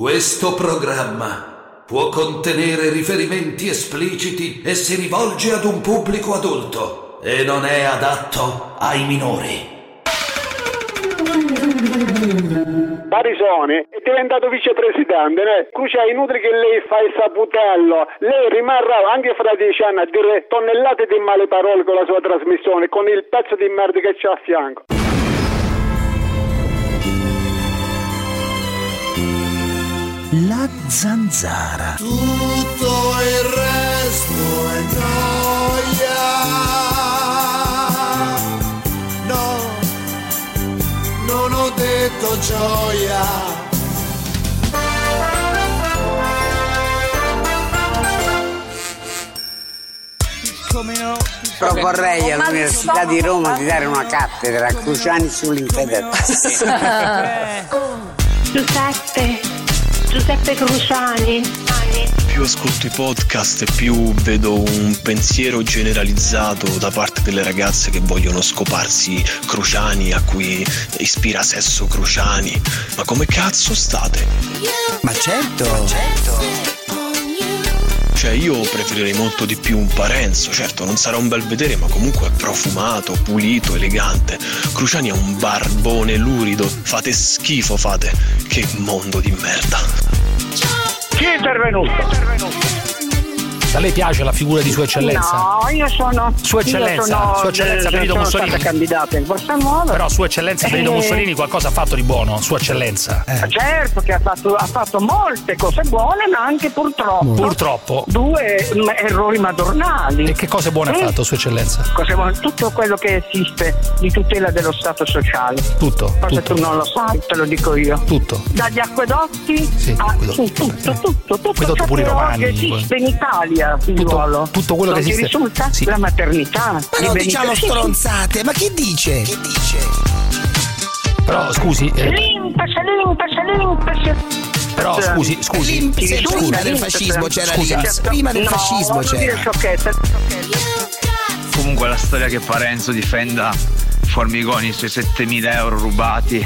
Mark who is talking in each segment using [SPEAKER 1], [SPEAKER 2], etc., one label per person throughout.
[SPEAKER 1] Questo programma può contenere riferimenti espliciti e si rivolge ad un pubblico adulto e non è adatto ai minori.
[SPEAKER 2] Barisone è diventato vicepresidente, né? Crucia è inutile che lei fa il saputello, lei rimarrà anche fra dieci anni a dire tonnellate di male parole con la sua trasmissione, con il pezzo di merda che c'ha a fianco.
[SPEAKER 3] La zanzara.
[SPEAKER 4] Tutto il resto è noia. No, non ho detto gioia.
[SPEAKER 5] Proporrei all'Università di Roma di dare una cattedra a Cruciani sull'infedeltà.
[SPEAKER 6] Giuseppe, Giuseppe Cruciani.
[SPEAKER 7] Più ascolto i podcast e più vedo un pensiero generalizzato da parte delle ragazze che vogliono scoparsi Cruciani, a cui ispira sesso Cruciani. Ma come cazzo state?
[SPEAKER 3] Ma certo.
[SPEAKER 7] Cioè io preferirei molto di più un Parenzo, certo non sarà un bel vedere ma comunque è profumato, pulito, elegante. Cruciani è un barbone lurido, fate schifo fate, che mondo di merda.
[SPEAKER 2] Chi è intervenuto?
[SPEAKER 8] A lei piace la figura di Sua Eccellenza?
[SPEAKER 6] No, io sono.
[SPEAKER 8] Sua Eccellenza,
[SPEAKER 6] sono,
[SPEAKER 8] Sua Eccellenza
[SPEAKER 6] eh,
[SPEAKER 8] Benito
[SPEAKER 6] sono
[SPEAKER 8] Mussolini.
[SPEAKER 6] stata candidata in Forza Nuova.
[SPEAKER 8] Però Sua Eccellenza Benito
[SPEAKER 6] Eh.
[SPEAKER 8] Mussolini qualcosa ha fatto di buono, Sua Eccellenza.
[SPEAKER 6] Certo che ha fatto, ha fatto molte cose buone, ma anche purtroppo.
[SPEAKER 8] Purtroppo.
[SPEAKER 6] Due mm, errori madornali.
[SPEAKER 8] E che cose buone ha
[SPEAKER 6] Mm.
[SPEAKER 8] fatto Sua Eccellenza?
[SPEAKER 6] Cose buone, tutto quello che esiste di tutela dello Stato sociale.
[SPEAKER 8] Tutto,
[SPEAKER 6] Forse
[SPEAKER 8] tutto.
[SPEAKER 6] tu non lo sai, te lo dico io.
[SPEAKER 8] Tutto.
[SPEAKER 6] Dagli acquedotti
[SPEAKER 8] Sì,
[SPEAKER 6] a
[SPEAKER 8] acquedotti,
[SPEAKER 6] tutto, tutto, tutto,
[SPEAKER 8] Acquedotti
[SPEAKER 6] ciò
[SPEAKER 8] pure i
[SPEAKER 6] che
[SPEAKER 8] romani,
[SPEAKER 6] oggi esiste in Italia, figliuolo.
[SPEAKER 8] tutto quello
[SPEAKER 6] non
[SPEAKER 8] che esiste-
[SPEAKER 6] risulta?
[SPEAKER 8] sì.
[SPEAKER 6] La maternità.
[SPEAKER 3] Ma non
[SPEAKER 6] Benito-
[SPEAKER 3] diciamo stronzate, ma chi dice? Chi dice?
[SPEAKER 8] Però scusi, eh,
[SPEAKER 6] limpes, limpes.
[SPEAKER 8] però scusi, scusi.
[SPEAKER 6] Ti
[SPEAKER 3] è
[SPEAKER 6] risulta,
[SPEAKER 3] prima del fascismo c'era
[SPEAKER 8] Scusa.
[SPEAKER 3] l'Inps, prima del
[SPEAKER 6] No,
[SPEAKER 3] fascismo c'era.
[SPEAKER 6] sciocchezze.
[SPEAKER 9] Comunque la storia che Parenzo difenda Formigoni i suoi 7.000 euro rubati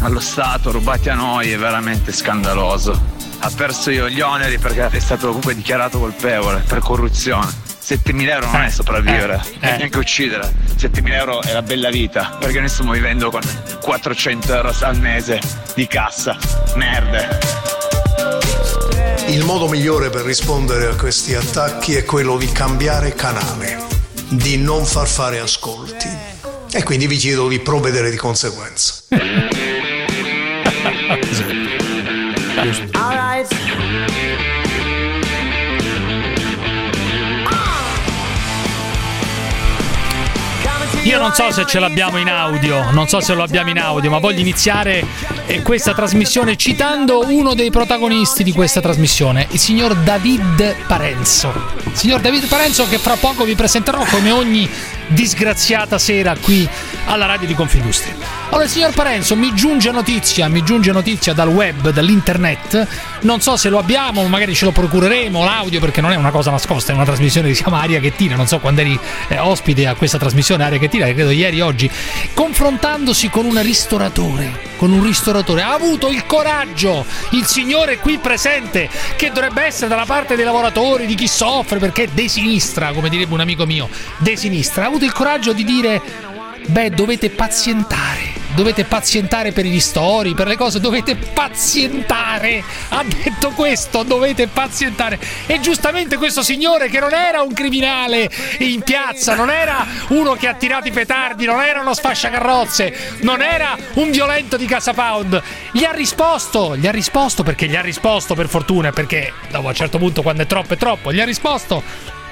[SPEAKER 9] allo Stato, rubati a noi, è veramente scandaloso. Ha perso io gli oneri perché è stato comunque dichiarato colpevole per corruzione. 7.000 euro non è sopravvivere,
[SPEAKER 8] eh, eh.
[SPEAKER 9] neanche uccidere. 7.000 euro è la bella vita, perché noi stiamo vivendo con 400 euro al mese di cassa. Merde.
[SPEAKER 10] Il modo migliore per rispondere a questi attacchi è quello di cambiare canale, di non far fare ascolti. E quindi vi chiedo di provvedere di conseguenza.
[SPEAKER 8] Non so se ce l'abbiamo in audio, non so se lo abbiamo in audio, ma voglio iniziare eh, questa trasmissione citando uno dei protagonisti di questa trasmissione, il signor David Parenzo. Il signor David Parenzo che fra poco vi presenterò come ogni disgraziata sera qui alla radio di Confindustria. Allora, signor Parenzo mi giunge notizia, mi giunge notizia dal web, dall'internet. Non so se lo abbiamo, magari ce lo procureremo l'audio perché non è una cosa nascosta, è una trasmissione che si chiama Aria che tira. Non so quando eri eh, ospite a questa trasmissione Aria che tira, credo ieri oggi, confrontandosi con un ristoratore. Con un ristoratore ha avuto il coraggio, il signore qui presente, che dovrebbe essere dalla parte dei lavoratori, di chi soffre, perché è de sinistra, come direbbe un amico mio, de sinistra. Ha avuto il coraggio di dire: Beh, dovete pazientare. Dovete pazientare per i ristori, per le cose, dovete pazientare. Ha detto questo, dovete pazientare. E giustamente questo signore che non era un criminale in piazza, non era uno che ha tirato i petardi, non era uno sfasciacarrozze, non era un violento di Casa Pound. Gli ha risposto, gli ha risposto perché gli ha risposto per fortuna, perché dopo a un certo punto quando è troppo è troppo, gli ha risposto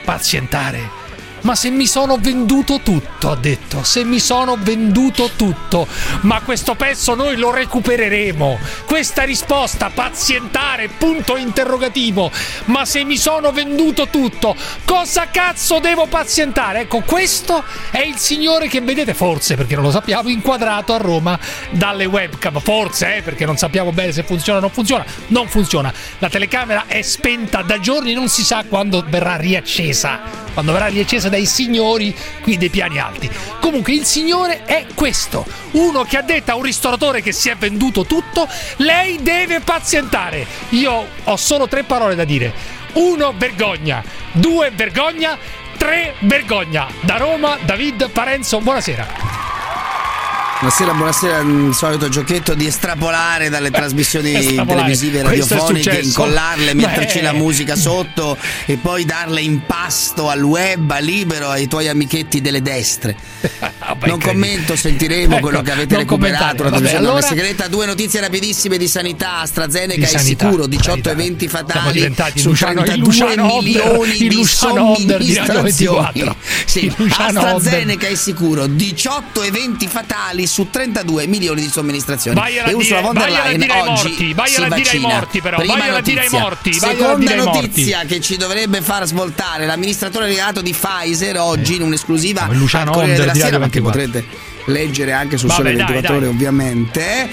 [SPEAKER 8] pazientare. Ma se mi sono venduto tutto, ha detto, se mi sono venduto tutto, ma questo pezzo noi lo recupereremo. Questa risposta, pazientare, punto interrogativo. Ma se mi sono venduto tutto, cosa cazzo devo pazientare? Ecco, questo è il signore che vedete, forse, perché non lo sappiamo, inquadrato a Roma dalle webcam. Forse, eh, perché non sappiamo bene se funziona o non funziona. Non funziona. La telecamera è spenta da giorni, non si sa quando verrà riaccesa. Quando verrà riaccesa dai signori qui dei piani alti. Comunque il signore è questo, uno che ha detto a un ristoratore che si è venduto tutto, lei deve pazientare. Io ho solo tre parole da dire. Uno, vergogna. Due, vergogna. Tre, vergogna. Da Roma, David Parenzo, buonasera.
[SPEAKER 3] Buonasera, buonasera. Il solito giochetto di estrapolare dalle trasmissioni
[SPEAKER 8] Estrapolare.
[SPEAKER 3] televisive radiofoniche, incollarle, metterci
[SPEAKER 8] Beh.
[SPEAKER 3] la musica sotto e poi darle in pasto al web, a libero, ai tuoi amichetti delle destre. non commento, sentiremo
[SPEAKER 8] Ecco,
[SPEAKER 3] quello che avete recuperato. La
[SPEAKER 8] Vabbè,
[SPEAKER 3] trasmissione
[SPEAKER 8] allora-
[SPEAKER 3] segreta, due notizie rapidissime di sanità. AstraZeneca
[SPEAKER 8] Di
[SPEAKER 3] è
[SPEAKER 8] sanità,
[SPEAKER 3] sicuro, 18
[SPEAKER 8] sanità.
[SPEAKER 3] eventi fatali su
[SPEAKER 8] Luciano- il
[SPEAKER 3] 32
[SPEAKER 8] Luciano Onder,
[SPEAKER 3] milioni
[SPEAKER 8] il
[SPEAKER 3] di somministrazioni.
[SPEAKER 8] 24.
[SPEAKER 3] Sì, AstraZeneca è sicuro, 18 eventi fatali su 32 milioni di somministrazioni.
[SPEAKER 8] Vagliela
[SPEAKER 3] e
[SPEAKER 8] a
[SPEAKER 3] Ursula
[SPEAKER 8] dire-
[SPEAKER 3] von der Leyen oggi si
[SPEAKER 8] a dire ai
[SPEAKER 3] vaccina.
[SPEAKER 8] morti, però,
[SPEAKER 3] Prima
[SPEAKER 8] vagliela a dire ai
[SPEAKER 3] notizia.
[SPEAKER 8] morti,
[SPEAKER 3] Seconda notizia che ci dovrebbe far svoltare l'amministratore delegato di Pfizer oggi in un'esclusiva
[SPEAKER 8] Luciano
[SPEAKER 3] al Corriere
[SPEAKER 8] Onder
[SPEAKER 3] della
[SPEAKER 8] di
[SPEAKER 3] Sera,
[SPEAKER 8] Radio
[SPEAKER 3] ma che
[SPEAKER 8] 24.
[SPEAKER 3] potrete leggere anche su
[SPEAKER 8] Vabbè,
[SPEAKER 3] Sole
[SPEAKER 8] dai,
[SPEAKER 3] 24 ore
[SPEAKER 8] dai.
[SPEAKER 3] ovviamente.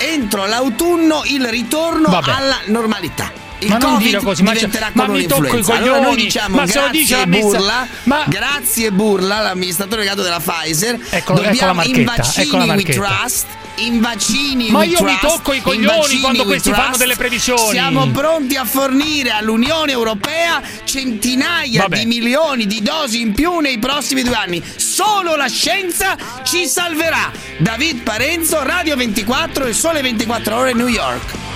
[SPEAKER 3] Entro l'autunno il ritorno
[SPEAKER 8] Vabbè.
[SPEAKER 3] alla normalità. Il
[SPEAKER 8] Ma non
[SPEAKER 3] Covid
[SPEAKER 8] dire così, ma ma mi tocco i
[SPEAKER 3] un'influenza. Allora noi
[SPEAKER 8] coglioni,
[SPEAKER 3] diciamo
[SPEAKER 8] ma se lo dice
[SPEAKER 3] grazie
[SPEAKER 8] l'amministra-
[SPEAKER 3] Burla,
[SPEAKER 8] ma-
[SPEAKER 3] grazie Burla, l'amministratore delegato della Pfizer.
[SPEAKER 8] Ecco- ecco la
[SPEAKER 3] Dobbiamo in
[SPEAKER 8] marchetta,
[SPEAKER 3] vaccini
[SPEAKER 8] ecco la
[SPEAKER 3] we
[SPEAKER 8] marchetta.
[SPEAKER 3] trust. In vaccini
[SPEAKER 8] Ma io mi
[SPEAKER 3] trust,
[SPEAKER 8] tocco i coglioni quando questi
[SPEAKER 3] trust.
[SPEAKER 8] fanno delle previsioni.
[SPEAKER 3] Siamo pronti a fornire all'Unione Europea centinaia
[SPEAKER 8] Vabbè.
[SPEAKER 3] di milioni di dosi in più nei prossimi due anni. Solo la scienza ci salverà. David Parenzo, Radio 24 e Sole 24 Ore New York.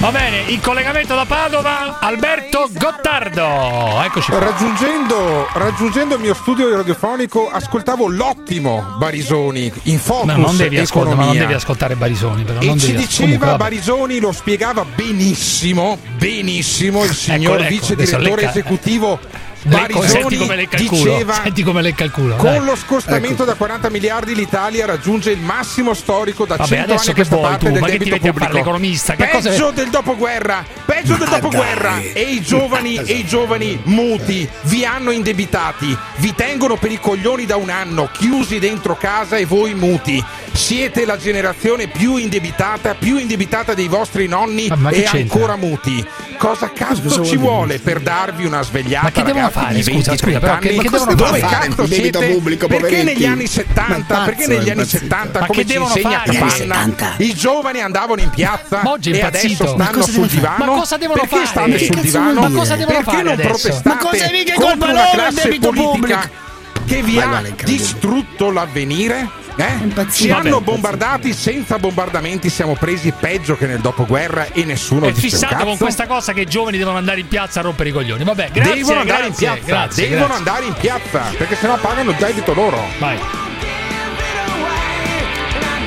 [SPEAKER 8] Va bene, in collegamento da Padova, Alberto Gottardo. Eccoci qua.
[SPEAKER 11] Raggiungendo, raggiungendo il mio studio radiofonico ascoltavo l'ottimo Barisoni in Focus
[SPEAKER 8] Ma non devi ascoltare, ma non devi ascoltare Barisoni, però
[SPEAKER 11] E ci diceva
[SPEAKER 8] vabbè.
[SPEAKER 11] Barisoni, lo spiegava benissimo, benissimo il signor
[SPEAKER 8] ecco,
[SPEAKER 11] vice
[SPEAKER 8] adesso
[SPEAKER 11] direttore
[SPEAKER 8] lecca-
[SPEAKER 11] esecutivo
[SPEAKER 8] Senti
[SPEAKER 11] Barisoni
[SPEAKER 8] come lecca il culo.
[SPEAKER 11] diceva
[SPEAKER 8] Senti come lecca il culo.
[SPEAKER 11] con
[SPEAKER 8] dai.
[SPEAKER 11] lo scostamento da 40 miliardi l'Italia raggiunge il massimo storico da
[SPEAKER 8] Vabbè,
[SPEAKER 11] 100 anni
[SPEAKER 8] adesso
[SPEAKER 11] a
[SPEAKER 8] che
[SPEAKER 11] questa
[SPEAKER 8] vuoi
[SPEAKER 11] parte
[SPEAKER 8] tu?
[SPEAKER 11] del
[SPEAKER 8] Ma
[SPEAKER 11] debito pubblico.
[SPEAKER 8] l'economista? Che cosa-
[SPEAKER 11] peggio del dopoguerra peggio del
[SPEAKER 3] Ma
[SPEAKER 11] dopoguerra
[SPEAKER 3] dai.
[SPEAKER 11] e i giovani e i giovani muti vi hanno indebitati vi tengono per i coglioni da un anno chiusi dentro casa e voi muti siete la generazione più indebitata più indebitata dei vostri nonni
[SPEAKER 8] Ma-
[SPEAKER 11] e ancora muti cosa cazzo
[SPEAKER 3] Cosa
[SPEAKER 11] ci vuole per darvi una svegliata
[SPEAKER 8] Ma che devono
[SPEAKER 11] ragazzi,
[SPEAKER 8] fare? Scusa,
[SPEAKER 11] 20,
[SPEAKER 8] scusa,
[SPEAKER 11] 30
[SPEAKER 8] però che-
[SPEAKER 11] anni?
[SPEAKER 8] che devono
[SPEAKER 11] dove
[SPEAKER 3] fare? Il debito
[SPEAKER 11] siete
[SPEAKER 3] pubblico,
[SPEAKER 11] perché
[SPEAKER 3] poveretti.
[SPEAKER 11] negli anni
[SPEAKER 3] Ma
[SPEAKER 11] 70
[SPEAKER 3] è
[SPEAKER 11] perché
[SPEAKER 3] pazzo,
[SPEAKER 11] negli anni
[SPEAKER 3] impazzito.
[SPEAKER 11] 70
[SPEAKER 8] Ma
[SPEAKER 11] come
[SPEAKER 8] che devono fare?
[SPEAKER 3] 70.
[SPEAKER 11] i giovani andavano in piazza
[SPEAKER 8] Ma oggi
[SPEAKER 11] e adesso stanno sul divano
[SPEAKER 8] Ma cosa devono
[SPEAKER 11] perché
[SPEAKER 8] fare?
[SPEAKER 11] state
[SPEAKER 8] Che
[SPEAKER 11] sul divano?
[SPEAKER 3] Ma cosa
[SPEAKER 8] devono
[SPEAKER 11] perché
[SPEAKER 8] fare
[SPEAKER 11] non
[SPEAKER 8] adesso?
[SPEAKER 11] protestate
[SPEAKER 3] Ma cosa mica è
[SPEAKER 11] contro
[SPEAKER 3] colpa loro il debito pubblico?
[SPEAKER 11] Che vi
[SPEAKER 3] Vai,
[SPEAKER 11] ha distrutto l'avvenire eh? Ci hanno bombardati senza bombardamenti, siamo presi peggio che nel dopoguerra e nessuno
[SPEAKER 8] È fissato con questa cosa che i giovani devono andare in piazza a rompere i coglioni. Vabbè, grazie,
[SPEAKER 11] devono andare
[SPEAKER 8] grazie,
[SPEAKER 11] in piazza,
[SPEAKER 8] grazie,
[SPEAKER 11] devono
[SPEAKER 8] grazie.
[SPEAKER 11] andare in piazza perché sennò pagano il debito loro.
[SPEAKER 8] Vai.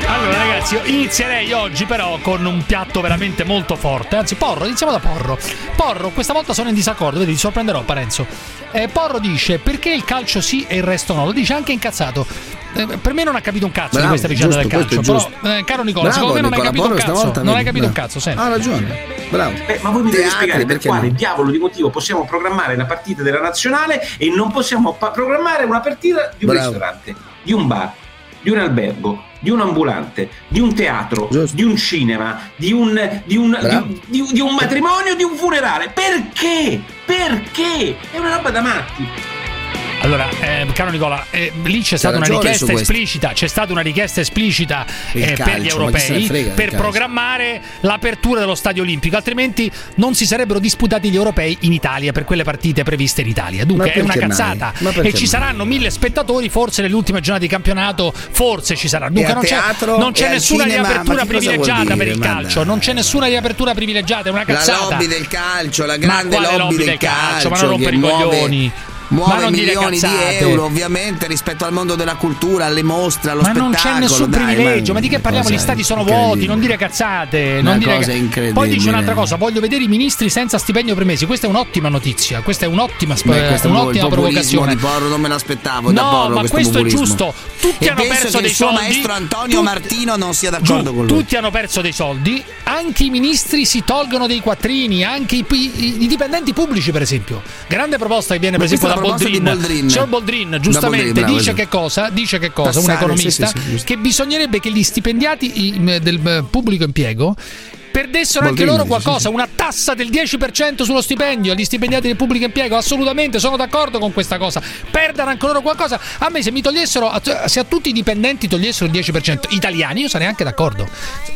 [SPEAKER 8] Allora ragazzi, io inizierei oggi però con un piatto veramente molto forte. Anzi, Porro, iniziamo da Porro. Porro, questa volta sono in disaccordo, vedi, ti sorprenderò Parenzo. Eh, Porro dice perché il calcio sì e il resto no. Lo dice anche incazzato. Eh, per me non ha capito un cazzo di
[SPEAKER 3] Bravo,
[SPEAKER 8] questa vicenda del calcio. Però, eh, caro Nicola,
[SPEAKER 3] Bravo,
[SPEAKER 8] secondo me non
[SPEAKER 3] Nicola,
[SPEAKER 8] hai capito
[SPEAKER 3] Porro
[SPEAKER 8] un cazzo. Non hai capito un
[SPEAKER 3] bravo.
[SPEAKER 8] cazzo, senti.
[SPEAKER 3] Ha ragione. Bravo.
[SPEAKER 12] Eh, ma voi mi dovete spiegare per
[SPEAKER 3] perché
[SPEAKER 12] quale
[SPEAKER 3] no?
[SPEAKER 12] diavolo di motivo possiamo programmare la partita della nazionale e non possiamo pa- programmare una partita di un
[SPEAKER 3] Bravo.
[SPEAKER 12] ristorante, di un bar, di un albergo, di un ambulante, di un teatro,
[SPEAKER 3] Giusto.
[SPEAKER 12] di un cinema, di un, di un, di, di- di un matrimonio, di un funerale. Perché? Perché? È una roba da matti.
[SPEAKER 8] Allora, eh, caro Nicola, eh, lì c'è stata una richiesta esplicita, c'è stata una richiesta esplicita eh, per
[SPEAKER 3] calcio,
[SPEAKER 8] gli
[SPEAKER 3] se ne
[SPEAKER 8] europei
[SPEAKER 3] frega
[SPEAKER 8] per
[SPEAKER 3] calcio?
[SPEAKER 8] programmare l'apertura dello stadio olimpico, altrimenti non si sarebbero disputati gli europei in Italia per quelle partite previste in Italia. Dunque è una cazzata. E ci saranno mille spettatori, forse nelle ultime giornate di campionato, forse ci saranno. Dunque non c'è,
[SPEAKER 3] teatro
[SPEAKER 8] non
[SPEAKER 3] e
[SPEAKER 8] c'è nessuna
[SPEAKER 3] cinema,
[SPEAKER 8] riapertura privilegiata per
[SPEAKER 3] dire?
[SPEAKER 8] il
[SPEAKER 3] Ma
[SPEAKER 8] calcio, non c'è nessuna riapertura privilegiata, è una
[SPEAKER 3] La
[SPEAKER 8] cazzata.
[SPEAKER 3] lobby del calcio, la grande
[SPEAKER 8] quale
[SPEAKER 3] lobby, del calcio,
[SPEAKER 8] Ma non rompere i coglioni.
[SPEAKER 3] Muove
[SPEAKER 8] Ma
[SPEAKER 3] milioni di euro ovviamente rispetto al mondo della cultura, alle mostre, allo
[SPEAKER 8] Ma
[SPEAKER 3] spettacolo.
[SPEAKER 8] non c'è nessun
[SPEAKER 3] dai,
[SPEAKER 8] privilegio, ma di che parliamo? Gli stati sono vuoti, non dire cazzate. Non dire ca-. Poi dice un'altra cosa: voglio vedere i ministri senza stipendio per mesi. Questa è un'ottima notizia. Questa è un'ottima, sp-
[SPEAKER 3] Beh, questo
[SPEAKER 8] un'ottima provocazione.
[SPEAKER 3] di Porro non me l'aspettavo
[SPEAKER 8] No,
[SPEAKER 3] Porro
[SPEAKER 8] ma
[SPEAKER 3] questo,
[SPEAKER 8] questo è giusto. Tutti
[SPEAKER 3] e
[SPEAKER 8] hanno perso dei
[SPEAKER 3] il suo
[SPEAKER 8] soldi.
[SPEAKER 3] maestro Antonio
[SPEAKER 8] Tutti-
[SPEAKER 3] Martino non sia d'accordo
[SPEAKER 8] Giù,
[SPEAKER 3] con lui.
[SPEAKER 8] tutti hanno perso dei soldi, anche i ministri si tolgono dei quattrini, anche i, i- i dipendenti pubblici, per esempio. Grande proposta che viene, per
[SPEAKER 3] Ma
[SPEAKER 8] esempio,
[SPEAKER 3] la
[SPEAKER 8] Boldrin.
[SPEAKER 3] Boldrin.
[SPEAKER 8] Signor Boldrin, giustamente,
[SPEAKER 3] Boldrin, bravo,
[SPEAKER 8] dice che cosa? Dice che cosa? un
[SPEAKER 3] Tassare,
[SPEAKER 8] economista
[SPEAKER 3] sì, sì, sì,
[SPEAKER 8] che bisognerebbe che gli stipendiati del eh, pubblico impiego perdessero
[SPEAKER 3] Molto
[SPEAKER 8] anche loro qualcosa, una tassa del 10% sullo stipendio agli stipendiati del pubblico impiego, assolutamente sono d'accordo con questa cosa. Perdano anche loro qualcosa. A me se mi togliessero, se a tutti i dipendenti togliessero il 10% italiani, io sarei anche d'accordo.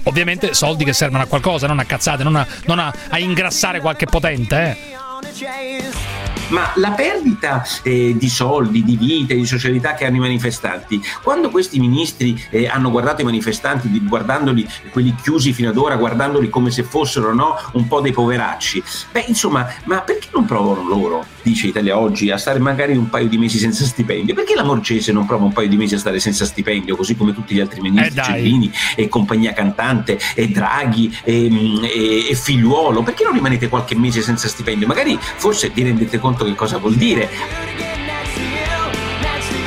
[SPEAKER 8] Ovviamente soldi che servono a qualcosa, non a cazzate, non a, non a- a ingrassare qualche potente, eh.
[SPEAKER 12] Ma la perdita eh, di soldi, di vite, di socialità che hanno i manifestanti, quando questi ministri eh, hanno guardato i manifestanti, guardandoli, quelli chiusi fino ad ora, guardandoli come se fossero no, un po' dei poveracci, beh insomma, ma perché non provano loro, dice Italia Oggi, a stare magari un paio di mesi senza stipendio? Perché la Morgese non prova un paio di mesi a stare senza stipendio, così come tutti gli altri ministri,
[SPEAKER 8] Eh.
[SPEAKER 12] Cellini e compagnia cantante, e Draghi e, mm, e- e Figliuolo? Perché non rimanete qualche mese senza stipendio? Magari forse vi rendete conto che cosa vuol dire.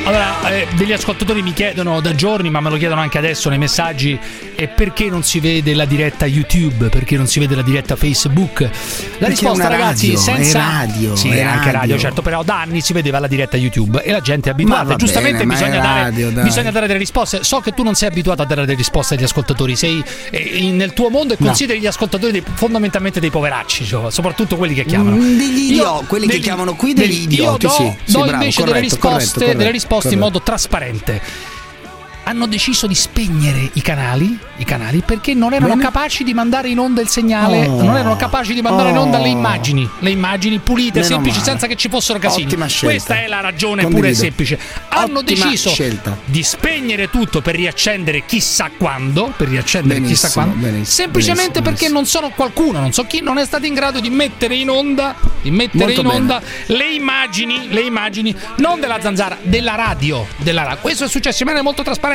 [SPEAKER 8] Allora, eh, degli ascoltatori mi chiedono da giorni, ma me lo chiedono anche adesso nei messaggi, e perché non si vede la diretta YouTube? Perché non si vede la diretta Facebook? La
[SPEAKER 3] Perché
[SPEAKER 8] risposta,
[SPEAKER 3] è
[SPEAKER 8] ragazzi,
[SPEAKER 3] radio,
[SPEAKER 8] senza.
[SPEAKER 3] è radio,
[SPEAKER 8] sì,
[SPEAKER 3] è
[SPEAKER 8] è anche radio,
[SPEAKER 3] radio.
[SPEAKER 8] certo, però da anni si vedeva la diretta YouTube e la gente è abituata. Giustamente
[SPEAKER 3] bene, ma
[SPEAKER 8] bisogna,
[SPEAKER 3] è
[SPEAKER 8] dare,
[SPEAKER 3] radio, dai.
[SPEAKER 8] bisogna dare delle risposte. So che tu non sei abituato a dare delle risposte agli ascoltatori, sei eh, nel tuo mondo e
[SPEAKER 3] No.
[SPEAKER 8] consideri gli ascoltatori dei- fondamentalmente dei poveracci, cioè, soprattutto quelli che chiamano.
[SPEAKER 3] Mm, degli
[SPEAKER 8] Io-
[SPEAKER 3] idio- quelli che
[SPEAKER 8] degli-
[SPEAKER 3] chiamano qui degli
[SPEAKER 8] degli-
[SPEAKER 3] idioti,
[SPEAKER 8] Io do,
[SPEAKER 3] sì. Sì,
[SPEAKER 8] do
[SPEAKER 3] bravo,
[SPEAKER 8] invece delle
[SPEAKER 3] corretto,
[SPEAKER 8] risposte,
[SPEAKER 3] corretto, corretto,
[SPEAKER 8] delle risposte in
[SPEAKER 3] corretto.
[SPEAKER 8] modo trasparente. Hanno deciso di spegnere i canali, i canali perché non erano
[SPEAKER 3] Bene.
[SPEAKER 8] capaci di mandare in onda il segnale,
[SPEAKER 3] Oh.
[SPEAKER 8] non erano capaci di mandare in onda le
[SPEAKER 3] Oh.
[SPEAKER 8] immagini, le immagini pulite,
[SPEAKER 3] Meno
[SPEAKER 8] semplici,
[SPEAKER 3] male.
[SPEAKER 8] senza che ci fossero casini. Questa è la ragione
[SPEAKER 3] Condivido.
[SPEAKER 8] pura e semplice. Hanno
[SPEAKER 3] Ottima
[SPEAKER 8] deciso
[SPEAKER 3] scelta.
[SPEAKER 8] di spegnere tutto per riaccendere chissà quando, per riaccendere chissà
[SPEAKER 3] Benissimo,
[SPEAKER 8] quando,
[SPEAKER 3] benissimo,
[SPEAKER 8] semplicemente
[SPEAKER 3] benissimo,
[SPEAKER 8] perché non sono qualcuno, non so chi, non è stato in grado di mettere in onda, di mettere in onda le immagini, le immagini non della zanzara, della radio, della radio. Questo è successo in maniera molto trasparente.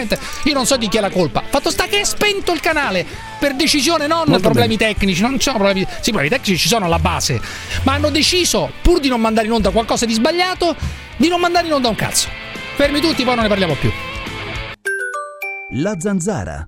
[SPEAKER 8] Io non so di chi è la colpa. Fatto sta che è spento il canale per decisione, non
[SPEAKER 3] Molto
[SPEAKER 8] problemi tecnici, non ci sono problemi. Sì, problemi tecnici ci sono alla base, ma hanno deciso pur di non mandare in onda qualcosa di sbagliato, di non mandare in onda un cazzo. Fermi tutti, poi non ne parliamo più.
[SPEAKER 13] La zanzara.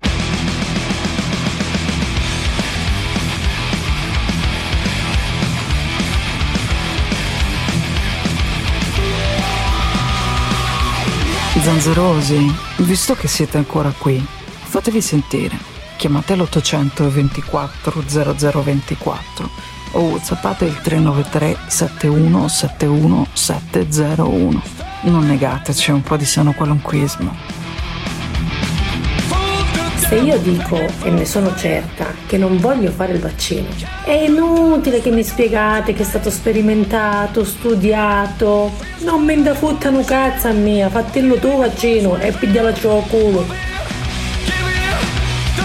[SPEAKER 14] Zanzerosi, visto che siete ancora qui, fatevi sentire. Chiamate l'800 24 0024 o whatsappate il 393 71 71 701. Non negateci un po' di sano qualunquismo.
[SPEAKER 15] Se io dico, e ne sono certa, che non voglio fare il vaccino, è inutile che mi spiegate che è stato sperimentato, studiato. Non me ne fottano cazzo a mia, fatelo tu vaccino e pigliala il culo.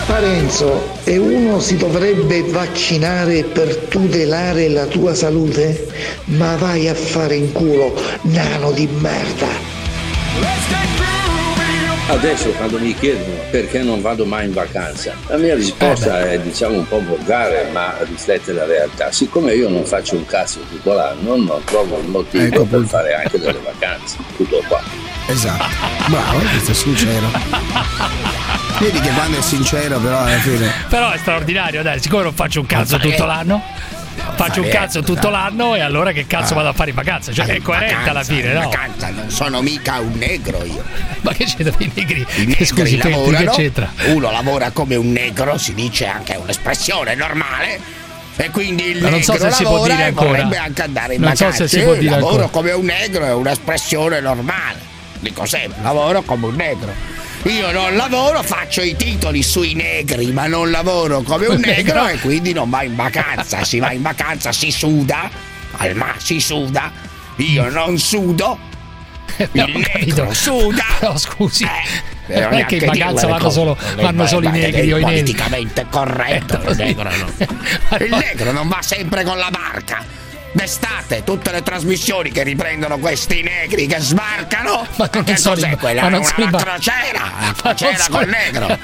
[SPEAKER 16] Parenzo, e uno si dovrebbe vaccinare per tutelare la tua salute? Ma vai a fare in culo, nano di merda!
[SPEAKER 17] Adesso quando mi chiedono perché non vado mai in vacanza, la mia risposta è diciamo un po' volgare ma riflette la realtà. Siccome io non faccio un cazzo tutto l'anno, non trovo un motivo
[SPEAKER 3] Ecco,
[SPEAKER 17] per
[SPEAKER 3] appunto.
[SPEAKER 17] fare anche delle vacanze. Tutto qua.
[SPEAKER 3] Esatto. Bravo, questo è sincero. Vedi che quando è sincero, però alla fine.
[SPEAKER 8] Però è straordinario, dai, siccome non faccio un cazzo
[SPEAKER 3] Ma
[SPEAKER 8] tutto l'anno. Faccio un cazzo tutto l'anno e allora che cazzo
[SPEAKER 3] Ah.
[SPEAKER 8] vado a fare in vacanza? Cioè, è coerente alla fine,
[SPEAKER 3] in
[SPEAKER 8] no?
[SPEAKER 3] vacanza, non sono mica un negro io.
[SPEAKER 8] Ma che c'entra i negri?
[SPEAKER 3] I negri
[SPEAKER 8] Scusi, che
[SPEAKER 3] lavorano,
[SPEAKER 8] c'entra?
[SPEAKER 3] uno lavora come un negro, si dice anche è un'espressione normale. E quindi il
[SPEAKER 8] Ma non so se si può dire ancora.
[SPEAKER 3] vorrebbe anche andare in
[SPEAKER 8] Non so
[SPEAKER 3] vacanza.
[SPEAKER 8] se si può dire
[SPEAKER 3] lavoro
[SPEAKER 8] ancora.
[SPEAKER 3] come un negro è un'espressione normale. Dico sempre, lavoro come un negro. Io non lavoro, faccio i titoli sui negri, ma non lavoro come un negro e quindi non vai in vacanza. Si va in vacanza, si suda, al ma si suda. Io non sudo. Il negro suda.
[SPEAKER 8] No, scusi.
[SPEAKER 3] Eh,
[SPEAKER 8] non è che in vacanza vanno solo, vanno solo i negri
[SPEAKER 3] è
[SPEAKER 8] o i neri.
[SPEAKER 3] politicamente corretto no. il negro non va sempre con la barca d'estate tutte le trasmissioni che riprendono questi negri che sbarcano
[SPEAKER 8] Ma
[SPEAKER 3] che
[SPEAKER 8] sono
[SPEAKER 3] cos'è
[SPEAKER 8] in-
[SPEAKER 3] quella
[SPEAKER 8] ma
[SPEAKER 3] è
[SPEAKER 8] non
[SPEAKER 3] una,
[SPEAKER 8] sono
[SPEAKER 3] crociera la crociera
[SPEAKER 8] sono-
[SPEAKER 3] col negro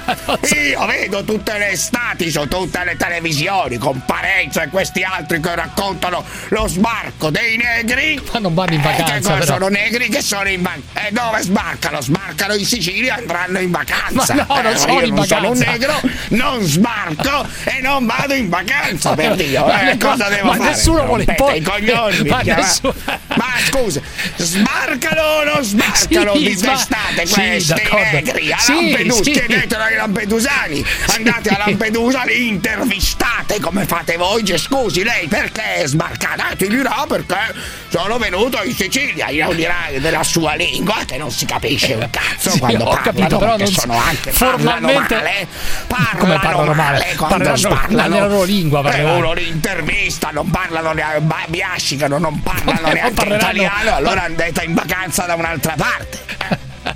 [SPEAKER 3] io vedo tutte le estati su tutte le televisioni con Parenzo e questi altri che raccontano lo sbarco dei negri
[SPEAKER 8] ma non vanno in
[SPEAKER 3] Eh, che
[SPEAKER 8] vacanza, però.
[SPEAKER 3] sono negri che sono in vacanza e dove sbarcano? sbarcano in Sicilia e andranno in vacanza
[SPEAKER 8] Ma no, non
[SPEAKER 3] Eh,
[SPEAKER 8] sono in
[SPEAKER 3] non sono un
[SPEAKER 8] vacanza.
[SPEAKER 3] negro non sbarco e non vado in vacanza per Dio
[SPEAKER 8] Ma
[SPEAKER 3] eh, cosa devo
[SPEAKER 8] ma
[SPEAKER 3] fare?
[SPEAKER 8] nessuno vuole impor-
[SPEAKER 3] i coglioni
[SPEAKER 8] ma nessuno-
[SPEAKER 3] Ma scusa, sbarcano o non sbarcano?
[SPEAKER 8] Sì,
[SPEAKER 3] testate
[SPEAKER 8] sì,
[SPEAKER 3] questi
[SPEAKER 8] d'accordo.
[SPEAKER 3] negri a
[SPEAKER 8] Sì,
[SPEAKER 3] Lampedusa?
[SPEAKER 8] sì.
[SPEAKER 3] Chiedetelo ai lampedusani. Andate a Lampedusa, li intervistate come fate voi. Scusi, lei perché è sbarcata? Ah, Ti dirà perché sono venuto in Sicilia. Io dirai della sua lingua che non si capisce un cazzo
[SPEAKER 8] Sì,
[SPEAKER 3] quando
[SPEAKER 8] ho
[SPEAKER 3] parlano,
[SPEAKER 8] capito, però non
[SPEAKER 3] sono anche
[SPEAKER 8] formalmente-
[SPEAKER 3] parlano male. Parlano
[SPEAKER 8] Come parlano male?
[SPEAKER 3] quando
[SPEAKER 8] Parleranno-
[SPEAKER 3] sparlano.
[SPEAKER 8] nella loro lingua
[SPEAKER 3] Eh,
[SPEAKER 8] parleranno.
[SPEAKER 3] uno li intervista, non parlano neanche, ba- biascicano, non parlano
[SPEAKER 8] Non
[SPEAKER 3] neanche
[SPEAKER 8] parleranno-
[SPEAKER 3] italiano, allora andate in vacanza da un'altra parte.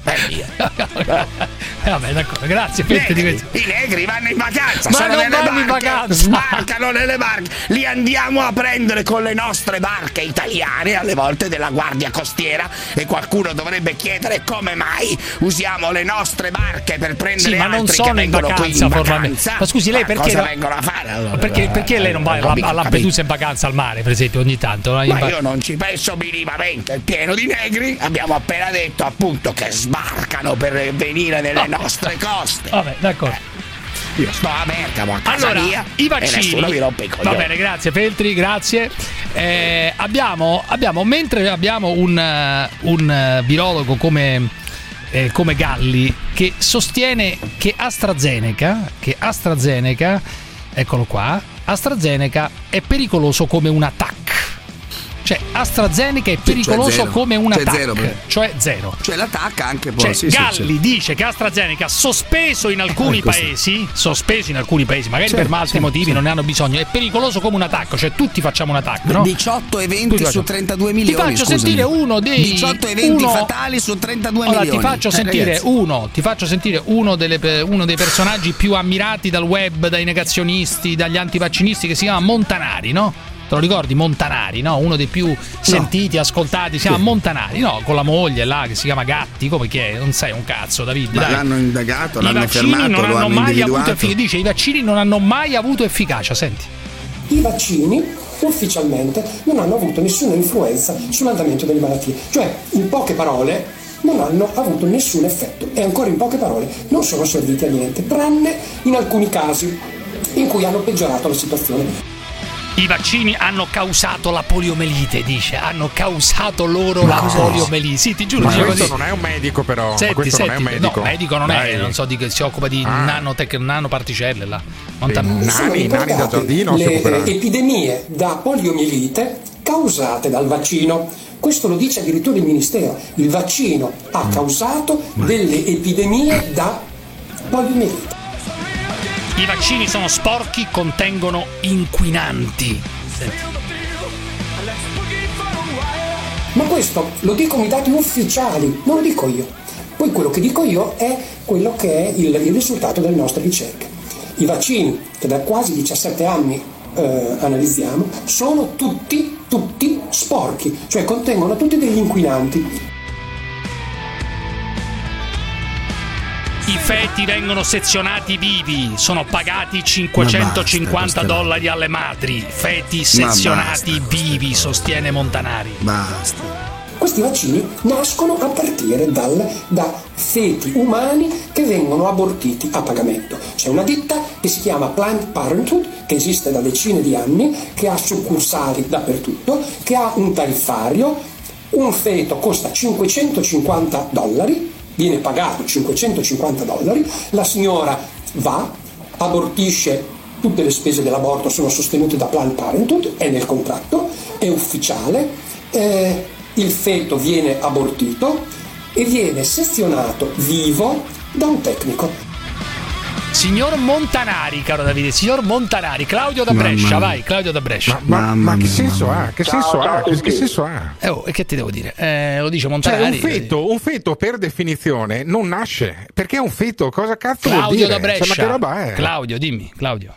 [SPEAKER 3] Eh.
[SPEAKER 8] Eh, vabbè, d'accordo, grazie di
[SPEAKER 3] Negri,
[SPEAKER 8] questo.
[SPEAKER 3] I negri vanno in vacanza,
[SPEAKER 8] Ma
[SPEAKER 3] sono
[SPEAKER 8] non
[SPEAKER 3] nelle
[SPEAKER 8] vanno in
[SPEAKER 3] barche,
[SPEAKER 8] vacanza.
[SPEAKER 3] sbarcano nelle barche, li andiamo a prendere con le nostre barche italiane, alle volte della guardia costiera, e qualcuno dovrebbe chiedere come mai usiamo le nostre barche per prendere
[SPEAKER 8] Sì, ma non sono
[SPEAKER 3] che
[SPEAKER 8] in vacanza
[SPEAKER 3] in
[SPEAKER 8] formalmente.
[SPEAKER 3] vacanza.
[SPEAKER 8] Ma scusi, lei perché
[SPEAKER 3] cosa
[SPEAKER 8] no-
[SPEAKER 3] vengono a fare allora?
[SPEAKER 8] Perché, perché lei non va
[SPEAKER 3] Eh,
[SPEAKER 8] a, Lampedusa in vacanza al mare, per esempio, ogni tanto? no? In
[SPEAKER 3] Ma
[SPEAKER 8] va-
[SPEAKER 3] io non ci penso minimamente, è pieno di negri, abbiamo appena detto appunto che sbarcano per venire nelle nostre coste.
[SPEAKER 8] Vabbè, d'accordo.
[SPEAKER 3] Io sto a Bergamo a casa
[SPEAKER 8] Allora,
[SPEAKER 3] mia
[SPEAKER 8] i
[SPEAKER 3] nessuno
[SPEAKER 8] vaccini. Va bene, grazie Feltri, grazie. Eh, abbiamo, abbiamo, mentre abbiamo un, eh, un eh, virologo come, eh, come Galli che sostiene che AstraZeneca, che AstraZeneca, eccolo qua, AstraZeneca è pericoloso come un attacco. Cioè, AstraZeneca è pericoloso
[SPEAKER 18] zero.
[SPEAKER 8] come un
[SPEAKER 18] Cioè
[SPEAKER 8] attacco.
[SPEAKER 18] zero,
[SPEAKER 8] Cioè zero.
[SPEAKER 18] Cioè l'attacca anche poi.
[SPEAKER 8] Cioè,
[SPEAKER 18] sì,
[SPEAKER 8] Galli
[SPEAKER 18] sì.
[SPEAKER 8] dice che AstraZeneca sospeso in alcuni
[SPEAKER 18] Eh,
[SPEAKER 8] paesi, sospeso in alcuni paesi, magari
[SPEAKER 18] Certo,
[SPEAKER 8] per altri
[SPEAKER 18] certo,
[SPEAKER 8] motivi
[SPEAKER 18] certo.
[SPEAKER 8] non ne hanno bisogno, è pericoloso come un attacco, cioè tutti facciamo un attacco, no?
[SPEAKER 18] 18 eventi su
[SPEAKER 8] facciamo.
[SPEAKER 18] 32
[SPEAKER 8] Ti
[SPEAKER 18] milioni.
[SPEAKER 8] faccio
[SPEAKER 18] scusami.
[SPEAKER 8] sentire uno dei
[SPEAKER 18] 18 eventi
[SPEAKER 8] uno-
[SPEAKER 18] fatali su 32
[SPEAKER 8] Allora,
[SPEAKER 18] milioni.
[SPEAKER 8] ti faccio
[SPEAKER 18] Eh,
[SPEAKER 8] sentire
[SPEAKER 18] ragazzi.
[SPEAKER 8] uno, ti faccio sentire uno, delle uno dei personaggi più ammirati dal web, dai negazionisti, dagli antivaccinisti che si chiama Montanari, no? Te lo ricordi? Montanari, no? Uno dei più sentiti, ascoltati, si chiama Montanari, no? Con la moglie là che si chiama Gatti, come che è? Non sai un cazzo, David.
[SPEAKER 18] Ma
[SPEAKER 8] dai.
[SPEAKER 18] l'hanno indagato,
[SPEAKER 8] I
[SPEAKER 18] l'hanno
[SPEAKER 8] vaccini
[SPEAKER 18] fermato,
[SPEAKER 8] non
[SPEAKER 18] lo
[SPEAKER 8] hanno
[SPEAKER 18] hanno
[SPEAKER 8] mai avuto efficacia. Dice i vaccini non hanno mai avuto efficacia, senti.
[SPEAKER 19] I vaccini ufficialmente non hanno avuto nessuna influenza sull'andamento delle malattie, cioè in poche parole non hanno avuto nessun effetto e ancora in poche parole non sono serviti a niente, tranne in alcuni casi in cui hanno peggiorato la situazione.
[SPEAKER 8] I vaccini hanno causato la poliomelite, dice. Hanno causato loro
[SPEAKER 11] Ma
[SPEAKER 8] la
[SPEAKER 11] cosa?
[SPEAKER 8] poliomelite. Sì, ti giuro.
[SPEAKER 11] Ma questo
[SPEAKER 8] così.
[SPEAKER 11] non è un medico, però.
[SPEAKER 8] Senti,
[SPEAKER 11] questo
[SPEAKER 8] senti,
[SPEAKER 11] non è un medico.
[SPEAKER 8] No, medico non è,
[SPEAKER 11] Dai.
[SPEAKER 8] non so di che si occupa di
[SPEAKER 11] Ah.
[SPEAKER 8] nanotec- nanoparticelle là. Non
[SPEAKER 11] Eh,
[SPEAKER 8] ta-
[SPEAKER 19] Sono ricordate le eh, epidemie da poliomielite causate dal vaccino. Questo lo dice addirittura il Ministero. Il vaccino ha causato delle epidemie da poliomielite.
[SPEAKER 8] I vaccini sono sporchi, contengono inquinanti. Senti.
[SPEAKER 19] Ma questo lo dicono i dati ufficiali, non lo dico io. Poi quello che dico io è quello che è il, il risultato delle nostre ricerche. I vaccini, che da quasi 17 anni eh, analizziamo, sono tutti, tutti sporchi, cioè contengono tutti degli inquinanti.
[SPEAKER 8] I feti vengono sezionati vivi, sono pagati 550
[SPEAKER 18] basta,
[SPEAKER 8] dollari alle madri. Feti sezionati vivi, sostiene Montanari.
[SPEAKER 18] Basta.
[SPEAKER 19] Questi vaccini nascono a partire dal- da feti umani che vengono abortiti a pagamento. C'è una ditta che si chiama Planned Parenthood, che esiste da decine di anni, che ha succursali dappertutto, che ha un tariffario, un feto costa 550 dollari, viene pagato 550 dollari, la signora va, abortisce, tutte le spese dell'aborto sono sostenute da Planned Parenthood, è nel contratto, è ufficiale, eh, il feto viene abortito e viene sezionato vivo da un tecnico.
[SPEAKER 8] Signor Montanari, caro Davide, signor Montanari, Claudio da Brescia, vai, Claudio da Brescia.
[SPEAKER 11] Ma, ma che senso ha? Che
[SPEAKER 8] Ciao,
[SPEAKER 11] senso
[SPEAKER 8] ciao
[SPEAKER 11] ha? Che, che senso ha?
[SPEAKER 8] Eh, oh, e che ti devo dire? Eh, lo dice
[SPEAKER 11] Cioè,
[SPEAKER 8] Montanari.
[SPEAKER 11] un feto, un feto per definizione non nasce. Perché è un feto? Cosa cazzo vuol
[SPEAKER 8] Claudio da Brescia.
[SPEAKER 11] Cioè, ma che roba è?
[SPEAKER 8] Claudio, dimmi, Claudio.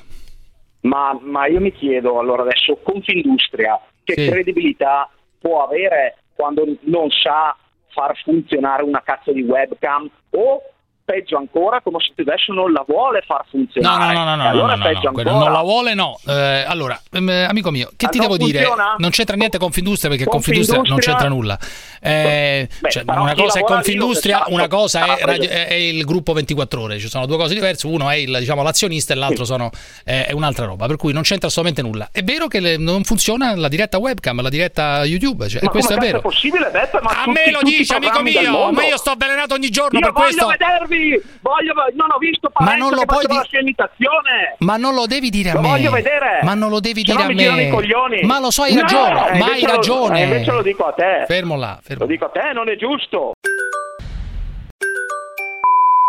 [SPEAKER 6] Ma, ma io mi chiedo allora adesso Confindustria che
[SPEAKER 8] Sì.
[SPEAKER 6] credibilità può avere quando non sa far funzionare una cazzo di webcam o peggio ancora come se adesso non la vuole far
[SPEAKER 8] No,
[SPEAKER 6] funzionare.
[SPEAKER 8] no, no, no, no,
[SPEAKER 6] allora
[SPEAKER 8] no, no,
[SPEAKER 6] peggio
[SPEAKER 8] no,
[SPEAKER 6] ancora.
[SPEAKER 8] non la vuole, no. Eh, allora, ehm, amico mio, che
[SPEAKER 6] Ah,
[SPEAKER 8] ti
[SPEAKER 6] non
[SPEAKER 8] devo dire?
[SPEAKER 6] funziona?
[SPEAKER 8] Non c'entra niente Confindustria perché Confindustria non
[SPEAKER 6] Confindustria-
[SPEAKER 8] c'entra nulla. Eh,
[SPEAKER 6] Beh,
[SPEAKER 8] cioè, una cosa è Confindustria, una cosa è, radio-
[SPEAKER 6] voglio-
[SPEAKER 8] è il gruppo 24 ore. Ci sono due cose diverse, uno è il, diciamo, l'azionista e l'altro sono, eh, è un'altra roba, per cui non c'entra assolutamente nulla. È vero che le- non funziona la diretta webcam, la diretta YouTube, cioè,
[SPEAKER 6] Ma
[SPEAKER 8] questo è vero.
[SPEAKER 6] è possibile, Beppe? Ma
[SPEAKER 8] A
[SPEAKER 6] tutti-
[SPEAKER 8] me lo
[SPEAKER 6] tutti i
[SPEAKER 8] dice, amico mio, ma io sto avvelenato ogni giorno
[SPEAKER 6] Io
[SPEAKER 8] per questo.
[SPEAKER 6] vedervi! Voglio, non ho visto
[SPEAKER 8] Ma
[SPEAKER 6] Parenzo
[SPEAKER 8] non lo
[SPEAKER 6] che
[SPEAKER 8] puoi
[SPEAKER 6] faceva
[SPEAKER 8] di-
[SPEAKER 6] la sua imitazione!
[SPEAKER 8] Ma non lo devi dire a
[SPEAKER 6] Lo
[SPEAKER 8] me.
[SPEAKER 6] voglio vedere!
[SPEAKER 8] Ma non lo devi
[SPEAKER 6] Se
[SPEAKER 8] dire
[SPEAKER 6] no
[SPEAKER 8] a
[SPEAKER 6] mi girano i
[SPEAKER 8] me.
[SPEAKER 6] coglioni!
[SPEAKER 8] Ma lo so, hai
[SPEAKER 6] No,
[SPEAKER 8] ragione.
[SPEAKER 6] eh,
[SPEAKER 8] ma hai
[SPEAKER 6] lo-
[SPEAKER 8] ragione.
[SPEAKER 6] eh, invece lo dico a te.
[SPEAKER 8] Fermo là, fermo.
[SPEAKER 6] Lo dico a te, non è giusto!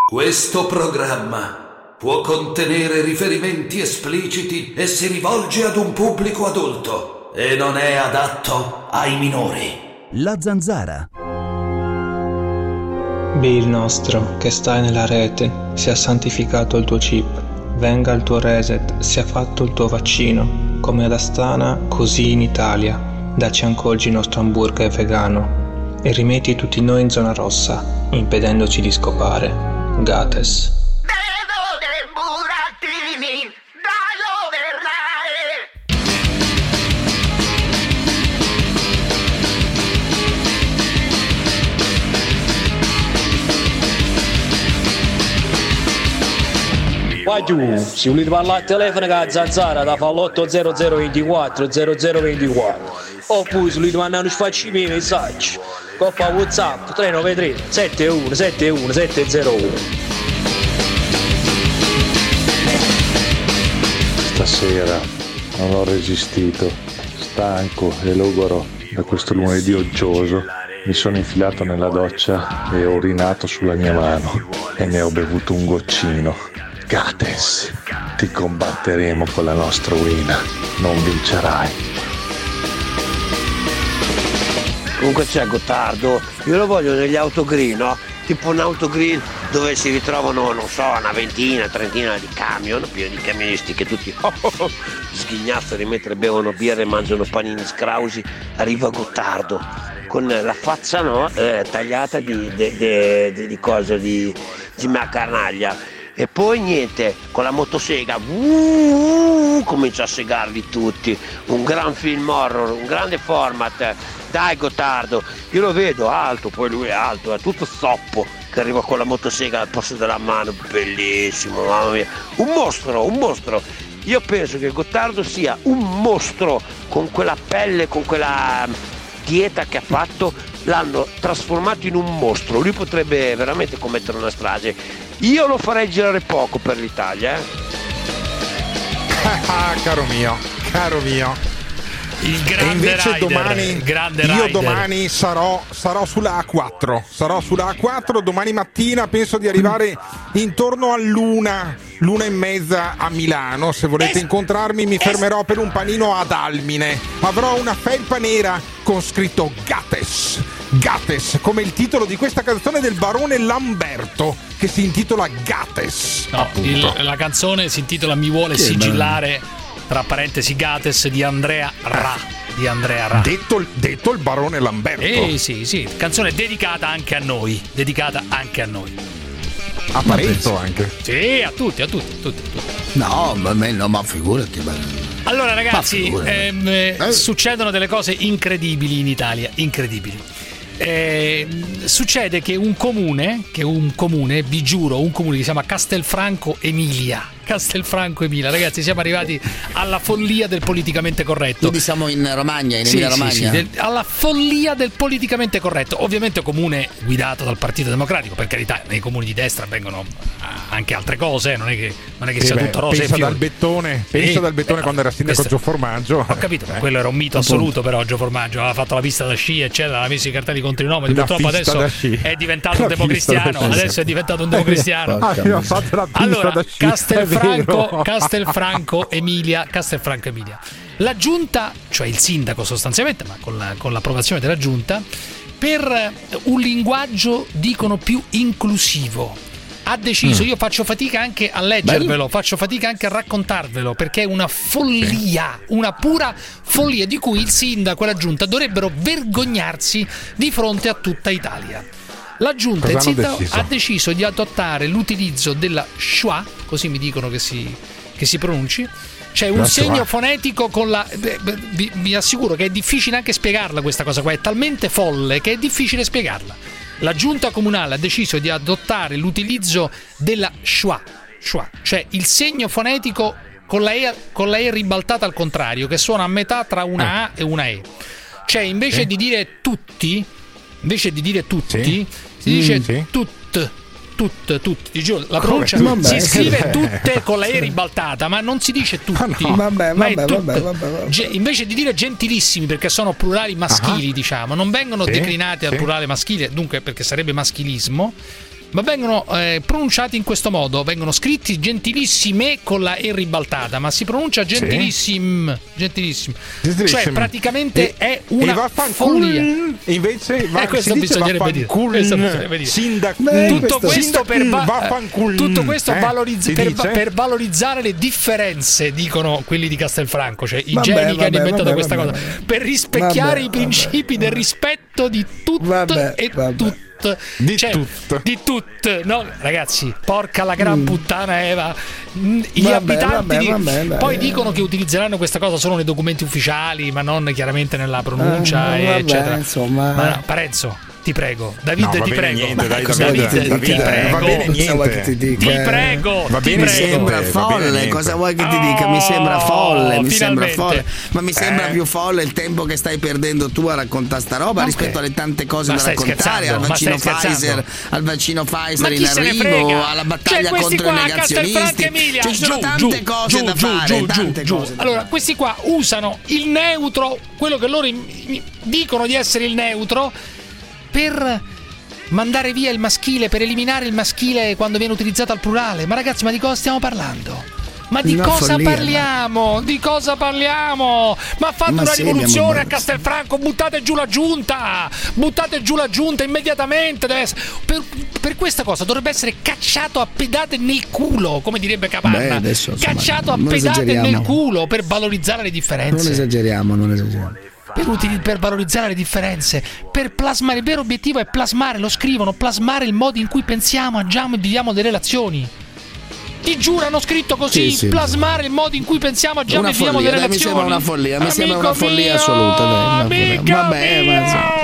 [SPEAKER 1] Questo programma può contenere riferimenti espliciti e si rivolge ad un pubblico adulto e non è adatto ai minori.
[SPEAKER 13] La zanzara.
[SPEAKER 20] Bil nostro, che stai nella rete, sia santificato il tuo chip, venga il tuo reset, sia fatto il tuo vaccino, come ad Astana, così in Italia. Dacci ancora il nostro hamburger vegano e rimetti tutti noi in zona rossa, impedendoci di scopare. Gates.
[SPEAKER 21] Qua giù, se volete parlare al telefono con la zanzara da fa l'80024 0024 oppure se volete mandare un sfaccimento messaggio coppa whatsapp 393 71 71 701
[SPEAKER 22] Stasera non ho resistito, stanco e logoro da questo lunedì oggioso. Mi sono infilato nella doccia e ho urinato sulla mia mano e ne ho bevuto un goccino. Gates, ti combatteremo con la nostra urina, non vincerai.
[SPEAKER 23] Comunque c'è Gottardo, io lo voglio negli autogrill, no? Tipo un autogrill dove si ritrovano, non so, una ventina, trentina di camion, pieni di camionisti che tutti sghignazzano mentre bevono birra e mangiano panini scrausi, arriva Gottardo con la faccia no, eh, tagliata di, de- de- de- di cosa, di Jimmy Carnaglia. E poi niente, con la motosega uh, comincia a segarli tutti. Un gran film horror, un grande format. Dai Gottardo, io lo vedo alto, poi lui è alto, è tutto zoppo che arriva con la motosega al posto della mano, bellissimo, mamma mia. Un mostro, un mostro. Io penso che Gottardo sia un mostro con quella pelle, con quella dieta che ha fatto, l'hanno trasformato in un mostro. Lui potrebbe veramente commettere una strage. Io lo farei girare poco per l'Italia, eh.
[SPEAKER 11] Ah, caro mio, caro mio.
[SPEAKER 8] Il
[SPEAKER 11] e
[SPEAKER 8] grande
[SPEAKER 11] invece
[SPEAKER 8] rider,
[SPEAKER 11] domani
[SPEAKER 8] grande
[SPEAKER 11] io
[SPEAKER 8] rider.
[SPEAKER 11] domani sarò, sarò sulla A4 sarò sulla A4 domani mattina penso di arrivare intorno all'una l'una e mezza a Milano. Se volete incontrarmi mi fermerò per un panino ad Almine. Avrò una felpa nera con scritto Gates Gates come il titolo di questa canzone del barone Lamberto che si intitola Gates
[SPEAKER 8] No, il- la canzone si intitola Mi vuole
[SPEAKER 11] Che
[SPEAKER 8] sigillare tra parentesi Gates di Andrea Ra. Di Andrea Ra.
[SPEAKER 11] detto, il- detto il barone Lamberto
[SPEAKER 8] Eh sì, sì, canzone dedicata anche a noi. Dedicata anche a noi.
[SPEAKER 11] a Parenzo anche
[SPEAKER 8] Sì, a tutti, a tutti, a tutti. a tutti.
[SPEAKER 3] No, ma, me- no, ma figurati. ma-
[SPEAKER 8] Allora, ragazzi,
[SPEAKER 3] figurati.
[SPEAKER 8] ehm, eh, succedono delle cose incredibili in Italia. Incredibili. Eh, succede che un comune, che un comune, vi giuro, un comune che si chiama Castelfranco Emilia. Castelfranco Emilia, ragazzi, siamo arrivati alla follia del politicamente corretto.
[SPEAKER 3] Quindi siamo in Romagna, in
[SPEAKER 8] Sì,
[SPEAKER 3] Emilia
[SPEAKER 8] sì,
[SPEAKER 3] Romagna.
[SPEAKER 8] sì, del- alla follia del politicamente corretto. Ovviamente comune guidato dal Partito Democratico, per carità, nei comuni di destra vengono anche altre cose, non è che, non è che
[SPEAKER 11] Sì,
[SPEAKER 8] sia
[SPEAKER 11] beh,
[SPEAKER 8] tutto rosa e
[SPEAKER 11] pensa
[SPEAKER 8] fiori.
[SPEAKER 11] dal bettone, pensa
[SPEAKER 8] Sì,
[SPEAKER 11] dal bettone
[SPEAKER 8] eh,
[SPEAKER 11] quando era sindaco
[SPEAKER 8] questo-
[SPEAKER 11] Gio Formaggio.
[SPEAKER 8] Ho capito,
[SPEAKER 11] Eh.
[SPEAKER 8] quello era un mito
[SPEAKER 11] Appunto.
[SPEAKER 8] assoluto però Gio Formaggio, aveva fatto la pista da sci eccetera, aveva messo i cartelli contro i nomadi,
[SPEAKER 11] La
[SPEAKER 8] purtroppo
[SPEAKER 11] pista
[SPEAKER 8] adesso
[SPEAKER 11] da sci.
[SPEAKER 8] è diventato un
[SPEAKER 11] La
[SPEAKER 8] democristiano,
[SPEAKER 11] da sci.
[SPEAKER 8] adesso è diventato un democristiano.
[SPEAKER 11] Ah, aveva fatto la pista
[SPEAKER 8] Allora,
[SPEAKER 11] da sci, è
[SPEAKER 8] Castelfranco. Castelfranco Emilia, Castelfranco Emilia. La giunta, cioè il sindaco sostanzialmente, ma con, la- con l'approvazione della giunta, per eh, un linguaggio dicono più inclusivo. Ha deciso,
[SPEAKER 3] Mm.
[SPEAKER 8] io faccio fatica anche a leggervelo, faccio fatica anche a raccontarvelo, perché è una follia, una pura follia di cui il sindaco e la giunta dovrebbero vergognarsi di fronte a tutta Italia. La giunta in
[SPEAKER 11] deciso?
[SPEAKER 8] ha deciso di adottare l'utilizzo della schwa, così mi dicono che si, che si pronunci. C'è un
[SPEAKER 11] La
[SPEAKER 8] segno
[SPEAKER 11] schwa.
[SPEAKER 8] fonetico con la. beh, beh, vi, vi assicuro che è difficile anche spiegarla questa cosa qua, è talmente folle che è difficile spiegarla. La giunta comunale ha deciso di adottare l'utilizzo della schwa, schwa, cioè il segno fonetico con la, e, con la E ribaltata al contrario, che suona a metà tra una A e una E. Cioè, invece
[SPEAKER 11] Sì.
[SPEAKER 8] di dire tutti, invece di dire tutti,
[SPEAKER 11] Sì.
[SPEAKER 8] Si dice
[SPEAKER 11] Mm, sì.
[SPEAKER 8] tut. Tut, tut, ti giuro, la pronuncia
[SPEAKER 11] tutte?
[SPEAKER 8] si scrive
[SPEAKER 11] Vabbè.
[SPEAKER 8] tutte con la E ribaltata, ma non si dice tutti.
[SPEAKER 11] no.
[SPEAKER 3] Vabbè, vabbè, vabbè, vabbè, vabbè.
[SPEAKER 8] Invece di dire gentilissimi, perché sono plurali maschili,
[SPEAKER 11] Ah.
[SPEAKER 8] diciamo, non vengono
[SPEAKER 11] Sì,
[SPEAKER 8] declinati al
[SPEAKER 11] sì.
[SPEAKER 8] plurale maschile, dunque perché sarebbe maschilismo. Ma vengono eh, pronunciati in questo modo, vengono scritti gentilissime con la E ribaltata, ma si pronuncia gentilissim, gentilissimo.
[SPEAKER 11] Gentilissime.
[SPEAKER 8] Cioè praticamente
[SPEAKER 11] E-
[SPEAKER 8] è
[SPEAKER 11] e
[SPEAKER 8] una
[SPEAKER 11] vaffanculo,
[SPEAKER 8] follia.
[SPEAKER 11] Invece va,
[SPEAKER 8] Eh, questo bisognerebbe dire. Questo bisognerebbe dire.
[SPEAKER 11] sindac-
[SPEAKER 8] tutto
[SPEAKER 11] questo-
[SPEAKER 8] questo, per,
[SPEAKER 11] sindac-
[SPEAKER 8] va- tutto questo
[SPEAKER 11] eh,
[SPEAKER 8] valorizz- per, per valorizzare le differenze, dicono quelli di Castelfranco, cioè i
[SPEAKER 3] Vabbè,
[SPEAKER 8] geni che hanno inventato
[SPEAKER 3] vabbè,
[SPEAKER 8] questa cosa, per rispecchiare i principi del rispetto di tutto e
[SPEAKER 3] vabbè.
[SPEAKER 8] Tutto.
[SPEAKER 11] Di
[SPEAKER 8] Cioè,
[SPEAKER 11] tutto.
[SPEAKER 8] di tutto, no? Ragazzi, porca la gran puttana Eva. Mm, I
[SPEAKER 3] Vabbè,
[SPEAKER 8] abitanti
[SPEAKER 3] vabbè,
[SPEAKER 8] di-
[SPEAKER 3] vabbè,
[SPEAKER 8] poi dicono che utilizzeranno questa cosa solo nei documenti ufficiali, ma non chiaramente nella pronuncia,
[SPEAKER 3] Eh,
[SPEAKER 8] eccetera.
[SPEAKER 3] insomma.
[SPEAKER 8] Ma no, Parenzo, ti prego. David,
[SPEAKER 11] No,
[SPEAKER 8] ti prego.
[SPEAKER 11] niente, dai,
[SPEAKER 8] David,
[SPEAKER 11] David,
[SPEAKER 8] ti
[SPEAKER 11] David,
[SPEAKER 8] prego.
[SPEAKER 11] va bene
[SPEAKER 3] Cosa vuoi che ti
[SPEAKER 11] niente.
[SPEAKER 3] dica?
[SPEAKER 8] Ti prego,
[SPEAKER 11] Va bene
[SPEAKER 3] Mi sembra
[SPEAKER 11] niente,
[SPEAKER 3] folle,
[SPEAKER 11] niente.
[SPEAKER 3] cosa vuoi che ti dica? Mi sembra folle, mi sembra folle. Ma mi sembra
[SPEAKER 11] Eh.
[SPEAKER 3] più folle il tempo che stai perdendo tu a raccontare sta roba rispetto alle tante cose
[SPEAKER 8] Ma
[SPEAKER 3] da raccontare, al vaccino Pfizer, al vaccino Pfizer in arrivo, alla battaglia contro i negazionisti. Cioè, sono
[SPEAKER 8] giù,
[SPEAKER 3] tante
[SPEAKER 8] giù,
[SPEAKER 3] cose
[SPEAKER 8] giù,
[SPEAKER 3] da
[SPEAKER 8] giù,
[SPEAKER 3] fare,
[SPEAKER 8] giù,
[SPEAKER 3] tante
[SPEAKER 8] giù,
[SPEAKER 3] cose
[SPEAKER 8] giù.
[SPEAKER 3] da
[SPEAKER 8] Allora,
[SPEAKER 3] fare.
[SPEAKER 8] questi qua usano il neutro, quello che loro dicono di essere il neutro, per mandare via il maschile, per eliminare il maschile quando viene utilizzato al plurale. Ma ragazzi, ma di cosa stiamo parlando? Ma di
[SPEAKER 3] Una
[SPEAKER 8] cosa
[SPEAKER 3] follia,
[SPEAKER 8] parliamo? Di cosa parliamo? Ma fate
[SPEAKER 3] Ma
[SPEAKER 8] una
[SPEAKER 3] sì,
[SPEAKER 8] rivoluzione a Castelfranco, buttate giù la giunta! Buttate giù la giunta immediatamente! Per, per questa cosa dovrebbe essere cacciato a pedate nel culo, come direbbe Capanna.
[SPEAKER 3] Beh, adesso, insomma,
[SPEAKER 8] cacciato a
[SPEAKER 3] non
[SPEAKER 8] pedate nel culo per valorizzare le
[SPEAKER 3] Non
[SPEAKER 8] differenze.
[SPEAKER 3] esageriamo, non esageriamo.
[SPEAKER 8] Per, utili- per valorizzare le differenze, per plasmare. Il vero obiettivo è plasmare, lo scrivono, plasmare il modo in cui pensiamo, agiamo e viviamo delle relazioni. Ti giuro, hanno scritto così:
[SPEAKER 3] Sì, sì.
[SPEAKER 8] plasmare il modo in cui pensiamo, agiamo e viviamo
[SPEAKER 3] follia,
[SPEAKER 8] delle
[SPEAKER 3] dai, mi
[SPEAKER 8] relazioni.
[SPEAKER 3] sembra una follia, mi sembra
[SPEAKER 8] Amico
[SPEAKER 3] una follia
[SPEAKER 8] mio,
[SPEAKER 3] assoluta, dai, Vabbè, ma insomma.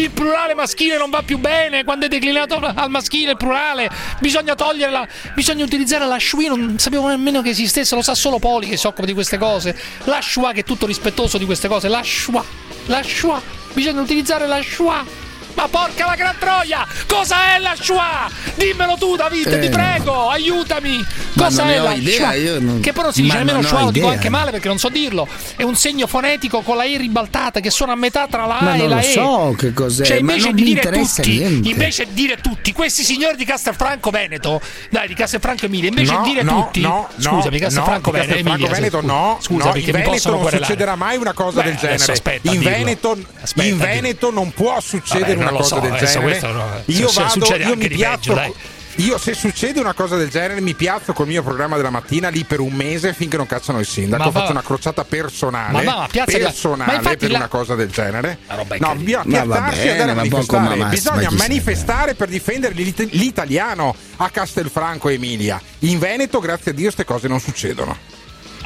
[SPEAKER 8] Il plurale maschile non va più bene quando è declinato al maschile il plurale. Bisogna togliere la. Bisogna utilizzare la schwa. Non sapevo nemmeno che esistesse, lo sa solo Poli che si occupa di queste cose. La schwa che è tutto rispettoso di queste cose. La schwa. La schwa. Bisogna utilizzare la schwa. Ma porca la gran troia! Cosa è la schwa? Dimmelo tu, David,
[SPEAKER 3] Eh,
[SPEAKER 8] ti prego, aiutami! Cosa
[SPEAKER 3] non
[SPEAKER 8] è la
[SPEAKER 3] idea,
[SPEAKER 8] schwa?
[SPEAKER 3] io non-
[SPEAKER 8] Che non si dice nemmeno
[SPEAKER 3] non
[SPEAKER 8] schwa, lo dico anche male perché non so dirlo. È un segno fonetico con la E ribaltata che suona a metà tra la A
[SPEAKER 3] Ma
[SPEAKER 8] e
[SPEAKER 3] non
[SPEAKER 8] la
[SPEAKER 3] lo
[SPEAKER 8] E.
[SPEAKER 3] so che cos'è,
[SPEAKER 8] Cioè,
[SPEAKER 3] ma
[SPEAKER 8] invece
[SPEAKER 3] non
[SPEAKER 8] di
[SPEAKER 3] mi
[SPEAKER 8] dire
[SPEAKER 3] interessa
[SPEAKER 8] tutti,
[SPEAKER 3] niente.
[SPEAKER 8] invece di dire tutti, questi signori di Castelfranco Veneto, dai, di Castelfranco Emilia, invece
[SPEAKER 11] No,
[SPEAKER 8] di dire
[SPEAKER 11] no,
[SPEAKER 8] tutti,
[SPEAKER 11] no,
[SPEAKER 8] scusami,
[SPEAKER 11] no,
[SPEAKER 8] Castelfranco
[SPEAKER 11] no,
[SPEAKER 8] Veneto,
[SPEAKER 11] Castelfranco
[SPEAKER 8] Emilia,
[SPEAKER 11] Veneto
[SPEAKER 8] scusa,
[SPEAKER 11] no,
[SPEAKER 8] scusa
[SPEAKER 11] no,
[SPEAKER 8] perché
[SPEAKER 11] in Veneto non
[SPEAKER 8] querelare.
[SPEAKER 11] succederà mai una cosa
[SPEAKER 8] Beh,
[SPEAKER 11] del genere.
[SPEAKER 8] aspetta
[SPEAKER 11] in. Veneto,
[SPEAKER 8] Aspetta
[SPEAKER 11] in. Veneto non può succedere
[SPEAKER 8] Vabbè,
[SPEAKER 11] una cosa
[SPEAKER 8] so,
[SPEAKER 11] del genere.
[SPEAKER 8] questo no,
[SPEAKER 11] Io
[SPEAKER 8] se-
[SPEAKER 11] vado,
[SPEAKER 8] succede
[SPEAKER 11] io
[SPEAKER 8] anche
[SPEAKER 11] mi
[SPEAKER 8] di peggio,
[SPEAKER 11] piazzo
[SPEAKER 8] dai.
[SPEAKER 11] io se succede una cosa del genere mi piazzo col mio programma della mattina lì per un mese finché non cacciano il sindaco.
[SPEAKER 8] Ma va-
[SPEAKER 11] Faccio una crociata personale,
[SPEAKER 8] Ma va, ma piazza-
[SPEAKER 11] personale
[SPEAKER 8] ma infatti
[SPEAKER 11] per
[SPEAKER 8] la-
[SPEAKER 11] una cosa del genere.
[SPEAKER 8] La
[SPEAKER 11] No, bisogna
[SPEAKER 3] Ma va
[SPEAKER 11] piazzarsi
[SPEAKER 3] bene,
[SPEAKER 11] andare a
[SPEAKER 3] ma
[SPEAKER 11] manifestare.
[SPEAKER 3] ma ma-
[SPEAKER 11] Bisogna
[SPEAKER 3] ma
[SPEAKER 11] manifestare per difendere l'it- l'italiano a Castelfranco Emilia. In Veneto, grazie a Dio, queste cose non succedono.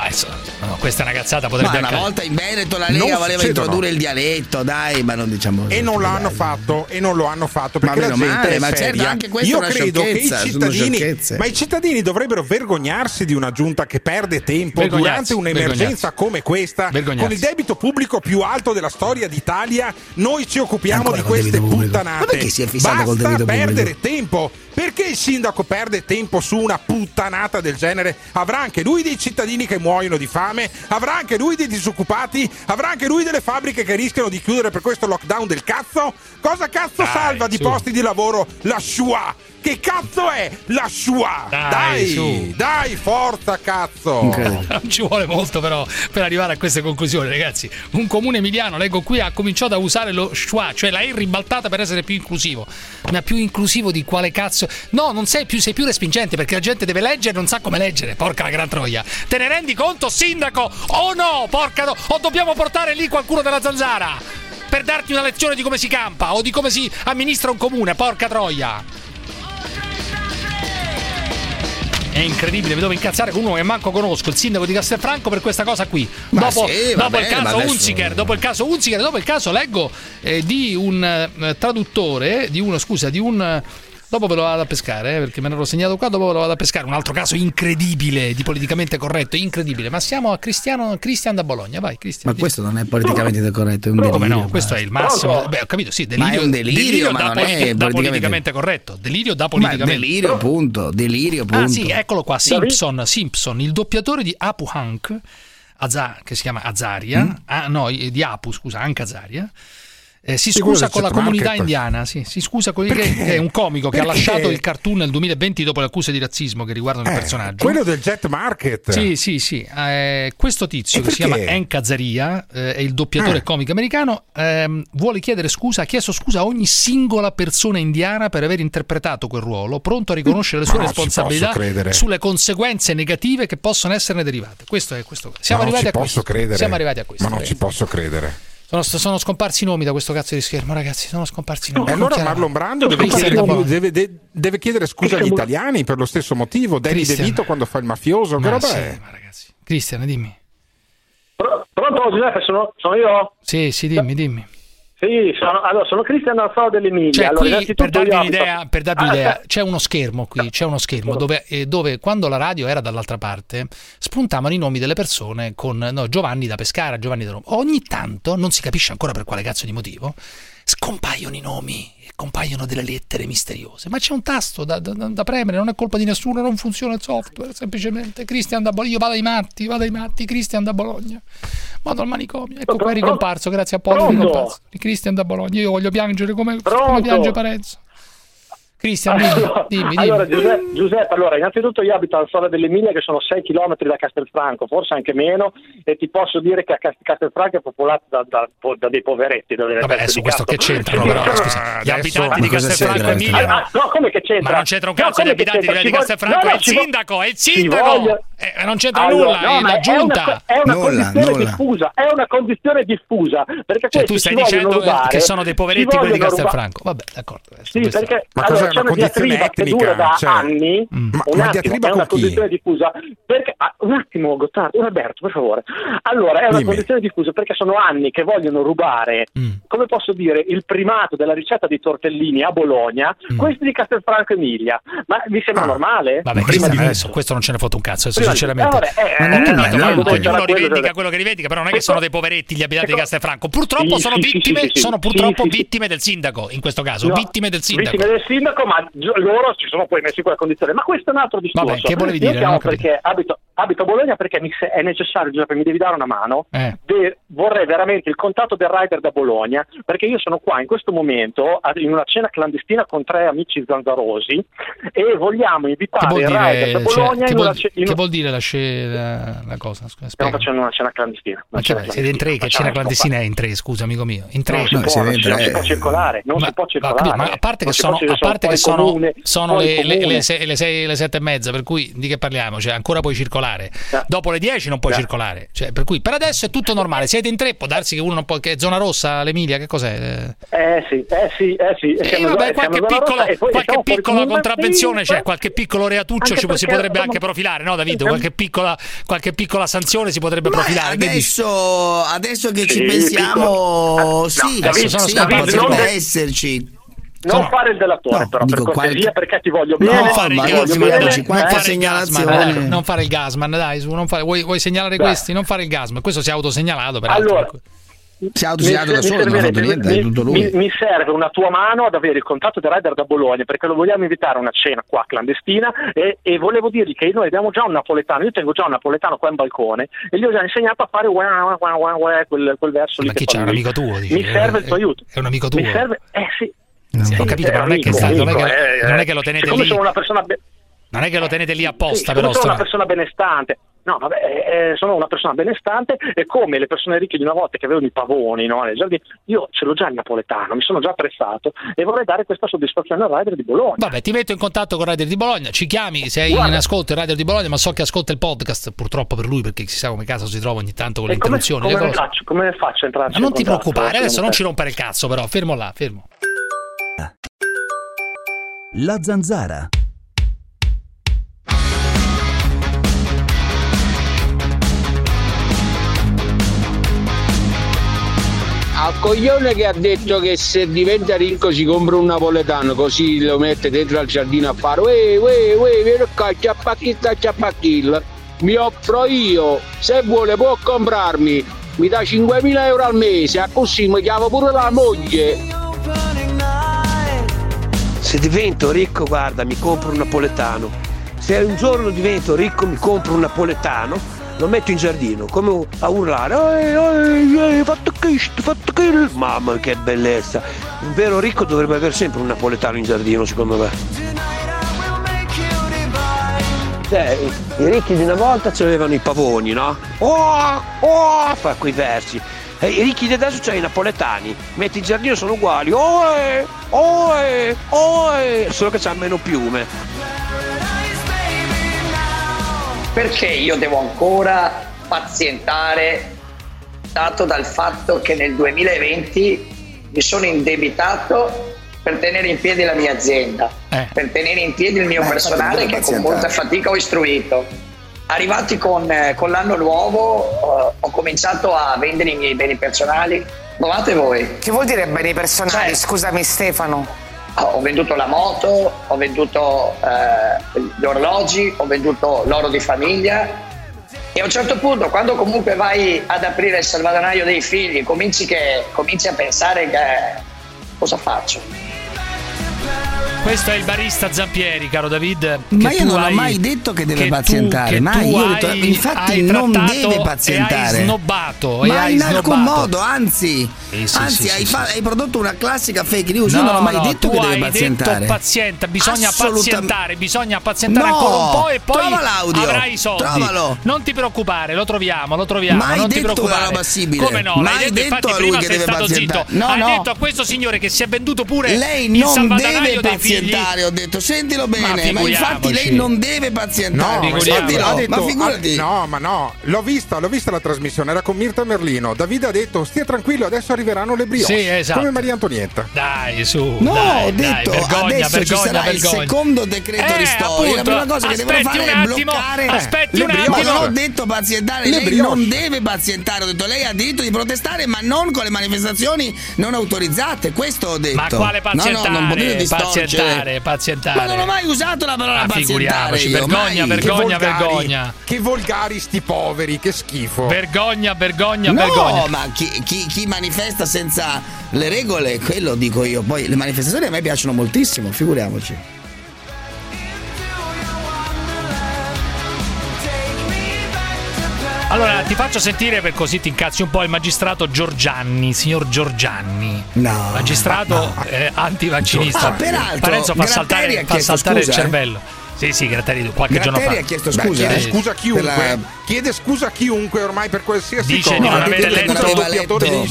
[SPEAKER 8] Adesso, no, questa una cazzata,
[SPEAKER 3] Ma
[SPEAKER 8] potrebbe
[SPEAKER 3] una
[SPEAKER 8] accadere.
[SPEAKER 3] volta in Veneto la
[SPEAKER 11] Non
[SPEAKER 3] Lega voleva introdurre il dialetto, dai, ma non diciamo
[SPEAKER 11] E non l'hanno
[SPEAKER 3] dai.
[SPEAKER 11] fatto, e non lo hanno fatto perché
[SPEAKER 3] Ma
[SPEAKER 11] la gente
[SPEAKER 3] male,
[SPEAKER 11] è
[SPEAKER 3] ma certo, anche questa
[SPEAKER 11] Io
[SPEAKER 3] è una
[SPEAKER 11] credo che i cittadini, ma i cittadini dovrebbero vergognarsi di una giunta che perde tempo durante un'emergenza come questa, con il debito pubblico più alto della storia d'Italia. Noi ci occupiamo di queste puttanate.
[SPEAKER 3] Ma perché si è fissato
[SPEAKER 11] Basta
[SPEAKER 3] col debito
[SPEAKER 11] perdere
[SPEAKER 3] pubblico?
[SPEAKER 11] tempo. Perché il sindaco perde tempo su una puttanata del genere? Avrà anche lui dei cittadini che muoiono di fame, avrà anche lui dei disoccupati, avrà anche lui delle fabbriche che rischiano di chiudere per questo lockdown del cazzo? Cosa cazzo
[SPEAKER 8] Dai,
[SPEAKER 11] salva di
[SPEAKER 8] su.
[SPEAKER 11] posti di lavoro la Shua? Che cazzo è la Shua?
[SPEAKER 8] Dai,
[SPEAKER 11] Dai,
[SPEAKER 8] su.
[SPEAKER 11] dai, forza cazzo!
[SPEAKER 3] Incredibile.
[SPEAKER 8] Non ci vuole molto però per arrivare a queste conclusioni, ragazzi. Un comune emiliano, leggo qui, ha cominciato a usare lo schwa, cioè la E ribaltata per essere più inclusivo. Ma più inclusivo di quale cazzo? No, non sei più, sei più respingente perché la gente deve leggere e non sa come leggere. Porca la gran troia. Te ne rendi conto, sindaco? O no? Porca no. O dobbiamo portare lì qualcuno della zanzara? per darti una lezione di come si campa o di come si amministra un comune, porca troia. È incredibile, mi devo incazzare con uno che manco conosco, il sindaco di Castelfranco per questa cosa qui.
[SPEAKER 3] Ma
[SPEAKER 8] dopo,
[SPEAKER 3] sì,
[SPEAKER 8] dopo il
[SPEAKER 3] bene,
[SPEAKER 8] caso
[SPEAKER 3] adesso-
[SPEAKER 8] Unziker, dopo il caso Unziker, dopo il caso leggo eh, di un eh, traduttore, di uno, scusa, di un Dopo ve lo vado a pescare, eh, perché me ne ero segnato qua, dopo ve lo vado a pescare. Un altro caso incredibile, di politicamente corretto, incredibile. Ma siamo a Cristiano, Cristian da Bologna, vai Cristian.
[SPEAKER 3] Ma questo non è politicamente corretto, è un delirio.
[SPEAKER 8] Come no?
[SPEAKER 3] ma-
[SPEAKER 8] Questo è il massimo. Beh, ho capito, sì, delirio,
[SPEAKER 3] Ma è un delirio, ma
[SPEAKER 8] da,
[SPEAKER 3] non
[SPEAKER 8] politi-
[SPEAKER 3] è politicamente-
[SPEAKER 8] politicamente corretto. Delirio da
[SPEAKER 3] Ma
[SPEAKER 8] politicamente.
[SPEAKER 3] delirio, punto. Delirio, punto.
[SPEAKER 8] Ah sì, eccolo qua, Simpson, Simpson, il doppiatore di Apu Hank, Aza- che si chiama Azaria,
[SPEAKER 3] Mm.
[SPEAKER 8] ah, no, di Apu, scusa, anche Azaria. Eh, si scusa con la comunità
[SPEAKER 11] Market.
[SPEAKER 8] indiana, sì, si scusa con il
[SPEAKER 11] Perché?
[SPEAKER 8] che è un comico che ha
[SPEAKER 11] Perché?
[SPEAKER 8] lasciato il cartoon nel 2020 dopo le accuse di razzismo che riguardano il
[SPEAKER 11] Eh,
[SPEAKER 8] personaggio.
[SPEAKER 11] Quello del jet market.
[SPEAKER 8] Sì, sì, sì. Eh, questo tizio
[SPEAKER 11] E
[SPEAKER 8] che si chiama
[SPEAKER 11] perché?
[SPEAKER 8] Hank Azaria, eh, è il doppiatore
[SPEAKER 11] Eh.
[SPEAKER 8] comico americano, ehm, vuole chiedere scusa, ha chiesto scusa a ogni singola persona indiana per aver interpretato quel ruolo, pronto a riconoscere le sue
[SPEAKER 11] ci
[SPEAKER 8] responsabilità sulle conseguenze negative che possono esserne derivate. Questo è questo. Siamo arrivati a questo. Siamo arrivati a questo.
[SPEAKER 11] Ma non ci posso credere.
[SPEAKER 8] Sono, sono scomparsi i nomi da questo cazzo di schermo, ragazzi. Sono scomparsi i nomi.
[SPEAKER 11] E allora Marlon Brando deve chiedere, deve- de- deve chiedere scusa agli italiani per lo stesso motivo. Danny. De Vito quando fa il mafioso,
[SPEAKER 8] Ma sì, ma ragazzi. Cristian, dimmi.
[SPEAKER 6] Pronto Giuseppe, sono, sono io?
[SPEAKER 8] Sì, sì, dimmi, dimmi.
[SPEAKER 6] Sì, sono, allora, sono Cristian dal Foro dell'Emilia.
[SPEAKER 8] Cioè,
[SPEAKER 6] allora,
[SPEAKER 8] qui per darvi un'idea, per darvi
[SPEAKER 6] Ah,
[SPEAKER 8] un'idea, c'è uno schermo qui, c'è uno schermo dove, eh, dove quando la radio era dall'altra parte spuntavano i nomi delle persone con no, Giovanni da Pescara, Giovanni da Roma. Ogni tanto, non si capisce ancora per quale cazzo di motivo, scompaiono i nomi, compaiono delle lettere misteriose. Ma c'è un tasto da, da- da premere, non è colpa di nessuno, non funziona il software, semplicemente. Cristian da Bologna, io vado ai matti, vado ai matti, Cristian da Bologna. Vado al manicomio, ecco qua è ricomparso, grazie a Paolo. Cristian da Bologna, io voglio piangere come, come piange Parenzo. Cristian, dimmi,
[SPEAKER 6] Allora,
[SPEAKER 8] dimmi, dimmi.
[SPEAKER 6] allora, Giuseppe, Giuseppe, allora, innanzitutto io abito al Sole dell'Emilia che sono 6 km da Castelfranco, forse anche meno, e ti posso dire che Castelfranco è popolato da, da- da dei poveretti. Da delle
[SPEAKER 8] Vabbè, adesso
[SPEAKER 6] di
[SPEAKER 8] questo che c'entrano però, scusa, gli
[SPEAKER 11] adesso-
[SPEAKER 8] abitanti di
[SPEAKER 11] cosa
[SPEAKER 8] Castelfranco
[SPEAKER 11] c'entra?
[SPEAKER 8] Emilia.
[SPEAKER 6] Ah, no, come che c'entra?
[SPEAKER 8] Ma non c'entra un
[SPEAKER 6] No,
[SPEAKER 8] cazzo, gli
[SPEAKER 6] come che
[SPEAKER 8] abitanti di di Castelfranco,
[SPEAKER 6] no,
[SPEAKER 8] è
[SPEAKER 6] no,
[SPEAKER 8] il
[SPEAKER 6] ci vo-
[SPEAKER 8] sindaco, è il sindaco! Eh, non c'entra
[SPEAKER 6] Allora,
[SPEAKER 8] nulla,
[SPEAKER 6] no,
[SPEAKER 8] è
[SPEAKER 6] ma
[SPEAKER 8] la
[SPEAKER 6] è una,
[SPEAKER 8] giunta.
[SPEAKER 6] è una
[SPEAKER 3] Nulla,
[SPEAKER 6] condizione
[SPEAKER 3] nulla.
[SPEAKER 6] diffusa, è una condizione diffusa, perché
[SPEAKER 8] Cioè, tu stai dicendo
[SPEAKER 6] rubare,
[SPEAKER 8] che sono dei poveretti quelli di Castelfranco. Vabbè, d'accordo. adesso
[SPEAKER 6] Sì, perché
[SPEAKER 11] Ma
[SPEAKER 6] allora, c'è
[SPEAKER 11] una condizione
[SPEAKER 6] diatriba che
[SPEAKER 11] etnica?
[SPEAKER 6] dura da
[SPEAKER 11] Cioè,
[SPEAKER 6] anni.
[SPEAKER 11] Ma-
[SPEAKER 6] un
[SPEAKER 11] ma
[SPEAKER 6] attimo,
[SPEAKER 11] diatriba
[SPEAKER 6] è una
[SPEAKER 11] chi?
[SPEAKER 6] condizione diffusa. Perché, ah, un attimo, Gottardo, Roberto, per favore. Allora, è una
[SPEAKER 11] Dimmi.
[SPEAKER 6] condizione diffusa perché sono anni che vogliono rubare,
[SPEAKER 8] Mm.
[SPEAKER 6] come posso dire, il primato della ricetta di tortellini a Bologna, questi di Castelfranco Emilia. Ma vi sembra normale?
[SPEAKER 8] Mm. Vabbè,
[SPEAKER 6] Prima di
[SPEAKER 8] adesso questo non ce ne foto un cazzo, adesso sinceramente.
[SPEAKER 6] eh, eh, eh, eh,
[SPEAKER 8] ognuno
[SPEAKER 6] quello
[SPEAKER 8] rivendica quello che rivendica, però non è che sono dei poveretti gli abitanti di. Castelfranco. Purtroppo sono vittime, sono purtroppo vittime del sindaco, in questo caso, vittime del sindaco.
[SPEAKER 6] Vittime del sindaco, ma gi- loro si sono poi messi in quella condizione. Ma questo è un altro discorso.
[SPEAKER 8] Vabbè, che volevi
[SPEAKER 6] Io
[SPEAKER 8] dire? capito.
[SPEAKER 6] perché abito, abito a Bologna perché mi se- è necessario, Giuseppe, mi devi dare una mano.
[SPEAKER 8] Eh.
[SPEAKER 6] De- vorrei veramente il contatto del rider da Bologna perché io sono qua in questo momento a- in una cena clandestina con tre amici zanzarosi e vogliamo
[SPEAKER 8] Che
[SPEAKER 6] invitare il rider da
[SPEAKER 8] cioè,
[SPEAKER 6] Bologna
[SPEAKER 8] che
[SPEAKER 6] in
[SPEAKER 8] vuol,
[SPEAKER 6] ce- in
[SPEAKER 8] che vuol dire la, sce- la, la cosa? Scusa,
[SPEAKER 6] Stiamo facendo una cena clandestina.
[SPEAKER 8] Ma cioè, siete in tre, che cena clandestina è in tre, scusa amico mio. In tre.
[SPEAKER 6] Non si può, non si, può circolare, non
[SPEAKER 8] Ma-
[SPEAKER 6] si può
[SPEAKER 8] ma,
[SPEAKER 6] circolare.
[SPEAKER 8] ma a parte che sono, a parte che sono,
[SPEAKER 6] comune,
[SPEAKER 8] sono le, le, le sei, le sei- le sette e mezza, per cui di che parliamo? Cioè, ancora puoi circolare. Dopo le 10 non puoi
[SPEAKER 6] Eh.
[SPEAKER 8] circolare. Cioè, per cui per adesso è tutto normale. Siete in tre, può darsi che uno non può. Che è zona rossa l'Emilia, che cos'è?
[SPEAKER 6] Eh sì, eh sì, eh sì.
[SPEAKER 8] Eh,
[SPEAKER 6] Siamo-
[SPEAKER 8] vabbè, qualche,
[SPEAKER 6] zona
[SPEAKER 8] piccolo,
[SPEAKER 6] rossa e poi
[SPEAKER 8] qualche piccola contravvenzione
[SPEAKER 6] sì,
[SPEAKER 8] c'è, qualche piccolo reatuccio ci, si potrebbe
[SPEAKER 6] siamo-
[SPEAKER 8] anche profilare, no Davido? Qualche piccola, qualche piccola sanzione si potrebbe profilare. Che dici?
[SPEAKER 3] Adesso, adesso che ci
[SPEAKER 6] Sì,
[SPEAKER 3] pensiamo,
[SPEAKER 6] piccolo.
[SPEAKER 3] sì,
[SPEAKER 6] David,
[SPEAKER 3] sì, sì, potrebbe esserci.
[SPEAKER 6] Non
[SPEAKER 8] No.
[SPEAKER 6] fare il delatore,
[SPEAKER 3] No,
[SPEAKER 6] però,
[SPEAKER 3] dico
[SPEAKER 6] per cortesia,
[SPEAKER 3] qualche-
[SPEAKER 6] perché ti voglio
[SPEAKER 3] No,
[SPEAKER 6] bene.
[SPEAKER 8] fare il gasman,
[SPEAKER 3] voglio
[SPEAKER 6] bene.
[SPEAKER 3] dici,
[SPEAKER 8] non
[SPEAKER 3] qualche
[SPEAKER 8] fare il gasman,
[SPEAKER 3] segnalazione.
[SPEAKER 8] dai, non fare il gasman, dai, su, non fare- vuoi, vuoi segnalare
[SPEAKER 6] Dai.
[SPEAKER 8] questi? Non fare il gasman, questo si è autosegnalato peraltro.
[SPEAKER 6] Allora,
[SPEAKER 3] Si è autosegnato
[SPEAKER 6] Mi-
[SPEAKER 3] da
[SPEAKER 6] mi
[SPEAKER 3] solo, non ha fatto
[SPEAKER 6] servirebbe-
[SPEAKER 3] niente, è
[SPEAKER 6] mi-
[SPEAKER 3] tutto
[SPEAKER 6] mi,
[SPEAKER 3] lui.
[SPEAKER 6] mi serve una tua mano ad avere il contatto del rider da Bologna perché lo vogliamo invitare a una cena qua clandestina e, e volevo dirgli che noi abbiamo già un napoletano, io tengo già un napoletano qua in balcone e gli ho già insegnato a fare ua, ua, ua, quel, quel verso lì.
[SPEAKER 8] Ma
[SPEAKER 6] che
[SPEAKER 8] chi c'è? Un amico tuo? dici?
[SPEAKER 6] Mi serve il tuo
[SPEAKER 8] È-
[SPEAKER 6] aiuto.
[SPEAKER 8] È un amico tuo?
[SPEAKER 6] Mi serve, eh sì.
[SPEAKER 8] Sì, ho capito, ma non è che, non è che-
[SPEAKER 6] eh,
[SPEAKER 8] non è che lo tenete lì.
[SPEAKER 6] sono una persona be-
[SPEAKER 8] Non è che lo tenete lì
[SPEAKER 6] Sì,
[SPEAKER 8] apposta,
[SPEAKER 6] siccome
[SPEAKER 8] però.
[SPEAKER 6] sono una persona benestante. No, vabbè, eh, eh, sono una persona benestante e come le persone ricche di una volta che avevano i pavoni, no, io ce l'ho già il napoletano, mi sono già apprezzato e vorrei dare questa soddisfazione al rider di Bologna.
[SPEAKER 8] Vabbè, ti metto in contatto con il Rider di Bologna, ci chiami, sei in ascolto il Rider di Bologna, ma so che ascolta il podcast, purtroppo per lui, perché si sa come caso si trova ogni tanto con le
[SPEAKER 6] come,
[SPEAKER 8] interruzioni.
[SPEAKER 6] come
[SPEAKER 8] cose.
[SPEAKER 6] faccio, come faccio a entrarci
[SPEAKER 8] Ma non ti preoccupare, adesso non ci rompere il cazzo, però, fermo là, fermo.
[SPEAKER 13] La zanzara.
[SPEAKER 24] Al coglione che ha detto che se diventa ricco si compra un napoletano così lo mette dentro al giardino a fare uè uè uè vieni qua ciappacchilla ciappacchilla. Mi offro io se vuole può comprarmi. Mi dà 5.000 euro al mese a così mi chiama pure la moglie
[SPEAKER 23] Se divento ricco, guarda, mi compro un napoletano. Se un giorno divento ricco, mi compro un napoletano, lo metto in giardino, come a urlare. "Ehi, ehi, ehi, fatto questo, fatto quello. Mamma che bellezza. Un vero ricco dovrebbe avere sempre un napoletano in giardino, secondo me. Cioè, i ricchi di una volta avevano i pavoni, no? Oh, oh, fa quei versi. E i ricchi di adesso c'è i napoletani. Metti in giardino sono uguali. Oe, oe, oe. Solo che c'ha meno piume.
[SPEAKER 25] Perché io devo ancora pazientare, dato dal fatto che nel 2020 mi sono indebitato per tenere in piedi la mia azienda, per tenere in piedi il mio
[SPEAKER 3] Eh,
[SPEAKER 25] personale che con molta fatica ho istruito. Arrivati con, eh, con l'anno nuovo eh, ho cominciato a vendere i miei beni personali. Provate voi.
[SPEAKER 26] Che vuol dire beni personali?
[SPEAKER 25] Cioè-
[SPEAKER 26] Scusami Stefano.
[SPEAKER 25] Ho venduto la moto, ho venduto eh, gli orologi, ho venduto l'oro di famiglia e a un certo punto quando comunque vai ad aprire il salvadanaio dei figli cominci, che, cominci a pensare che cosa faccio?
[SPEAKER 8] Questo è il barista Zampieri, caro David.
[SPEAKER 3] Ma io
[SPEAKER 8] tu
[SPEAKER 3] non ho
[SPEAKER 8] hai-
[SPEAKER 3] mai detto che deve
[SPEAKER 8] che tu-
[SPEAKER 3] pazientare,
[SPEAKER 8] che
[SPEAKER 3] mai.
[SPEAKER 8] tu
[SPEAKER 3] Io ho detto- infatti non deve
[SPEAKER 8] e
[SPEAKER 3] pazientare.
[SPEAKER 8] hai snobbato. e
[SPEAKER 3] Ma
[SPEAKER 8] hai
[SPEAKER 3] in alcun
[SPEAKER 8] snobbato.
[SPEAKER 3] modo, anzi,
[SPEAKER 8] Sì, sì,
[SPEAKER 3] anzi
[SPEAKER 8] sì,
[SPEAKER 3] hai,
[SPEAKER 8] sì,
[SPEAKER 3] fa-
[SPEAKER 8] sì.
[SPEAKER 3] hai prodotto una classica fake news. Io
[SPEAKER 8] No,
[SPEAKER 3] non ho mai
[SPEAKER 8] no,
[SPEAKER 3] detto
[SPEAKER 8] tu
[SPEAKER 3] che deve
[SPEAKER 8] hai
[SPEAKER 3] pazientare.
[SPEAKER 8] detto pazienta, bisogna
[SPEAKER 3] Assolutam-
[SPEAKER 8] pazientare, bisogna pazientare
[SPEAKER 3] No,
[SPEAKER 8] ancora un po' e poi
[SPEAKER 3] trova l'audio,
[SPEAKER 8] avrai i soldi.
[SPEAKER 3] trovalo.
[SPEAKER 8] Non ti preoccupare, lo troviamo, lo troviamo,
[SPEAKER 3] Mai
[SPEAKER 8] non ti
[SPEAKER 3] detto una
[SPEAKER 8] preoccupare.
[SPEAKER 3] roba simile.
[SPEAKER 8] Come no?
[SPEAKER 3] Mai
[SPEAKER 8] detto,
[SPEAKER 3] detto
[SPEAKER 8] infatti
[SPEAKER 3] a lui che deve
[SPEAKER 8] stato zitto.
[SPEAKER 3] pazientare. No,
[SPEAKER 8] hai
[SPEAKER 3] no.
[SPEAKER 8] detto a questo signore che si è venduto pure
[SPEAKER 3] Lei non deve pazientare, ho detto, sentilo bene, ma,
[SPEAKER 8] figuriamoci.
[SPEAKER 3] infatti lei non deve pazientare.
[SPEAKER 11] No, ma detto-
[SPEAKER 3] ma figurati.
[SPEAKER 11] no, ma no, l'ho vista, l'ho vista la trasmissione, era con Mirta Merlino. Davide ha detto stia tranquillo, adesso arriveranno le brioche.
[SPEAKER 8] Sì, esatto.
[SPEAKER 11] Come Maria Antonietta.
[SPEAKER 8] Dai, su.
[SPEAKER 3] No,
[SPEAKER 8] dai,
[SPEAKER 3] ho
[SPEAKER 8] dai,
[SPEAKER 3] detto
[SPEAKER 8] vergogna,
[SPEAKER 3] adesso ci
[SPEAKER 8] vergogna,
[SPEAKER 3] sarà il
[SPEAKER 8] vergogna.
[SPEAKER 3] secondo decreto
[SPEAKER 8] Eh,
[SPEAKER 3] ristori. la prima cosa che devono fare
[SPEAKER 8] un
[SPEAKER 3] è
[SPEAKER 8] attimo,
[SPEAKER 3] bloccare
[SPEAKER 8] aspetti un attimo.
[SPEAKER 3] Ma non ho detto pazientare,
[SPEAKER 11] Le
[SPEAKER 3] lei
[SPEAKER 11] brioche.
[SPEAKER 3] non deve pazientare, ho detto lei ha diritto di protestare, ma non con le manifestazioni non autorizzate. Questo ho detto.
[SPEAKER 8] Ma quale pazientare?
[SPEAKER 3] No, no, non potete
[SPEAKER 8] pazientare, pazientare.
[SPEAKER 3] Ma non ho mai usato la parola
[SPEAKER 8] Ma
[SPEAKER 3] pazientare. io,
[SPEAKER 8] vergogna,
[SPEAKER 3] mai.
[SPEAKER 8] vergogna,
[SPEAKER 11] Che volgari,
[SPEAKER 8] vergogna.
[SPEAKER 11] Che volgari sti poveri, che schifo.
[SPEAKER 8] Vergogna, vergogna,
[SPEAKER 3] No,
[SPEAKER 8] vergogna.
[SPEAKER 3] ma chi, chi- chi manifesta senza le regole, quello dico io. Poi le manifestazioni a me piacciono moltissimo, figuriamoci.
[SPEAKER 8] Allora, ti faccio sentire per così ti incazzi un po' il magistrato Giorgianni, signor Giorgianni.
[SPEAKER 3] No.
[SPEAKER 8] Magistrato eh, antivaccinista.
[SPEAKER 3] Ah, peraltro,
[SPEAKER 8] Parenzo fa saltare, fa saltare il
[SPEAKER 3] scusa, eh?
[SPEAKER 8] Sì, sì, Gratteri qualche giorno fa.
[SPEAKER 3] Gratteri ha chiesto
[SPEAKER 11] Beh,
[SPEAKER 3] scusa.
[SPEAKER 11] chiede
[SPEAKER 3] eh,
[SPEAKER 11] scusa a chiunque.
[SPEAKER 3] la-
[SPEAKER 11] Chiede scusa a chiunque ormai per qualsiasi
[SPEAKER 8] Dice
[SPEAKER 11] cosa.
[SPEAKER 8] di non
[SPEAKER 11] Chiede scusa
[SPEAKER 8] letto-
[SPEAKER 11] al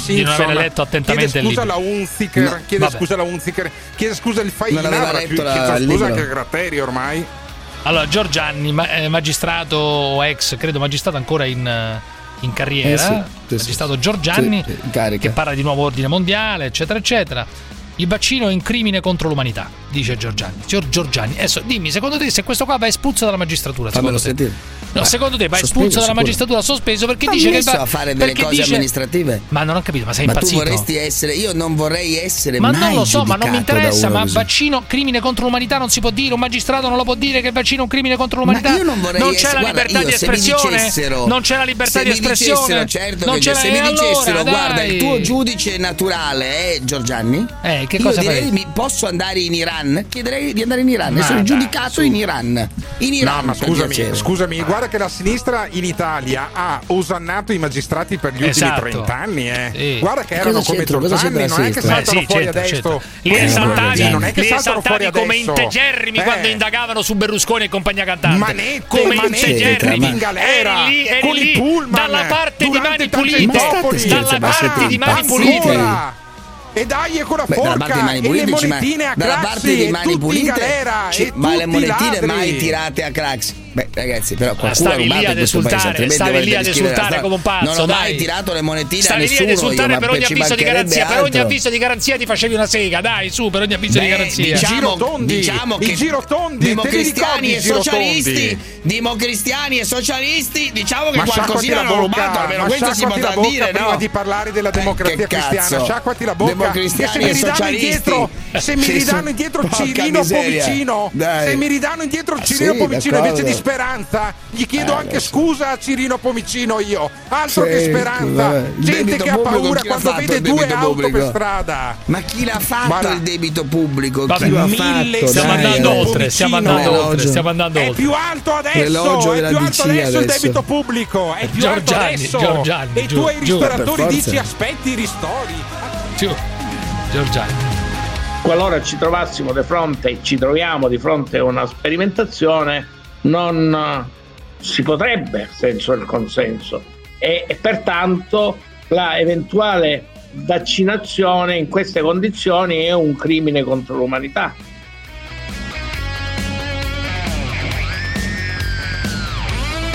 [SPEAKER 3] di non
[SPEAKER 8] aver letto attentamente
[SPEAKER 11] Chiede scusa alla Unziker.
[SPEAKER 8] No,
[SPEAKER 11] chiede
[SPEAKER 8] vabbè.
[SPEAKER 11] scusa alla Unziker. Chiede scusa Faina.
[SPEAKER 3] Letto la-
[SPEAKER 11] chiede
[SPEAKER 3] il
[SPEAKER 11] scusa anche a Gratteri ormai.
[SPEAKER 8] Allora, Giorgianni, ma- eh, magistrato ex, credo magistrato ancora in, eh, in carriera.
[SPEAKER 3] Eh sì, sì,
[SPEAKER 8] magistrato. Giorgianni,
[SPEAKER 3] Sì,
[SPEAKER 8] che parla di nuovo ordine mondiale, eccetera, eccetera. Il vaccino è un crimine contro l'umanità, dice Giorgianni. Signor Giorgianni, adesso dimmi, secondo te se questo qua va espulso dalla magistratura?
[SPEAKER 3] Fammelo
[SPEAKER 8] Secondo te?
[SPEAKER 3] sentire.
[SPEAKER 8] No, secondo te va
[SPEAKER 3] Sospeso,
[SPEAKER 8] espulso dalla magistratura sospeso perché
[SPEAKER 3] Ma
[SPEAKER 8] dice che va
[SPEAKER 3] a fare delle cose
[SPEAKER 8] dice-
[SPEAKER 3] amministrative.
[SPEAKER 8] Ma non ho capito, ma sei
[SPEAKER 3] Ma tu
[SPEAKER 8] impazzito?
[SPEAKER 3] vorresti essere, io non vorrei essere
[SPEAKER 8] Ma non lo so, ma non mi interessa. Ma
[SPEAKER 3] così.
[SPEAKER 8] vaccino, crimine contro l'umanità non si può dire. Un magistrato non lo può dire che il vaccino è un crimine contro l'umanità.
[SPEAKER 3] Ma io non vorrei
[SPEAKER 8] c'è
[SPEAKER 3] essere-
[SPEAKER 8] la
[SPEAKER 3] guarda,
[SPEAKER 8] libertà
[SPEAKER 3] io
[SPEAKER 8] di
[SPEAKER 3] se mi
[SPEAKER 8] espressione.
[SPEAKER 3] dicessero-
[SPEAKER 8] non c'è la libertà
[SPEAKER 3] se
[SPEAKER 8] di
[SPEAKER 3] mi
[SPEAKER 8] espressione.
[SPEAKER 3] dicessero, certo
[SPEAKER 8] non c'è
[SPEAKER 3] se
[SPEAKER 8] la...
[SPEAKER 3] mi
[SPEAKER 8] e
[SPEAKER 3] dicessero,
[SPEAKER 8] allora,
[SPEAKER 3] guarda,
[SPEAKER 8] dai.
[SPEAKER 3] il tuo giudice naturale è Giorgianni,
[SPEAKER 8] Eh, che
[SPEAKER 3] io
[SPEAKER 8] cosa
[SPEAKER 3] direi, mi- posso andare in Iran? Chiederei di andare in Iran,
[SPEAKER 8] Ma
[SPEAKER 3] essere
[SPEAKER 8] dai,
[SPEAKER 3] giudicato
[SPEAKER 8] su.
[SPEAKER 3] in Iran. In Iran,
[SPEAKER 11] No, ma scusami, scusami, guarda che la sinistra in Italia ha osannato i magistrati per gli
[SPEAKER 8] Esatto.
[SPEAKER 11] ultimi 30 anni. Eh.
[SPEAKER 8] Sì.
[SPEAKER 11] Guarda che erano come Giordani, non è che saltano
[SPEAKER 8] Eh, sì,
[SPEAKER 11] fuori
[SPEAKER 8] c'entra,
[SPEAKER 11] adesso.
[SPEAKER 8] Li
[SPEAKER 11] Eh,
[SPEAKER 8] esaltati,
[SPEAKER 11] non è che
[SPEAKER 8] li
[SPEAKER 11] saltano fuori
[SPEAKER 8] come integerrimi
[SPEAKER 11] Eh.
[SPEAKER 8] quando indagavano su Berlusconi e compagnia cantante.
[SPEAKER 11] Manette,
[SPEAKER 8] come integerrimi.
[SPEAKER 11] in galera, con i
[SPEAKER 8] lì,
[SPEAKER 11] pullman,
[SPEAKER 8] dalla parte di mani pulite. Dalla parte di mani pulite.
[SPEAKER 11] E dai e con la
[SPEAKER 3] Beh, dalla
[SPEAKER 11] forca
[SPEAKER 3] parte di mani
[SPEAKER 11] e le
[SPEAKER 3] pulite
[SPEAKER 11] monetine a
[SPEAKER 3] dalla
[SPEAKER 11] Craxi
[SPEAKER 3] parte di mani pulite
[SPEAKER 11] galera
[SPEAKER 3] ci-
[SPEAKER 11] e
[SPEAKER 3] ma le monetine
[SPEAKER 11] ladri.
[SPEAKER 3] mai tirate a Craxi beh ragazzi però qualcuno ha
[SPEAKER 8] stavi lì
[SPEAKER 3] rubato
[SPEAKER 8] ad
[SPEAKER 3] in questo paese,
[SPEAKER 8] esultare,
[SPEAKER 3] altrimenti
[SPEAKER 8] stavi lì ad esultare come un pazzo,
[SPEAKER 3] non ho mai
[SPEAKER 8] dai.
[SPEAKER 3] tirato le monetine
[SPEAKER 8] Stavi
[SPEAKER 3] a
[SPEAKER 8] lì ad
[SPEAKER 3] nessuno
[SPEAKER 8] esultare per ogni avviso di garanzia. Per ogni
[SPEAKER 3] altro.
[SPEAKER 8] avviso di garanzia ti facevi una sega, dai, su, per ogni avviso di
[SPEAKER 3] Beh,
[SPEAKER 8] garanzia.
[SPEAKER 3] diciamo, diciamo che democristiani e socialisti democristiani e socialisti diciamo che qualcosina hanno
[SPEAKER 11] bocca,
[SPEAKER 3] rubato almeno questo si potrà
[SPEAKER 11] bocca
[SPEAKER 3] dire
[SPEAKER 11] prima
[SPEAKER 3] no?
[SPEAKER 11] di parlare della
[SPEAKER 3] Eh,
[SPEAKER 11] democrazia cristiana, sciacquati la bocca. E se mi ridanno indietro, se mi ridanno indietro Cirino. Pomicino, se mi ridanno indietro Cirino Pomicino invece di. Speranza, gli chiedo
[SPEAKER 3] Eh,
[SPEAKER 11] anche
[SPEAKER 3] adesso.
[SPEAKER 11] scusa a Cirino Pomicino io. Altro
[SPEAKER 3] Sì,
[SPEAKER 11] che Speranza,
[SPEAKER 3] vabbè. Il
[SPEAKER 11] gente
[SPEAKER 3] debito
[SPEAKER 11] che ha paura quando vede due auto
[SPEAKER 3] pubblico?
[SPEAKER 11] per strada.
[SPEAKER 3] ma chi l'ha fatto
[SPEAKER 11] Guarda.
[SPEAKER 3] il debito pubblico
[SPEAKER 11] Vabbè,
[SPEAKER 3] chi
[SPEAKER 11] mille
[SPEAKER 3] fatto
[SPEAKER 8] Stiamo
[SPEAKER 3] Dai,
[SPEAKER 8] andando
[SPEAKER 3] eh.
[SPEAKER 8] oltre, stiamo andando
[SPEAKER 3] L'elogio.
[SPEAKER 8] oltre, stiamo andando
[SPEAKER 11] È
[SPEAKER 8] oltre.
[SPEAKER 11] più alto adesso, è più alto adesso il debito pubblico, è più alto adesso.
[SPEAKER 8] Giorgiani,
[SPEAKER 11] e tu ai ristoratori dici aspetti i ristori.
[SPEAKER 8] Giù. Giorgiani.
[SPEAKER 27] qualora ci trovassimo di fronte, ci troviamo di fronte a una sperimentazione, non si potrebbe senza il consenso e, e pertanto la eventuale vaccinazione in queste condizioni è un crimine contro l'umanità.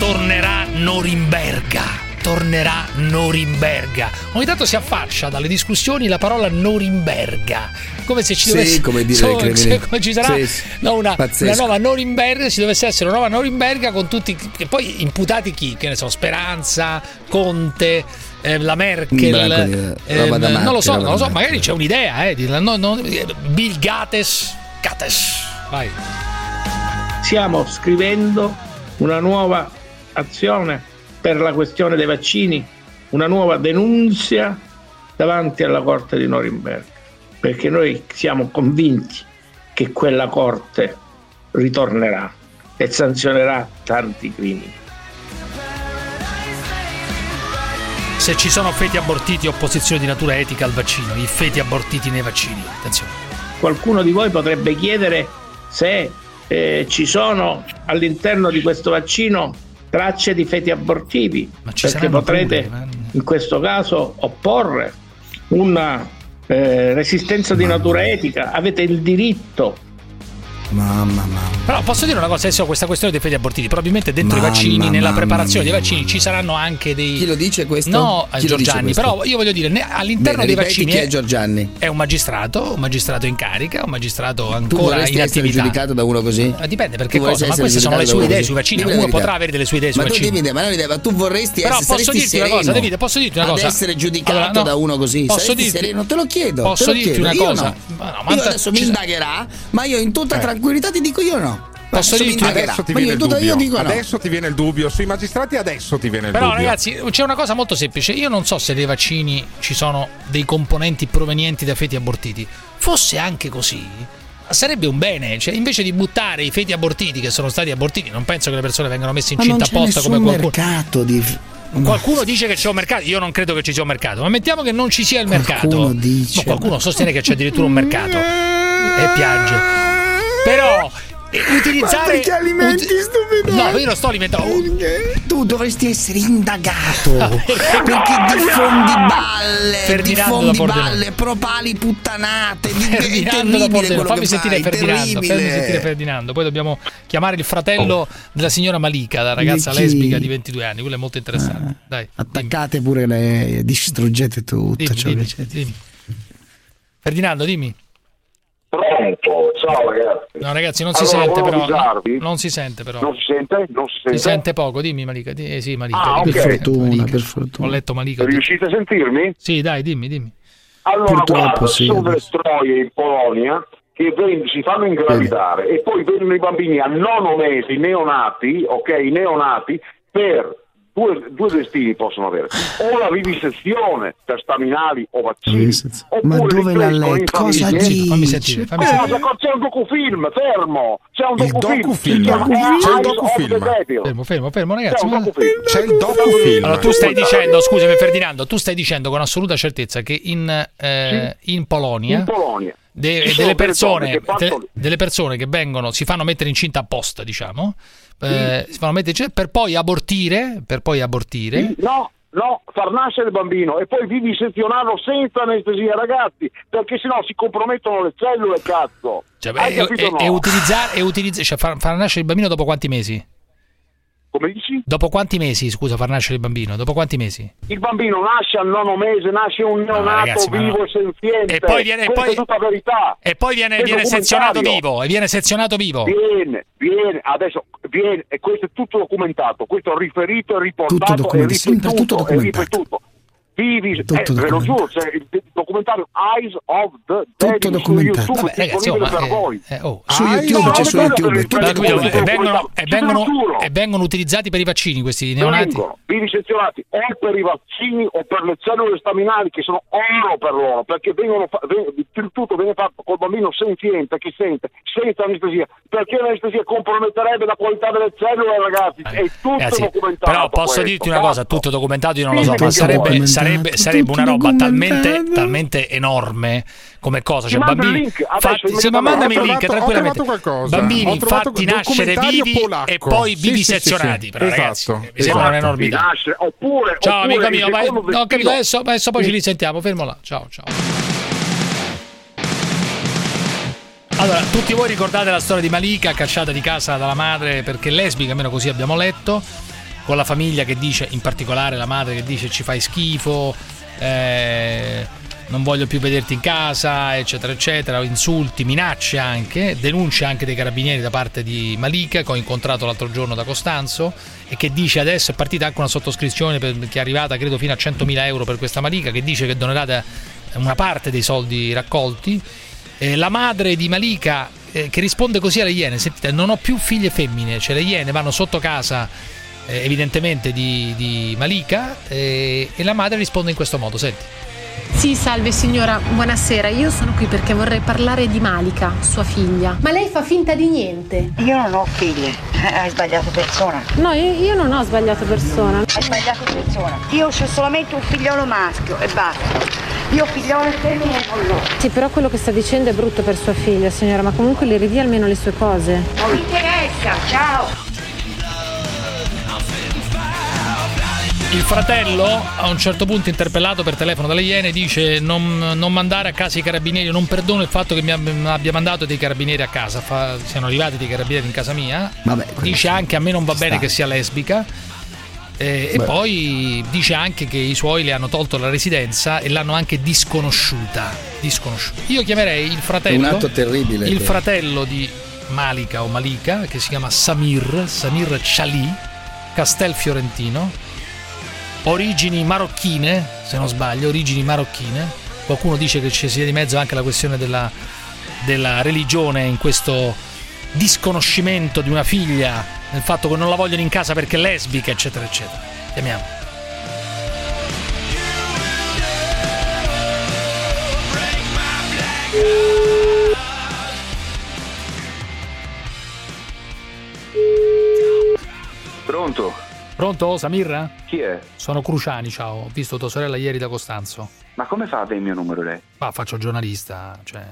[SPEAKER 8] tornerà Norimberga. Tornerà Norimberga. Ogni tanto si affaccia dalle discussioni la parola Norimberga. Come se ci
[SPEAKER 3] Sì,
[SPEAKER 8] dovesse
[SPEAKER 3] come dire ai criminali.
[SPEAKER 8] come ci sarà
[SPEAKER 3] Sì, sì.
[SPEAKER 8] no, una, una nuova Norimberga, ci dovesse essere una nuova Norimberga con tutti che poi imputati chi? Che ne so, Speranza, Conte, eh, la Merkel,
[SPEAKER 3] eh,
[SPEAKER 8] ehm,
[SPEAKER 3] roba da matti,
[SPEAKER 8] non lo so,
[SPEAKER 3] roba
[SPEAKER 8] non lo so, magari c'è un'idea, eh, di- no, no, Bill Gates, Gates. Vai.
[SPEAKER 27] Stiamo scrivendo una nuova azione per la questione dei vaccini, una nuova denunzia davanti alla Corte di Norimberga, perché noi siamo convinti che quella Corte ritornerà e sanzionerà tanti crimini.
[SPEAKER 8] Se ci sono feti abortiti, opposizione di natura etica al vaccino, i feti abortiti nei vaccini. Attenzione.
[SPEAKER 27] Qualcuno di voi potrebbe chiedere se eh, ci sono all'interno di questo vaccino tracce di feti abortivi, perché potrete
[SPEAKER 8] pure,
[SPEAKER 27] in questo caso opporre una eh, resistenza di natura etica, avete il diritto
[SPEAKER 3] mamma mamma
[SPEAKER 8] Però posso dire una cosa adesso questa questione dei feti abortiti, probabilmente dentro
[SPEAKER 3] Mamma,
[SPEAKER 8] i vaccini, nella
[SPEAKER 3] mamma
[SPEAKER 8] preparazione dei
[SPEAKER 3] mia,
[SPEAKER 8] vaccini ci saranno anche dei
[SPEAKER 3] Chi lo dice questo?
[SPEAKER 8] No, eh,
[SPEAKER 3] Chi
[SPEAKER 8] Giorgiani,
[SPEAKER 3] questo?
[SPEAKER 8] però io voglio dire all'interno
[SPEAKER 3] Bene,
[SPEAKER 8] dei vaccini
[SPEAKER 3] chi è Giorgiani
[SPEAKER 8] è un magistrato, un magistrato in carica, un magistrato
[SPEAKER 3] tu
[SPEAKER 8] ancora
[SPEAKER 3] vorresti
[SPEAKER 8] in
[SPEAKER 3] essere
[SPEAKER 8] attività.
[SPEAKER 3] giudicato da uno così?
[SPEAKER 8] Eh, Dipende perché
[SPEAKER 3] Tu
[SPEAKER 8] cosa, ma queste sono le sue idee
[SPEAKER 3] così?
[SPEAKER 8] sui vaccini,
[SPEAKER 3] Dimmi
[SPEAKER 8] uno potrà avere delle sue idee sui
[SPEAKER 3] ma tu
[SPEAKER 8] vaccini.
[SPEAKER 3] dimmi, ma, non idea, ma tu vorresti
[SPEAKER 8] Però
[SPEAKER 3] essere
[SPEAKER 8] posso dirti una cosa, Davide, posso dirti una cosa?
[SPEAKER 3] essere giudicato
[SPEAKER 8] Allora, no,
[SPEAKER 3] da uno così
[SPEAKER 8] posso dirti-
[SPEAKER 3] sereno te lo chiedo
[SPEAKER 8] posso dirti una cosa? Ma ma
[SPEAKER 3] io adesso mi
[SPEAKER 8] sa-
[SPEAKER 3] indagherà ma io in tutta tranquillità ti dico io no
[SPEAKER 8] Posso
[SPEAKER 3] Adesso
[SPEAKER 8] dirti-
[SPEAKER 11] Adesso ti viene
[SPEAKER 3] in
[SPEAKER 11] il
[SPEAKER 3] io
[SPEAKER 11] dubbio.
[SPEAKER 3] dico no
[SPEAKER 11] Adesso ti viene il dubbio. Sui magistrati adesso ti viene il
[SPEAKER 8] Però
[SPEAKER 11] dubbio.
[SPEAKER 8] ragazzi, c'è una cosa molto semplice. Io non so se nei vaccini ci sono dei componenti provenienti da feti abortiti. Fosse anche così, sarebbe un bene. Cioè, invece di buttare i feti abortiti che sono stati abortiti, non penso che le persone vengano messe
[SPEAKER 3] non
[SPEAKER 8] incinta apposta come qualcuno.
[SPEAKER 3] mercato di
[SPEAKER 8] Qualcuno dice che c'è un mercato, io non credo che ci sia un mercato, ma mettiamo che non ci sia il mercato.
[SPEAKER 3] Qualcuno dice,
[SPEAKER 8] Ma qualcuno sostiene che c'è addirittura un mercato e piange. Però utilizzare.
[SPEAKER 3] perché alimenti stupido
[SPEAKER 8] No, io non sto alimentando.
[SPEAKER 3] tu dovresti essere indagato perché diffondi balle
[SPEAKER 8] Ferdinando
[SPEAKER 3] diffondi balle propali puttanate
[SPEAKER 8] Ferdinando da
[SPEAKER 3] terribile
[SPEAKER 8] Pordenone.
[SPEAKER 3] quello
[SPEAKER 8] Fammi
[SPEAKER 3] che
[SPEAKER 8] sentire
[SPEAKER 3] fai,
[SPEAKER 8] Ferdinando. Fammi sentire Ferdinando. Poi dobbiamo chiamare il fratello della signora Malika, la ragazza
[SPEAKER 3] Di chi?
[SPEAKER 8] lesbica di 22 anni. Quello è molto interessante. Dai,
[SPEAKER 3] attaccate pure lei distruggete tutto
[SPEAKER 8] dimmi, dimmi, dimmi. Ferdinando, dimmi.
[SPEAKER 28] Pronto, ciao ragazzi.
[SPEAKER 8] No, ragazzi, non si
[SPEAKER 28] Allora,
[SPEAKER 8] sente
[SPEAKER 28] volevo
[SPEAKER 8] però.
[SPEAKER 28] avvisarvi-
[SPEAKER 8] Non si sente però.
[SPEAKER 28] Non si sente? Non si sente?
[SPEAKER 8] Si sente poco, dimmi Malika. Di- eh, sì, Malika.
[SPEAKER 28] Ah,
[SPEAKER 8] dimmi.
[SPEAKER 28] ok. Per
[SPEAKER 3] fortuna, per fortuna.
[SPEAKER 8] Ho letto Malika.
[SPEAKER 28] Riuscite a sentirmi?
[SPEAKER 8] Sì, dai, dimmi, dimmi.
[SPEAKER 28] Allora,
[SPEAKER 3] Purtroppo
[SPEAKER 28] guarda,
[SPEAKER 3] sì,
[SPEAKER 28] ci sono delle troie in Polonia che ven- si fanno ingravidare e poi vengono i bambini a nono mesi neonati, ok, neonati, per due, due destini possono avere, o la vivisezione per staminali o vaccini,
[SPEAKER 18] Ma
[SPEAKER 28] oppure
[SPEAKER 18] dove l'ha letto? Cosa dice?
[SPEAKER 8] Fammi sentire, fammi
[SPEAKER 28] Eh,
[SPEAKER 8] sentire.
[SPEAKER 28] c'è un docufilm, fermo, c'è un
[SPEAKER 11] Il
[SPEAKER 28] docufilm,
[SPEAKER 11] C'è il
[SPEAKER 28] of
[SPEAKER 11] docufilm.
[SPEAKER 8] Fermo, fermo, fermo, ragazzi.
[SPEAKER 28] C'è un
[SPEAKER 8] ma-
[SPEAKER 28] docufilm.
[SPEAKER 11] C'è il docufilm.
[SPEAKER 8] Allora, tu stai dicendo, scusami Ferdinando, tu stai dicendo con assoluta certezza che in, eh, in Polonia,
[SPEAKER 28] In Polonia.
[SPEAKER 8] de- delle, persone,
[SPEAKER 28] partono-
[SPEAKER 8] de- delle persone che vengono, si fanno mettere incinta apposta, diciamo, eh, incinta per poi abortire, per poi abortire.
[SPEAKER 28] No, no, far nascere il bambino e poi vivisezionarlo senza anestesia, ragazzi, perché sennò si compromettono le cellule, cazzo.
[SPEAKER 8] Cioè,
[SPEAKER 28] Hai
[SPEAKER 8] e,
[SPEAKER 28] capito
[SPEAKER 8] e-
[SPEAKER 28] no?
[SPEAKER 8] e utilizzare, e utilizza- cioè far, far nascere il bambino dopo quanti mesi?
[SPEAKER 28] Come dici?
[SPEAKER 8] Dopo quanti mesi, scusa, far nascere il bambino? Dopo quanti mesi?
[SPEAKER 28] Il bambino nasce al nono mese, nasce un neonato
[SPEAKER 8] ragazzi, ma
[SPEAKER 28] vivo
[SPEAKER 8] no.
[SPEAKER 28] e senziente.
[SPEAKER 8] E poi viene- poi-
[SPEAKER 28] è tutta verità.
[SPEAKER 8] E poi viene, viene sezionato vivo, e viene sezionato vivo.
[SPEAKER 28] Viene, viene, adesso viene, e questo è tutto documentato, questo è riferito e riportato
[SPEAKER 18] Tutto
[SPEAKER 28] e
[SPEAKER 18] documentato, sempre
[SPEAKER 28] ripetuto,
[SPEAKER 18] tutto documentato.
[SPEAKER 28] Vivi,
[SPEAKER 18] Tutto
[SPEAKER 28] eh, ve lo
[SPEAKER 18] documentato.
[SPEAKER 28] giuro, c'è il il documentario Eyes of the Devil su
[SPEAKER 18] documentato.
[SPEAKER 28] YouTube,
[SPEAKER 8] Vabbè, ragazzi, oh,
[SPEAKER 28] per
[SPEAKER 8] eh,
[SPEAKER 28] voi.
[SPEAKER 8] eh, oh.
[SPEAKER 18] Su
[SPEAKER 11] Ah,
[SPEAKER 18] YouTube
[SPEAKER 11] no,
[SPEAKER 18] c'è su YouTube, tutto documentato.
[SPEAKER 8] e, vengono, e,
[SPEAKER 28] Ci
[SPEAKER 8] vengono, e vengono utilizzati per i vaccini questi neonati?
[SPEAKER 28] vengono vivisezionati o per i vaccini o per le cellule staminali che sono oro per loro perché vengono fa- il tutto viene fatto col bambino senziente che sente senza anestesia perché l'anestesia comprometterebbe la qualità delle cellule ragazzi è tutto
[SPEAKER 8] Ragazzi,
[SPEAKER 28] documentato
[SPEAKER 8] però posso
[SPEAKER 28] questo,
[SPEAKER 8] dirti una cosa, tutto documentato io non lo so, ma sarebbe,
[SPEAKER 18] documentato,
[SPEAKER 8] sarebbe, sarebbe una roba talmente, talmente enorme come cosa. Cioè, bambini, fatti, sì, ma mandami il link tranquillamente. Bambini fatti nascere vivi
[SPEAKER 11] polacco.
[SPEAKER 8] e poi
[SPEAKER 11] Sì, sì,
[SPEAKER 8] vivisezionati.
[SPEAKER 11] sì, sì.
[SPEAKER 8] Però, ragazzi,
[SPEAKER 11] Esatto,
[SPEAKER 8] mi sembra
[SPEAKER 11] esatto.
[SPEAKER 8] un'enormità.
[SPEAKER 28] Oppure,
[SPEAKER 8] Ciao
[SPEAKER 28] oppure
[SPEAKER 8] amico mio, vai, no, ho capito, adesso, adesso poi ci risentiamo, fermo là. Ciao, ciao. Allora, tutti voi ricordate la storia di Malika cacciata di casa dalla madre perché è lesbica, almeno così abbiamo letto, con la famiglia che dice, in particolare la madre che dice ci fai schifo, eh, non voglio più vederti in casa, eccetera, eccetera, insulti, minacce anche, denunce anche dei carabinieri da parte di Malika che ho incontrato l'altro giorno da Costanzo e che dice adesso è partita anche una sottoscrizione per- che è arrivata credo fino a 100.000 euro per questa Malika che dice che donerà una parte dei soldi raccolti. Eh, la madre di Malika eh, che risponde così alle iene, sentite, non ho più figlie femmine, cioè le iene vanno sotto casa eh, evidentemente di, di Malika eh, e la madre risponde in questo modo, senti.
[SPEAKER 29] Sì, salve signora, buonasera. Io sono qui perché vorrei parlare di Malika, sua figlia. Ma lei fa finta di niente.
[SPEAKER 30] Io non ho figlie, Eh, hai sbagliato persona.
[SPEAKER 29] No, io, io non ho sbagliato persona.
[SPEAKER 30] Hai sbagliato persona. Io ho solamente un figliolo maschio e basta. Io figliolo femmine non l'ho.
[SPEAKER 29] Sì, però quello che sta dicendo è brutto per sua figlia, signora, ma comunque le ridia almeno le sue cose.
[SPEAKER 30] Non mi interessa, ciao.
[SPEAKER 8] Il fratello, a un certo punto interpellato per telefono dalle Iene, dice non, non mandare a casa i carabinieri, non perdono il fatto che mi abbia, mandato dei carabinieri a casa, fa- siano arrivati dei carabinieri in casa mia.
[SPEAKER 18] Vabbè,
[SPEAKER 8] dice anche a me non va bene
[SPEAKER 18] sta.
[SPEAKER 8] che sia lesbica. Eh, e poi dice anche che i suoi le hanno tolto la residenza e l'hanno anche disconosciuta. disconosciuta. Io chiamerei il fratello.
[SPEAKER 18] È un atto terribile
[SPEAKER 8] Il
[SPEAKER 18] quello.
[SPEAKER 8] fratello di Malika o Malika, che si chiama Samir, Samir Chali, Castel Fiorentino. Origini marocchine, se non sbaglio, origini marocchine. Qualcuno dice che ci sia di mezzo anche la questione della, della religione in questo disconoscimento di una figlia, nel fatto che non la vogliono in casa perché è lesbica, eccetera, eccetera. Chiamiamo.
[SPEAKER 28] Pronto?
[SPEAKER 8] Pronto, Samir?
[SPEAKER 28] Chi è?
[SPEAKER 8] Sono Cruciani, ciao. Ho visto tua sorella ieri da Costanzo.
[SPEAKER 28] Ma come fa a avere il mio numero lei?
[SPEAKER 8] Ma faccio giornalista, cioè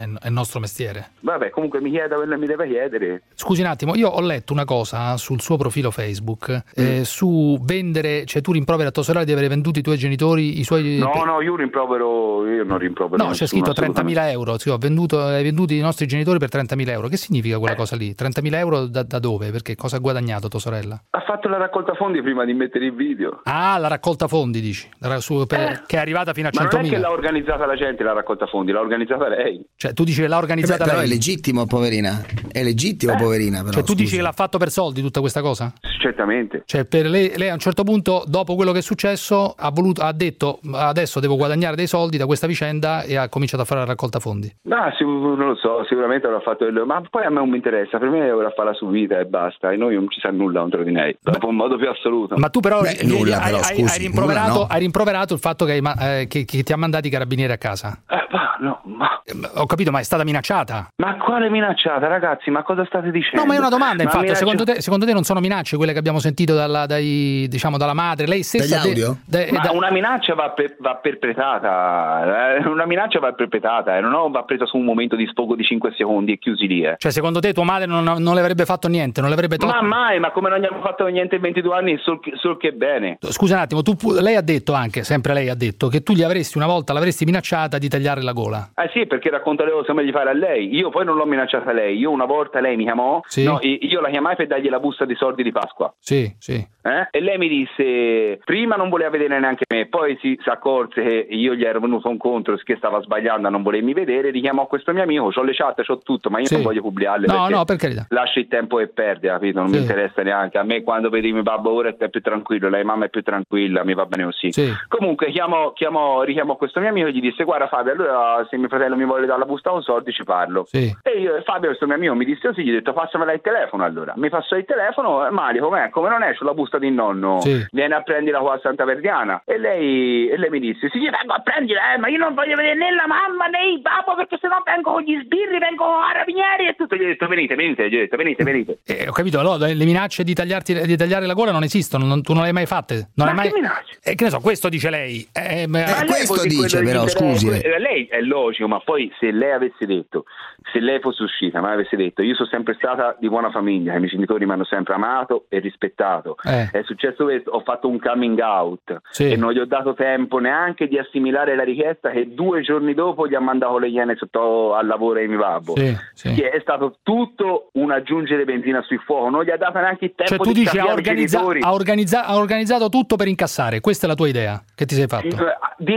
[SPEAKER 8] è, il nostro mestiere.
[SPEAKER 28] Vabbè, comunque mi chieda quello che mi deve chiedere.
[SPEAKER 8] Scusi un attimo, io ho letto una cosa sul suo profilo Facebook eh, su vendere, cioè tu rimproveri a tua sorella di aver venduto i tuoi genitori, i suoi...
[SPEAKER 28] No, no, io rimprovero, io non rimprovero.
[SPEAKER 8] No, c'è scritto 30.000
[SPEAKER 28] assolutamente.
[SPEAKER 8] euro, sì, ho venduto, hai venduto i nostri genitori per 30.000 euro. Che significa quella cosa lì? 30.000 euro da, da dove? Perché cosa ha guadagnato tua sorella?
[SPEAKER 28] Ha fatto la raccolta fondi prima di mettere il video.
[SPEAKER 8] Ah, la raccolta fondi, dici, per- che è arrivata fino a
[SPEAKER 28] Ma non è che
[SPEAKER 8] 100.000.
[SPEAKER 28] l'ha organizzata la gente la raccolta fondi, l'ha organizzata lei.
[SPEAKER 8] Cioè, Cioè, tu dici che l'ha
[SPEAKER 3] Eh
[SPEAKER 8] organizzata
[SPEAKER 3] beh, però
[SPEAKER 8] lei?
[SPEAKER 3] è legittimo, poverina. È legittimo, poverina. Però,
[SPEAKER 8] Cioè, tu dici che l'ha fatto per soldi tutta questa cosa?
[SPEAKER 31] Certamente.
[SPEAKER 8] Cioè, per lei, lei a un certo punto, dopo quello che è successo, ha, voluto, ha detto adesso devo guadagnare dei soldi da questa vicenda e ha cominciato a fare la raccolta fondi.
[SPEAKER 31] No, non lo so, sicuramente avrà fatto il... Ma poi a me non mi interessa, per me ora fa la sua vita e basta, e noi non ci sa nulla contro di lei, dopo in modo più assoluto.
[SPEAKER 8] Ma tu però,
[SPEAKER 31] Beh,
[SPEAKER 8] hai,
[SPEAKER 31] nulla,
[SPEAKER 8] hai-
[SPEAKER 31] però, scusi,
[SPEAKER 8] hai rimproverato,
[SPEAKER 31] nulla no.
[SPEAKER 8] hai rimproverato il fatto che, eh, che- che ti ha mandati i carabinieri a casa.
[SPEAKER 31] Eh, ma no, ma...
[SPEAKER 8] Ho capito, ma è stata minacciata.
[SPEAKER 31] Ma quale minacciata, ragazzi? Ma cosa state dicendo?
[SPEAKER 8] No, ma è una domanda,
[SPEAKER 31] Ma
[SPEAKER 8] infatti.
[SPEAKER 31] minaccia-
[SPEAKER 8] Secondo, te, secondo te non sono minacce quelle che abbiamo sentito dalla, dai, diciamo, dalla madre? Lei stessa.
[SPEAKER 31] Dagli
[SPEAKER 8] de-
[SPEAKER 31] audio?
[SPEAKER 8] de-
[SPEAKER 31] Ma
[SPEAKER 8] da-
[SPEAKER 31] una minaccia va, per- va perpetrata, eh, una minaccia va perpetrata, e non ho- va presa su un momento di sfogo di 5 secondi e chiusi lì. Eh.
[SPEAKER 8] Cioè, secondo te tua madre non, non le avrebbe fatto niente? Non le avrebbe tolto?
[SPEAKER 31] Ma mai, ma come non abbiamo fatto niente in 22 anni, sul, che- sul che bene.
[SPEAKER 8] Scusa un attimo, tu, lei ha detto anche, sempre lei ha detto, che tu gli avresti una volta, l'avresti minacciata di tagliare la gola.
[SPEAKER 31] Eh sì, perché racconta meglio di fare a lei. Io poi non l'ho minacciata lei. Io una volta lei mi chiamò,
[SPEAKER 8] Sì.
[SPEAKER 31] no, io la chiamai per dargli la busta di soldi di Pasqua.
[SPEAKER 8] Sì, sì.
[SPEAKER 31] eh? E lei mi disse: prima non voleva vedere neanche me, poi si, si accorse che io gli ero venuto incontro, che stava sbagliando a non volermi vedere. Richiamò questo mio amico, ho le chat, ho tutto, ma io
[SPEAKER 8] Sì.
[SPEAKER 31] non voglio pubblicarle.
[SPEAKER 8] No,
[SPEAKER 31] perché
[SPEAKER 8] no, per carità.
[SPEAKER 31] Lascia il tempo che perde, capito? Non
[SPEAKER 8] Sì.
[SPEAKER 31] mi interessa neanche. A me quando vedi mio babbo ora è più tranquillo, lei mamma è più tranquilla, mi va bene così.
[SPEAKER 8] Sì.
[SPEAKER 31] Comunque chiamò, chiamò, richiamò questo mio amico e gli disse: Guarda Fabio, allora se mio fratello mi vuole dare la busta con soldi ci parlo.
[SPEAKER 8] Sì.
[SPEAKER 31] E io, Fabio, questo mio amico mi disse così, gli ho detto passamela il telefono allora. Mi passò il telefono, e Mario, com'è? Come non è sulla busta di nonno?
[SPEAKER 8] Sì.
[SPEAKER 31] Viene a prendila qua a Santa Verdiana. E lei, e lei mi disse, sì, vengo a prendila, eh, ma io non voglio vedere né la mamma né il babbo perché sennò vengo con gli sbirri, vengo con i carabinieri e tutto. Gli ho detto venite, venite, gli ho detto venite, venite.
[SPEAKER 8] Eh, ho capito, allora le minacce di, tagliarti, di tagliare la gola non esistono, non- tu non le hai mai fatte. Non
[SPEAKER 31] Ma
[SPEAKER 8] hai mai...
[SPEAKER 31] che minacce?
[SPEAKER 8] Eh, che ne so, questo dice lei. Eh, ma-
[SPEAKER 31] Ma lei può dire quello che gli interessa.
[SPEAKER 3] eh.
[SPEAKER 31] Eh, Lei è logico, ma poi se lei avesse detto, se lei fosse uscita, ma avesse detto, io sono sempre stata di buona famiglia, i miei genitori mi hanno sempre amato e rispettato.
[SPEAKER 8] Eh.
[SPEAKER 31] È successo questo, ho fatto un coming out
[SPEAKER 8] Sì.
[SPEAKER 31] e non gli ho dato tempo neanche di assimilare la richiesta che due giorni dopo gli ha mandato le iene sotto al lavoro di mio babbo.
[SPEAKER 8] Sì, sì.
[SPEAKER 31] Che è stato tutto un aggiungere benzina sul fuoco, non gli ha dato neanche il tempo
[SPEAKER 8] Cioè tu
[SPEAKER 31] di
[SPEAKER 8] dici ha, organizza- ha organizza- ha organizzato tutto per incassare, questa è la tua idea che ti sei fatto.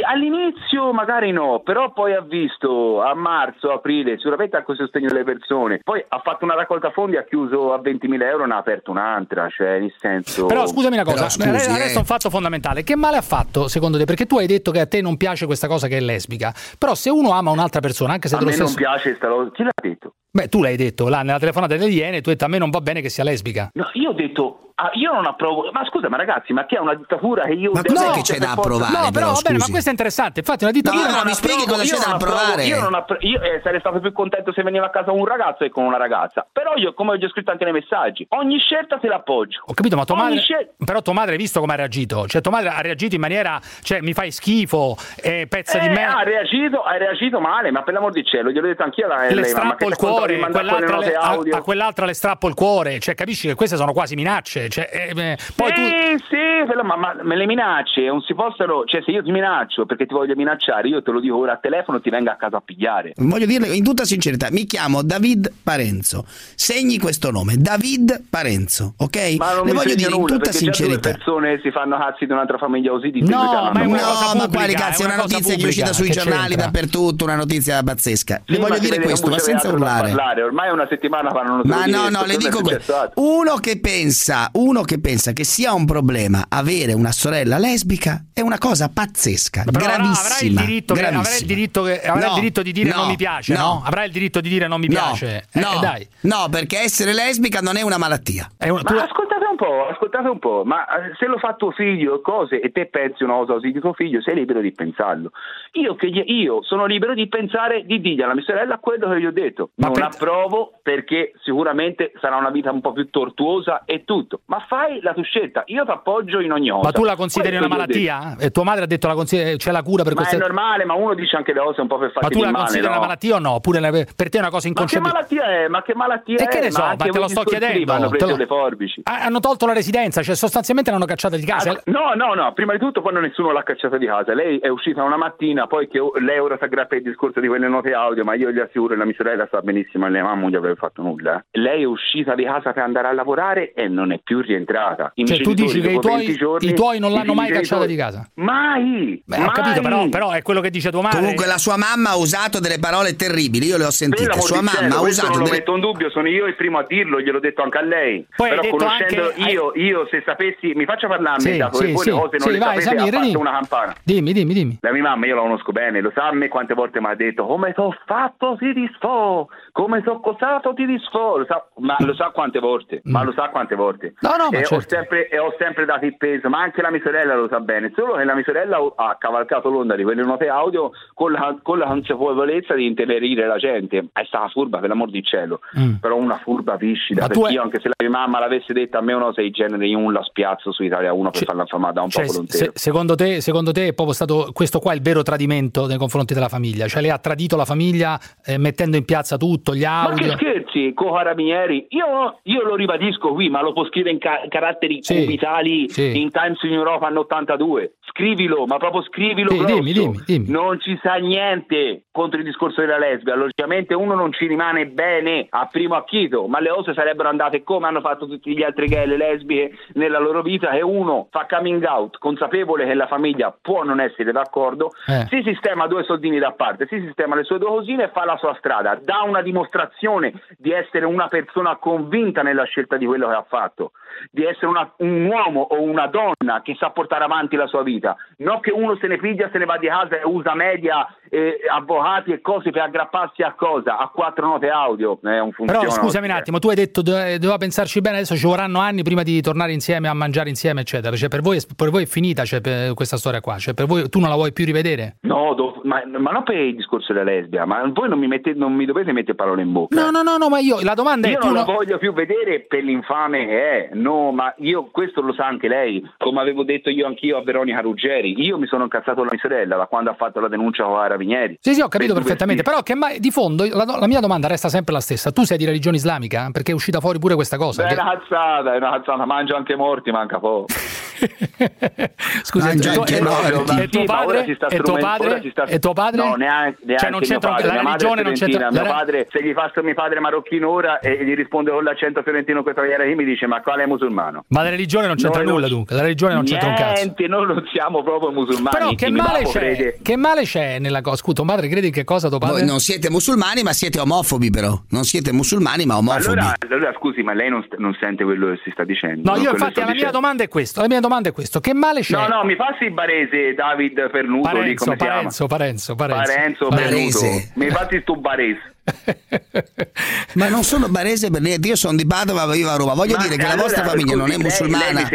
[SPEAKER 31] All'inizio magari no, però poi ha visto a marzo, aprile, sicuramente ha così sostegno delle persone, poi ha fatto una raccolta fondi, ha chiuso a 20.000 euro, ne ha aperto un'altra, cioè nel senso...
[SPEAKER 8] Però scusami una cosa,
[SPEAKER 31] Però, scusi,
[SPEAKER 8] adesso
[SPEAKER 31] eh.
[SPEAKER 8] un fatto fondamentale. Che male ha fatto secondo te? Perché tu hai detto che a te non piace questa cosa che è lesbica. Però se uno ama un'altra persona, anche se
[SPEAKER 31] A me non
[SPEAKER 8] stesso...
[SPEAKER 31] piace sta cosa, chi l'ha detto?
[SPEAKER 8] Beh, tu l'hai detto là nella telefonata delle Iene, tu hai detto a me non va bene che sia lesbica.
[SPEAKER 31] No, io ho detto, ah, io non approvo, ma scusa, ma ragazzi, ma che è una dittatura che io...
[SPEAKER 3] Ma cos'è che
[SPEAKER 31] no,
[SPEAKER 3] c'è
[SPEAKER 31] per
[SPEAKER 3] da approvare,
[SPEAKER 8] No, però va bene, ma questo è interessante. Infatti, una dittatura.
[SPEAKER 3] No, no,
[SPEAKER 31] non
[SPEAKER 3] mi spieghi cosa c'è
[SPEAKER 31] io
[SPEAKER 3] da
[SPEAKER 31] non approvo-
[SPEAKER 3] approvare.
[SPEAKER 31] Io, non appro- io, eh, sarei stato più contento se veniva a casa un ragazzo che con una ragazza. Però io, come ho già scritto anche nei messaggi, ogni scelta se l'appoggio.
[SPEAKER 8] Ho capito, ma tua
[SPEAKER 31] Ogni
[SPEAKER 8] madre.
[SPEAKER 31] scel-
[SPEAKER 8] Però tua madre hai visto come ha reagito? Cioè, tua madre ha reagito in maniera. Cioè, mi fai schifo, eh, pezza di
[SPEAKER 31] Eh,
[SPEAKER 8] me.
[SPEAKER 31] ha reagito, ha reagito male, ma per l'amor di cielo, gliel'ho detto anch'io alla
[SPEAKER 8] le
[SPEAKER 31] lei, mamma,
[SPEAKER 8] strappo
[SPEAKER 31] che
[SPEAKER 8] il
[SPEAKER 31] c'è
[SPEAKER 8] cuore, quell'altra le- a, a quell'altra le strappo il cuore. Cioè, capisci che queste sono quasi minacce. Cioè, eh, poi tu.
[SPEAKER 31] Sì, sì, però, ma, ma me le minacce non si possono, cioè se io ti minaccio perché ti voglio minacciare, io te lo dico ora a telefono ti venga a casa a pigliare.
[SPEAKER 3] Voglio dirle in tutta sincerità, mi chiamo David Parenzo. Segni questo nome, David Parenzo, ok?
[SPEAKER 31] Ma non
[SPEAKER 3] Le
[SPEAKER 31] mi
[SPEAKER 3] voglio dire in
[SPEAKER 31] nulla,
[SPEAKER 3] tutta
[SPEAKER 31] già due
[SPEAKER 3] sincerità.
[SPEAKER 31] persone si fanno cazzi di un'altra famiglia così di
[SPEAKER 3] No, ma è una cosa ma quali cazzi? È una,
[SPEAKER 8] cosa
[SPEAKER 3] notizia che è uscita sui giornali
[SPEAKER 8] c'entra?
[SPEAKER 3] dappertutto, una notizia pazzesca.
[SPEAKER 31] Sì,
[SPEAKER 3] Le voglio dire questo, ma senza urlare.
[SPEAKER 31] parlare. Ormai è una settimana parlano solo
[SPEAKER 3] Ma no,
[SPEAKER 31] questo,
[SPEAKER 3] no, le dico que-
[SPEAKER 31] successo altro.
[SPEAKER 3] uno che pensa, uno che pensa che sia un problema avere una sorella lesbica è una cosa pazzesca,
[SPEAKER 8] Però
[SPEAKER 3] gravissima.
[SPEAKER 8] avrà il diritto, che, avrà il diritto, che- avrà il
[SPEAKER 3] No,
[SPEAKER 8] diritto di dire
[SPEAKER 3] no,
[SPEAKER 8] non mi piace, no.
[SPEAKER 3] no.
[SPEAKER 8] Avrà il diritto di dire non mi
[SPEAKER 3] No,
[SPEAKER 8] piace. Eh,
[SPEAKER 3] no,
[SPEAKER 8] dai.
[SPEAKER 3] no, perché essere lesbica non è una malattia.
[SPEAKER 8] È un-
[SPEAKER 31] Ma ascoltate un po', ascoltate un po', ma eh, se lo fa tuo figlio cose e te pensi una cosa così di tuo figlio, sei libero di pensarlo. Io, che io sono libero di pensare, di dirgli alla mia sorella quello che gli ho detto. non approvo perché sicuramente sarà una vita un po' più tortuosa e tutto, ma fai la tua scelta, io ti appoggio in ogni cosa.
[SPEAKER 8] Ma tu la consideri
[SPEAKER 31] Questo
[SPEAKER 8] una malattia? Eh, tua madre ha detto la consideri- c'è la cura per
[SPEAKER 31] Ma
[SPEAKER 8] queste
[SPEAKER 31] è normale, ma uno dice anche le cose un po' per
[SPEAKER 8] Ma
[SPEAKER 31] farti
[SPEAKER 8] tu la
[SPEAKER 31] male,
[SPEAKER 8] consideri
[SPEAKER 31] no?
[SPEAKER 8] una malattia o no? Oppure per te è una cosa
[SPEAKER 31] Ma che malattia è? Ma che malattia
[SPEAKER 8] E
[SPEAKER 31] è?
[SPEAKER 8] che ne so,
[SPEAKER 31] ma
[SPEAKER 8] ma te lo sto chiedendo,
[SPEAKER 31] Vanno
[SPEAKER 8] te
[SPEAKER 31] preso le forbici.
[SPEAKER 8] Ah, hanno tolto tolto la residenza, cioè sostanzialmente l'hanno cacciata di casa.
[SPEAKER 31] Ah, no, no, no, prima di tutto quando nessuno l'ha cacciata di casa. Lei è uscita una mattina, poi che lei ora si aggrappa il discorso di quelle note audio, ma io gli assicuro, la mia sorella sa benissimo, e la mamma non gli avrebbe fatto nulla. Lei è uscita di casa per andare a lavorare e non è più rientrata. I
[SPEAKER 8] Cioè, tu dici che i
[SPEAKER 31] dopo
[SPEAKER 8] tuoi,
[SPEAKER 31] 20 giorni,
[SPEAKER 8] i tuoi non l'hanno mai cacciata di casa?
[SPEAKER 31] Mai!
[SPEAKER 8] Beh, ho capito, però, però è quello che dice tua madre.
[SPEAKER 3] Comunque la sua mamma ha usato delle parole terribili, io le ho sentite. Sua mamma
[SPEAKER 31] cielo,
[SPEAKER 3] ha usato
[SPEAKER 31] non lo
[SPEAKER 3] delle
[SPEAKER 31] metto in dubbio, sono io il primo a dirlo, gliel'ho detto anche a lei.
[SPEAKER 8] Poi
[SPEAKER 31] Però conoscendo
[SPEAKER 8] anche-
[SPEAKER 31] io, io se sapessi, mi faccia parlarmi,
[SPEAKER 8] Sì,
[SPEAKER 31] dato
[SPEAKER 8] sì,
[SPEAKER 31] che voi
[SPEAKER 8] sì,
[SPEAKER 31] le cose non
[SPEAKER 8] sì,
[SPEAKER 31] le
[SPEAKER 8] vai,
[SPEAKER 31] sapete,
[SPEAKER 8] Samir,
[SPEAKER 31] ha fatto
[SPEAKER 8] dimmi.
[SPEAKER 31] una campana.
[SPEAKER 8] Dimmi, dimmi, dimmi.
[SPEAKER 31] La mia mamma io la conosco bene, lo sa a me quante volte mi ha detto come t'ho fatto ti disfò, come t'ho cosato ti disfò, lo sa, ma lo sa quante volte, ma lo sa quante volte.
[SPEAKER 8] No, no, ma
[SPEAKER 31] e, ho
[SPEAKER 8] certo.
[SPEAKER 31] sempre, e ho sempre dato il peso, ma anche la mia sorella lo sa bene, solo che la mia sorella ha cavalcato l'onda di quelle note audio con la, con la consapevolezza di intenerire la gente. È stata furba, per l'amor di cielo,
[SPEAKER 8] Mm.
[SPEAKER 31] però una furba viscida, perché
[SPEAKER 8] è-
[SPEAKER 31] io anche se la mia mamma l'avesse detta a me una cosa del genere, io non la spiazzo su Italia 1 per farla infamare da un
[SPEAKER 8] Cioè,
[SPEAKER 31] popolo
[SPEAKER 8] se-
[SPEAKER 31] intero.
[SPEAKER 8] secondo, te, secondo te è proprio stato questo qua il vero tradimento nei confronti della famiglia? Cioè lei ha tradito la famiglia eh, mettendo in piazza tutto, gli
[SPEAKER 31] Ma che
[SPEAKER 8] audio?
[SPEAKER 31] scherzi, co carabinieri? Io, io lo ribadisco qui, ma lo può scrivere in ca- caratteri cubitali
[SPEAKER 8] sì.
[SPEAKER 31] in Times in Europa anno 82. Scrivilo, ma proprio scrivilo
[SPEAKER 8] Sì, dimmi, dimmi, dimmi.
[SPEAKER 31] Non ci sa niente contro il discorso della lesbia. Logicamente uno non ci rimane bene a primo acchito, ma le cose sarebbero andate come hanno fatto tutti gli altri gay e le lesbiche nella loro vita, che uno fa coming out consapevole che la famiglia può non essere d'accordo,
[SPEAKER 8] Eh.
[SPEAKER 31] si sistema due soldini da parte, si sistema le sue due cosine e fa la sua strada, dà una dimostrazione di essere una persona convinta nella scelta di quello che ha fatto, di essere una- un uomo o una donna che sa portare avanti la sua vita, non che uno se ne piglia, se ne va di casa e usa media, eh, avvocati e cose per aggrapparsi a cosa? A quattro note audio. Eh, un
[SPEAKER 8] Però scusami un attimo, tu hai detto dove- doveva pensarci bene, adesso ci vorranno anni prima di tornare insieme a mangiare insieme, eccetera. Cioè, per voi, per voi è finita cioè, questa storia qua? Cioè, per voi tu non la vuoi più rivedere?
[SPEAKER 31] No, do- ma, ma non per il discorso della lesbia, ma voi non mi, mette- non mi dovete mettere parole in bocca.
[SPEAKER 8] No, no, no, no, ma io la domanda
[SPEAKER 31] Io
[SPEAKER 8] è tu
[SPEAKER 31] non la
[SPEAKER 8] no-
[SPEAKER 31] voglio più vedere per l'infame che è, no, ma io questo lo sa anche lei, come avevo detto io anch'io a Veronica Ruggeri. Io mi sono incazzato con la mia sorella da quando ha fatto la denuncia con Carabinieri.
[SPEAKER 8] Sì, sì, ho capito
[SPEAKER 31] Per
[SPEAKER 8] perfettamente, però che mai, di fondo la, la mia domanda resta sempre la stessa. Tu sei di religione islamica? Perché è uscita fuori pure questa cosa.
[SPEAKER 31] Beh,
[SPEAKER 8] che-
[SPEAKER 31] È una cazzata, è una cazzata, mangio anche morti, manca poco.
[SPEAKER 8] Scusa,
[SPEAKER 31] Mangia
[SPEAKER 8] tuo-
[SPEAKER 31] anche
[SPEAKER 8] e-
[SPEAKER 31] morti.
[SPEAKER 8] e tuo padre? E tuo padre? E tuo padre?
[SPEAKER 31] No, neanche, neanche
[SPEAKER 8] Cioè, non
[SPEAKER 31] mio
[SPEAKER 8] c'entra
[SPEAKER 31] padre.
[SPEAKER 8] la religione, non c'entra.
[SPEAKER 31] Mio padre, se gli faccio mio padre marocchino ora e gli risponde con l'accento fiorentino in questa maniera qui, mi dice ma quale è musulmano?
[SPEAKER 8] Ma la religione non c'entra
[SPEAKER 31] Noi non-
[SPEAKER 8] nulla dunque, la religione non c'entra un cazzo.
[SPEAKER 31] Niente, noi non siamo proprio musulmani.
[SPEAKER 8] Però che male,
[SPEAKER 31] crede-
[SPEAKER 8] che male c'è nella cosa? Scusa, tuo padre credi che cosa tuo padre?
[SPEAKER 3] Voi non siete musulmani, ma siete omofobi, però. Non siete musulmani, ma omofobi.
[SPEAKER 31] allora, allora, scusi, ma lei non, non sente quello che si sta dicendo?
[SPEAKER 8] No,
[SPEAKER 31] Non
[SPEAKER 8] io infatti la mia
[SPEAKER 31] dicendo.
[SPEAKER 8] domanda è questo, la mia domanda è questo, che male c'è?
[SPEAKER 31] No, no, mi passi il barese David Pernuto lì
[SPEAKER 8] Parenzo,
[SPEAKER 31] come si chiama?
[SPEAKER 8] Parenzo, Parenzo, Parenzo.
[SPEAKER 31] Parenzo
[SPEAKER 8] Parenzo.
[SPEAKER 31] Pernuto. Mi passi sto barese.
[SPEAKER 3] Ma non sono barese per niente, io sono di Padova, vivo a Roma. Voglio
[SPEAKER 31] Ma
[SPEAKER 3] dire che la
[SPEAKER 31] allora,
[SPEAKER 3] vostra famiglia non è musulmana.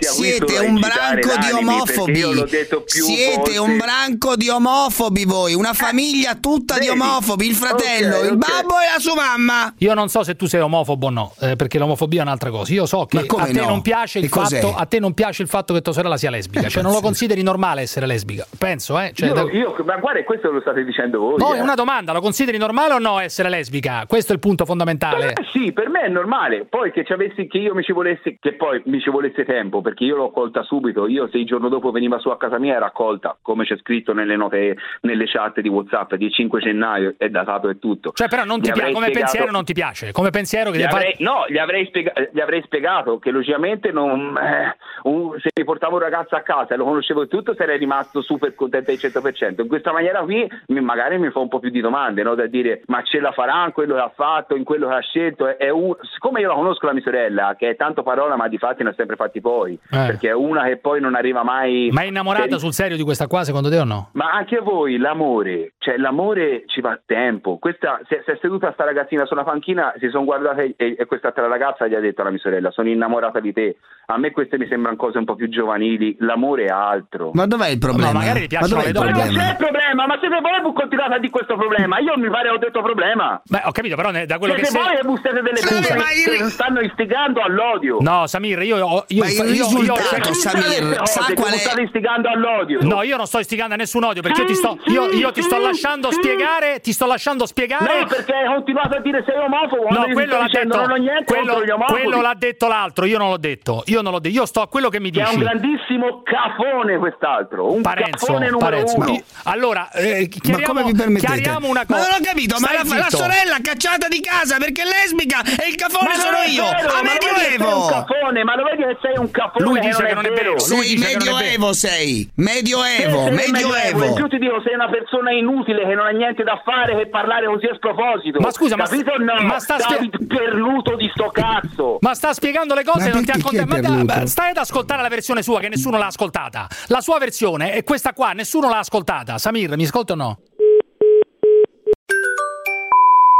[SPEAKER 3] Siete un branco di omofobi.
[SPEAKER 31] perché io l'ho detto più
[SPEAKER 3] Siete
[SPEAKER 31] volte.
[SPEAKER 3] un branco di omofobi voi, una famiglia tutta di
[SPEAKER 31] vedi?
[SPEAKER 3] omofobi, il fratello,
[SPEAKER 31] Ok,
[SPEAKER 3] il babbo e la sua mamma.
[SPEAKER 8] Io non so se tu sei omofobo o no, eh, perché l'omofobia è un'altra cosa. Io so che a te
[SPEAKER 3] no?
[SPEAKER 8] non piace il fatto, a te non piace il fatto che tua sorella sia lesbica, cioè non lo consideri normale essere lesbica. Penso, eh, cioè,
[SPEAKER 31] io,
[SPEAKER 8] da-
[SPEAKER 31] io- ma guarda, questo lo state dicendo voi.
[SPEAKER 8] No,
[SPEAKER 31] eh.
[SPEAKER 8] è una domanda, lo consideri normale o no essere lesbica? Questo è il punto fondamentale.
[SPEAKER 31] Eh sì, per me è normale. Poi che ci avessi, che io mi ci volessi, che poi mi ci volesse tempo, perché io l'ho colta subito. Io se il giorno dopo veniva su a casa mia era accolta, come c'è scritto nelle note, nelle chat di WhatsApp di 5 gennaio, è datato e tutto.
[SPEAKER 8] Cioè, però non ti piace,
[SPEAKER 31] avrei
[SPEAKER 8] come
[SPEAKER 31] spiegato-
[SPEAKER 8] pensiero non ti piace. Come pensiero che
[SPEAKER 31] Gli
[SPEAKER 8] ti fa-
[SPEAKER 31] avrei- no, gli avrei, spiega- gli avrei spiegato che logicamente non, eh, un- se mi portavo un ragazzo a casa e lo conoscevo e tutto sarei rimasto super contento al 100%. In questa maniera qui magari mi fa un po' più di domande, no? da dire ma ce la farà in quello che ha fatto, in quello che ha scelto. È, è un- siccome io la conosco la mia sorella, che è tanto parola ma di fatti ne ha sempre fatti poi, perché è una che poi non arriva mai...
[SPEAKER 8] Ma è innamorata
[SPEAKER 31] per-
[SPEAKER 8] sul serio di questa qua, secondo te o no?
[SPEAKER 31] ma anche voi, l'amore, cioè l'amore ci va tempo. Questa, si, è, si è seduta sta ragazzina sulla panchina, si sono guardate e, e quest'altra ragazza gli ha detto alla mia sorella, sono innamorata di te. A me queste mi sembrano cose un po' più giovanili, l'amore è altro.
[SPEAKER 3] Ma dov'è il problema?
[SPEAKER 8] magari gli piacciono
[SPEAKER 3] Ma
[SPEAKER 8] le
[SPEAKER 3] il
[SPEAKER 8] donne.
[SPEAKER 31] Ma non
[SPEAKER 3] problema?
[SPEAKER 31] c'è problema, ma siete voi continuate a dire questo problema. Io mi pare ho detto problema problema?
[SPEAKER 8] Beh, ho capito, però ne- da quello
[SPEAKER 31] Siete
[SPEAKER 8] che sei.
[SPEAKER 31] voi bustate delle
[SPEAKER 8] Scusa.
[SPEAKER 31] persone che stanno istigando all'odio.
[SPEAKER 8] No, Samir, io, io, io,
[SPEAKER 31] Ma il
[SPEAKER 8] io- io- io-
[SPEAKER 31] Samir, sa qual è? state istigando all'odio.
[SPEAKER 8] No, io non sto istigando a nessun odio perché io ti sto, io, io ti sto lasciando spiegare, ti sto lasciando spiegare.
[SPEAKER 31] No, perché hai continuato a dire sei omofobo.
[SPEAKER 8] No,
[SPEAKER 31] io
[SPEAKER 8] quello l'ha
[SPEAKER 31] dicendo,
[SPEAKER 8] detto.
[SPEAKER 31] Non ho niente
[SPEAKER 8] quello, quello l'ha detto l'altro, io non l'ho detto. Io non l'ho detto. Io sto a quello che mi
[SPEAKER 31] Che è
[SPEAKER 8] dici.
[SPEAKER 31] un grandissimo cafone quest'altro. Un
[SPEAKER 8] Parenzo,
[SPEAKER 31] cafone numero
[SPEAKER 8] Parenzo.
[SPEAKER 31] uno.
[SPEAKER 8] Io- Allora, eh, chiariamo,
[SPEAKER 3] come vi permettete?
[SPEAKER 8] chiariamo una
[SPEAKER 3] Ma
[SPEAKER 8] cosa.
[SPEAKER 3] non ho capito, ma la,
[SPEAKER 8] Stai
[SPEAKER 3] la sorella cacciata di casa perché è lesbica e il cafone
[SPEAKER 31] Ma
[SPEAKER 3] sono io.
[SPEAKER 31] vero,
[SPEAKER 3] a
[SPEAKER 31] ma
[SPEAKER 3] medioevo.
[SPEAKER 31] cafone, ma lo vedi che sei un cafone?
[SPEAKER 8] Lui dice che non è vero. Lui
[SPEAKER 3] Sei
[SPEAKER 8] dice che non è vero.
[SPEAKER 3] medioevo sei. Medioevo,
[SPEAKER 31] Sei
[SPEAKER 3] medioevo.
[SPEAKER 31] In più ti dico, sei una persona inutile che non ha niente da fare che parlare così a sproposito.
[SPEAKER 8] Ma scusa, ma-
[SPEAKER 31] Capito o no?
[SPEAKER 8] ma sta spie-
[SPEAKER 31] David perluto di sto cazzo.
[SPEAKER 8] Ma sta spiegando le cose
[SPEAKER 31] Ma
[SPEAKER 8] e non ti. Ma ma stai ad ascoltare la versione sua che nessuno l'ha ascoltata. La sua versione è questa qua, nessuno l'ha ascoltata. Samir, mi ascolta o no?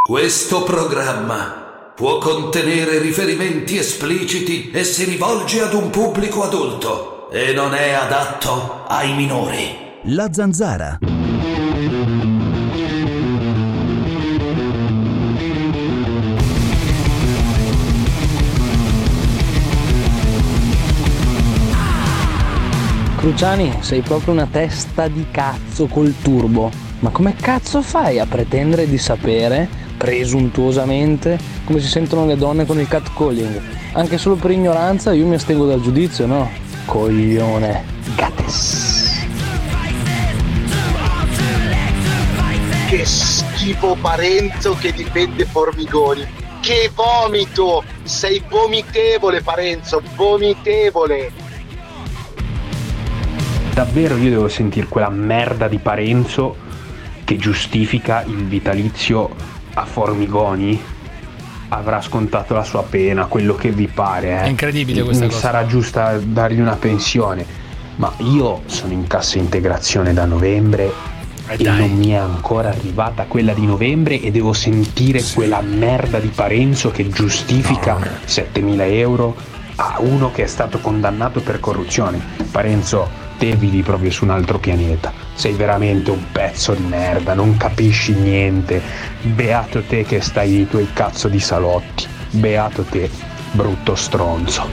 [SPEAKER 1] Questo programma può contenere riferimenti espliciti e si rivolge ad un pubblico adulto e non è adatto ai minori.
[SPEAKER 32] La zanzara.
[SPEAKER 33] Cruciani, sei proprio una testa di cazzo col turbo. Ma come cazzo fai a pretendere di sapere, presuntuosamente, come si sentono le donne con il catcalling? Anche solo per ignoranza io mi astengo dal giudizio, no? Coglione. Gattes.
[SPEAKER 34] Che schifo Parenzo che difende Formigoni. Che vomito! Sei vomitevole Parenzo, vomitevole!
[SPEAKER 35] Davvero io devo sentire quella merda di Parenzo che giustifica il vitalizio a Formigoni. Avrà scontato la sua pena, quello che vi pare. eh.
[SPEAKER 8] È incredibile questa
[SPEAKER 35] Non
[SPEAKER 8] cosa.
[SPEAKER 35] Sarà giusta dargli una pensione. Ma io sono in cassa integrazione da novembre e non mi è ancora arrivata quella di novembre e devo sentire quella merda di Parenzo che giustifica 7.000 euro a uno che è stato condannato per corruzione. Parenzo, te vivi proprio su un altro pianeta. Sei veramente un pezzo di merda, non capisci niente. Beato te che stai nei tuoi cazzo di salotti. Beato te, brutto stronzo.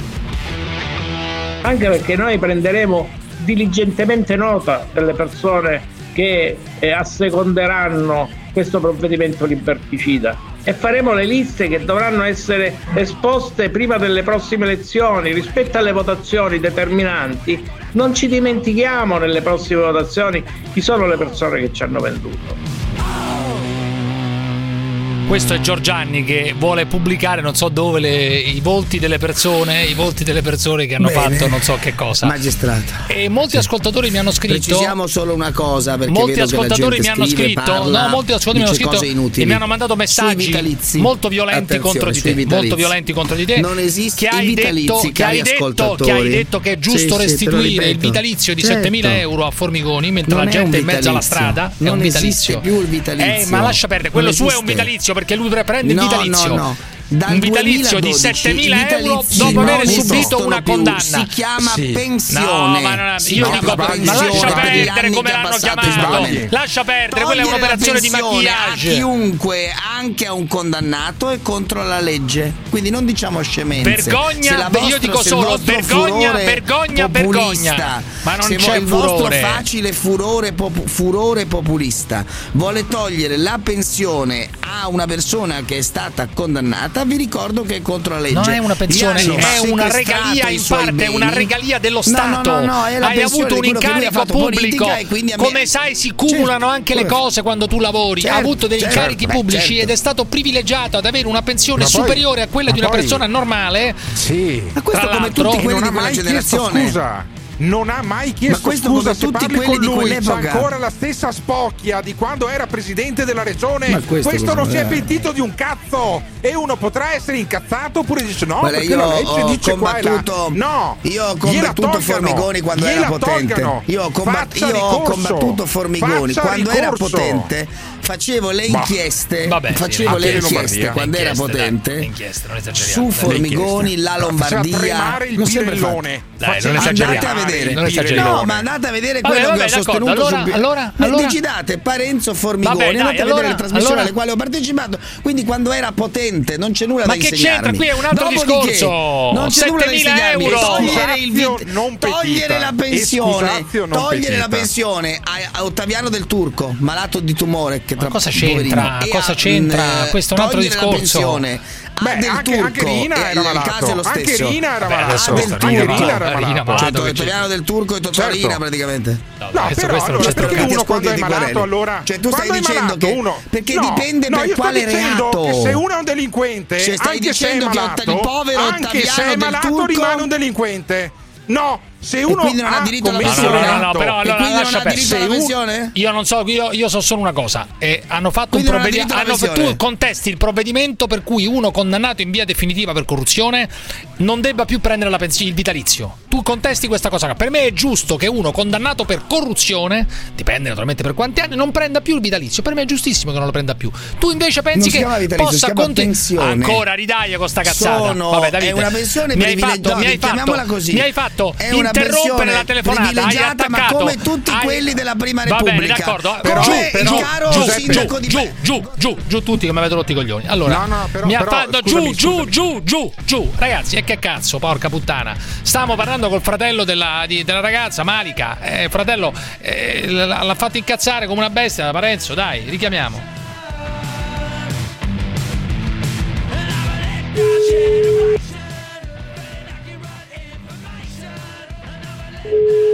[SPEAKER 27] anche perché noi prenderemo diligentemente nota delle persone che eh, asseconderanno questo provvedimento liberticida e faremo le liste che dovranno essere esposte prima delle prossime elezioni rispetto alle votazioni determinanti. Non ci dimentichiamo nelle prossime votazioni chi sono le persone che ci hanno venduto.
[SPEAKER 8] Questo è Giorgianni che vuole pubblicare non so dove le- i volti delle persone, i volti delle persone che hanno
[SPEAKER 3] Bene.
[SPEAKER 8] fatto non so che cosa.
[SPEAKER 3] Magistrato.
[SPEAKER 8] E molti ascoltatori mi hanno scritto
[SPEAKER 3] Precisiamo solo una cosa perché
[SPEAKER 8] molti ascoltatori mi hanno
[SPEAKER 3] scrive,
[SPEAKER 8] scritto,
[SPEAKER 3] parla,
[SPEAKER 8] no, molti ascoltatori mi hanno scritto
[SPEAKER 3] inutili.
[SPEAKER 8] e mi hanno mandato messaggi molto violenti te, molto violenti contro di te.
[SPEAKER 3] Non esiste
[SPEAKER 8] che hai detto, che hai detto, che hai detto che è giusto
[SPEAKER 3] Sì, sì,
[SPEAKER 8] restituire il
[SPEAKER 3] ripeto.
[SPEAKER 8] vitalizio di
[SPEAKER 3] Certo.
[SPEAKER 8] 7000 euro a Formigoni mentre
[SPEAKER 3] Non
[SPEAKER 8] la
[SPEAKER 3] è un
[SPEAKER 8] gente è in mezzo alla strada è
[SPEAKER 3] Non
[SPEAKER 8] un
[SPEAKER 3] esiste
[SPEAKER 8] vitalizio.
[SPEAKER 3] più il vitalizio.
[SPEAKER 8] Eh, ma lascia perdere, quello suo è un vitalizio perché lui prende il
[SPEAKER 3] No,
[SPEAKER 8] vitalizio.
[SPEAKER 3] no, no. Dal
[SPEAKER 8] un vitalizio
[SPEAKER 3] 2012
[SPEAKER 8] di 7000
[SPEAKER 3] i
[SPEAKER 8] euro dopo aver subito una
[SPEAKER 3] più.
[SPEAKER 8] condanna.
[SPEAKER 3] Si chiama
[SPEAKER 8] Sì.
[SPEAKER 3] pensione.
[SPEAKER 8] No, ma non-
[SPEAKER 3] Si
[SPEAKER 8] io
[SPEAKER 3] chiama
[SPEAKER 8] dico, ma
[SPEAKER 3] pensione
[SPEAKER 8] lascia
[SPEAKER 3] per gli
[SPEAKER 8] perdere
[SPEAKER 3] anni
[SPEAKER 8] come l'hanno chiamato. Lascia perdere, quella è un'operazione
[SPEAKER 3] la
[SPEAKER 8] di
[SPEAKER 3] pensione
[SPEAKER 8] maquillage.
[SPEAKER 3] A chiunque, anche a un condannato, è contro la legge. Quindi non diciamo scemenze.
[SPEAKER 8] Vergogna,
[SPEAKER 3] Se la
[SPEAKER 8] io dico solo
[SPEAKER 3] vostro
[SPEAKER 8] vergogna, vergogna,
[SPEAKER 3] populista,
[SPEAKER 8] vergogna. Ma non
[SPEAKER 3] se
[SPEAKER 8] c'è
[SPEAKER 3] il vostro
[SPEAKER 8] furore.
[SPEAKER 3] facile furore, pop- furore populista vuole togliere la pensione a una persona che è stata condannata, vi ricordo che è contro la legge.
[SPEAKER 8] Non è una pensione, è una regalia in parte, è una
[SPEAKER 3] beni.
[SPEAKER 8] regalia dello
[SPEAKER 3] No, no,
[SPEAKER 8] Stato.
[SPEAKER 3] no, no, è la
[SPEAKER 8] Hai avuto un incarico pubblico.
[SPEAKER 3] me-
[SPEAKER 8] Come sai, si cumulano anche le cose quando tu lavori.
[SPEAKER 3] Certo,
[SPEAKER 8] ha avuto dei
[SPEAKER 3] certo,
[SPEAKER 8] incarichi pubblici
[SPEAKER 3] certo.
[SPEAKER 8] ed è stato privilegiato ad avere una pensione
[SPEAKER 11] Ma poi-
[SPEAKER 8] superiore a quella di una
[SPEAKER 11] poi-
[SPEAKER 8] persona normale.
[SPEAKER 11] Sì.
[SPEAKER 3] Ma questo
[SPEAKER 8] Tra
[SPEAKER 3] come tutti quelli di quella generazione.
[SPEAKER 11] scusa. Non ha mai chiesto
[SPEAKER 3] Ma
[SPEAKER 11] scusa se
[SPEAKER 3] tutti
[SPEAKER 11] parli
[SPEAKER 3] quelli
[SPEAKER 11] con
[SPEAKER 3] di
[SPEAKER 11] lui,
[SPEAKER 3] quell'epoca.
[SPEAKER 11] c'ha ancora la stessa spocchia di quando era presidente della regione.
[SPEAKER 3] Ma questo
[SPEAKER 11] Questo, non si è pentito di un cazzo. E uno potrà essere incazzato oppure dice no,
[SPEAKER 3] Guarda,
[SPEAKER 11] perché
[SPEAKER 3] io
[SPEAKER 11] la legge
[SPEAKER 3] ho
[SPEAKER 11] dice qua e là.
[SPEAKER 3] combattuto-
[SPEAKER 11] No,
[SPEAKER 3] io ho combattuto Formigoni quando era potente.
[SPEAKER 11] tolgano.
[SPEAKER 3] Io ho, combat- io ho combattuto Formigoni
[SPEAKER 11] Faccia
[SPEAKER 3] quando era potente. Facevo le
[SPEAKER 11] Bah.
[SPEAKER 3] inchieste,
[SPEAKER 8] Vabbè, sì,
[SPEAKER 3] facevo le
[SPEAKER 8] inchieste,
[SPEAKER 3] quando era potente.
[SPEAKER 8] inchieste, non esageriamo,
[SPEAKER 3] Su. Formigoni, la Lombardia. Non
[SPEAKER 11] pirellone.
[SPEAKER 3] fatto.
[SPEAKER 8] Dai, non
[SPEAKER 3] Andate
[SPEAKER 8] esageriamo.
[SPEAKER 3] A
[SPEAKER 18] a vedere.
[SPEAKER 8] non esageriamo.
[SPEAKER 18] No, ma andate a vedere
[SPEAKER 8] Vabbè,
[SPEAKER 18] quello
[SPEAKER 8] vabbè,
[SPEAKER 18] che ho sostenuto
[SPEAKER 8] Allora-
[SPEAKER 18] sul
[SPEAKER 8] allora-
[SPEAKER 18] Ma
[SPEAKER 8] allora-
[SPEAKER 18] digidate Parenzo Formigoni,
[SPEAKER 8] Vabbè, dai,
[SPEAKER 18] andate a
[SPEAKER 8] allora-
[SPEAKER 18] vedere le trasmissioni
[SPEAKER 8] allora-
[SPEAKER 18] alle quali ho partecipato. Quindi quando era potente non c'è nulla
[SPEAKER 8] Ma
[SPEAKER 18] da
[SPEAKER 8] che
[SPEAKER 18] insegnarmi.
[SPEAKER 8] c'entra? Qui è un altro
[SPEAKER 18] Dopodiché,
[SPEAKER 8] discorso.
[SPEAKER 18] Non c'è nulla da
[SPEAKER 8] 7.000
[SPEAKER 18] insegnarmi.
[SPEAKER 8] euro.
[SPEAKER 18] Togliere il vit-
[SPEAKER 11] non
[SPEAKER 18] togliere la pensione,
[SPEAKER 11] non
[SPEAKER 18] togliere la pensione a, a Ottaviano del Turco, malato di tumore che tra
[SPEAKER 8] cosa c'entra? Cosa
[SPEAKER 18] a,
[SPEAKER 8] c'entra?
[SPEAKER 18] mh,
[SPEAKER 8] Questo è un altro
[SPEAKER 18] togliere la
[SPEAKER 8] discorso.
[SPEAKER 11] Beh,
[SPEAKER 18] del
[SPEAKER 11] anche-
[SPEAKER 18] Turco
[SPEAKER 11] anche Rina era
[SPEAKER 18] il
[SPEAKER 11] malato.
[SPEAKER 18] caso è lo
[SPEAKER 11] Anche
[SPEAKER 18] stesso.
[SPEAKER 11] Rina era
[SPEAKER 18] Beh,
[SPEAKER 11] malato.
[SPEAKER 18] adesso del
[SPEAKER 11] Anche
[SPEAKER 18] Turco.
[SPEAKER 11] Rina era malato.
[SPEAKER 18] Cioè,
[SPEAKER 11] Malato,
[SPEAKER 18] Ottaviano del Turco e Totorina
[SPEAKER 11] Certo.
[SPEAKER 18] praticamente.
[SPEAKER 11] No,
[SPEAKER 8] adesso
[SPEAKER 11] però
[SPEAKER 8] questo non
[SPEAKER 11] allora,
[SPEAKER 8] c'è
[SPEAKER 11] perché uno quando è malato
[SPEAKER 18] Guarelli.
[SPEAKER 11] allora
[SPEAKER 18] Cioè, tu stai dicendo
[SPEAKER 11] malato
[SPEAKER 18] che-
[SPEAKER 11] uno
[SPEAKER 18] perché
[SPEAKER 11] No,
[SPEAKER 18] dipende
[SPEAKER 11] no,
[SPEAKER 18] per quale
[SPEAKER 11] dicendo
[SPEAKER 18] reato.
[SPEAKER 11] se uno è un delinquente
[SPEAKER 18] Cioè, stai
[SPEAKER 11] anche se è
[SPEAKER 18] dicendo che
[SPEAKER 11] malato
[SPEAKER 18] il povero
[SPEAKER 11] anche se è malato
[SPEAKER 18] Turco-
[SPEAKER 11] rimane un delinquente no se uno
[SPEAKER 18] quindi non ha diritto alla
[SPEAKER 11] commesso
[SPEAKER 8] No, no, no, no, però allora
[SPEAKER 18] quindi non
[SPEAKER 8] lascia perdere.
[SPEAKER 18] pensione?
[SPEAKER 8] Io non so, io, io so solo una cosa. Eh, hanno fatto
[SPEAKER 18] Quindi
[SPEAKER 8] un provvedimento.
[SPEAKER 18] pensione?
[SPEAKER 8] Tu contesti il provvedimento per cui uno condannato in via definitiva per corruzione non debba più prendere la pensione, il vitalizio. Tu contesti questa cosa. Per me è giusto che uno condannato per corruzione, dipende naturalmente per quanti anni, non prenda più il vitalizio. Per me è giustissimo che non lo prenda più. Tu invece pensi che possa
[SPEAKER 18] chiama
[SPEAKER 8] conti-
[SPEAKER 18] pensione.
[SPEAKER 8] Ancora ridaglia con sta cazzata.
[SPEAKER 18] Sono-
[SPEAKER 8] Vabbè, Davide,
[SPEAKER 18] è una pensione
[SPEAKER 8] mi hai fatto, mi hai fatto,
[SPEAKER 18] così.
[SPEAKER 8] mi hai fatto
[SPEAKER 18] È una
[SPEAKER 8] interrompere la telefonata. Hai
[SPEAKER 18] privilegiata, ma come tutti
[SPEAKER 8] hai-
[SPEAKER 18] quelli della Prima
[SPEAKER 8] Va bene,
[SPEAKER 18] Repubblica.
[SPEAKER 8] d'accordo.
[SPEAKER 18] Però-
[SPEAKER 8] Come
[SPEAKER 18] però-
[SPEAKER 8] il caro
[SPEAKER 18] Giuseppe,
[SPEAKER 8] sindaco
[SPEAKER 18] giù,
[SPEAKER 8] di giù, giù, giù, giù, giù tutti che mi avete rotto i coglioni. Allora,
[SPEAKER 11] No, no, però-
[SPEAKER 8] mi ha fatto
[SPEAKER 11] scusami,
[SPEAKER 8] giù, giù, giù, giù, giù. Ragazzi, e che cazzo, porca puttana. Stiamo parlando col fratello della, di- della ragazza, Malika. Eh, fratello, eh, l'ha fatto incazzare come una bestia, Parenzo, dai, richiamiamo. Thank you.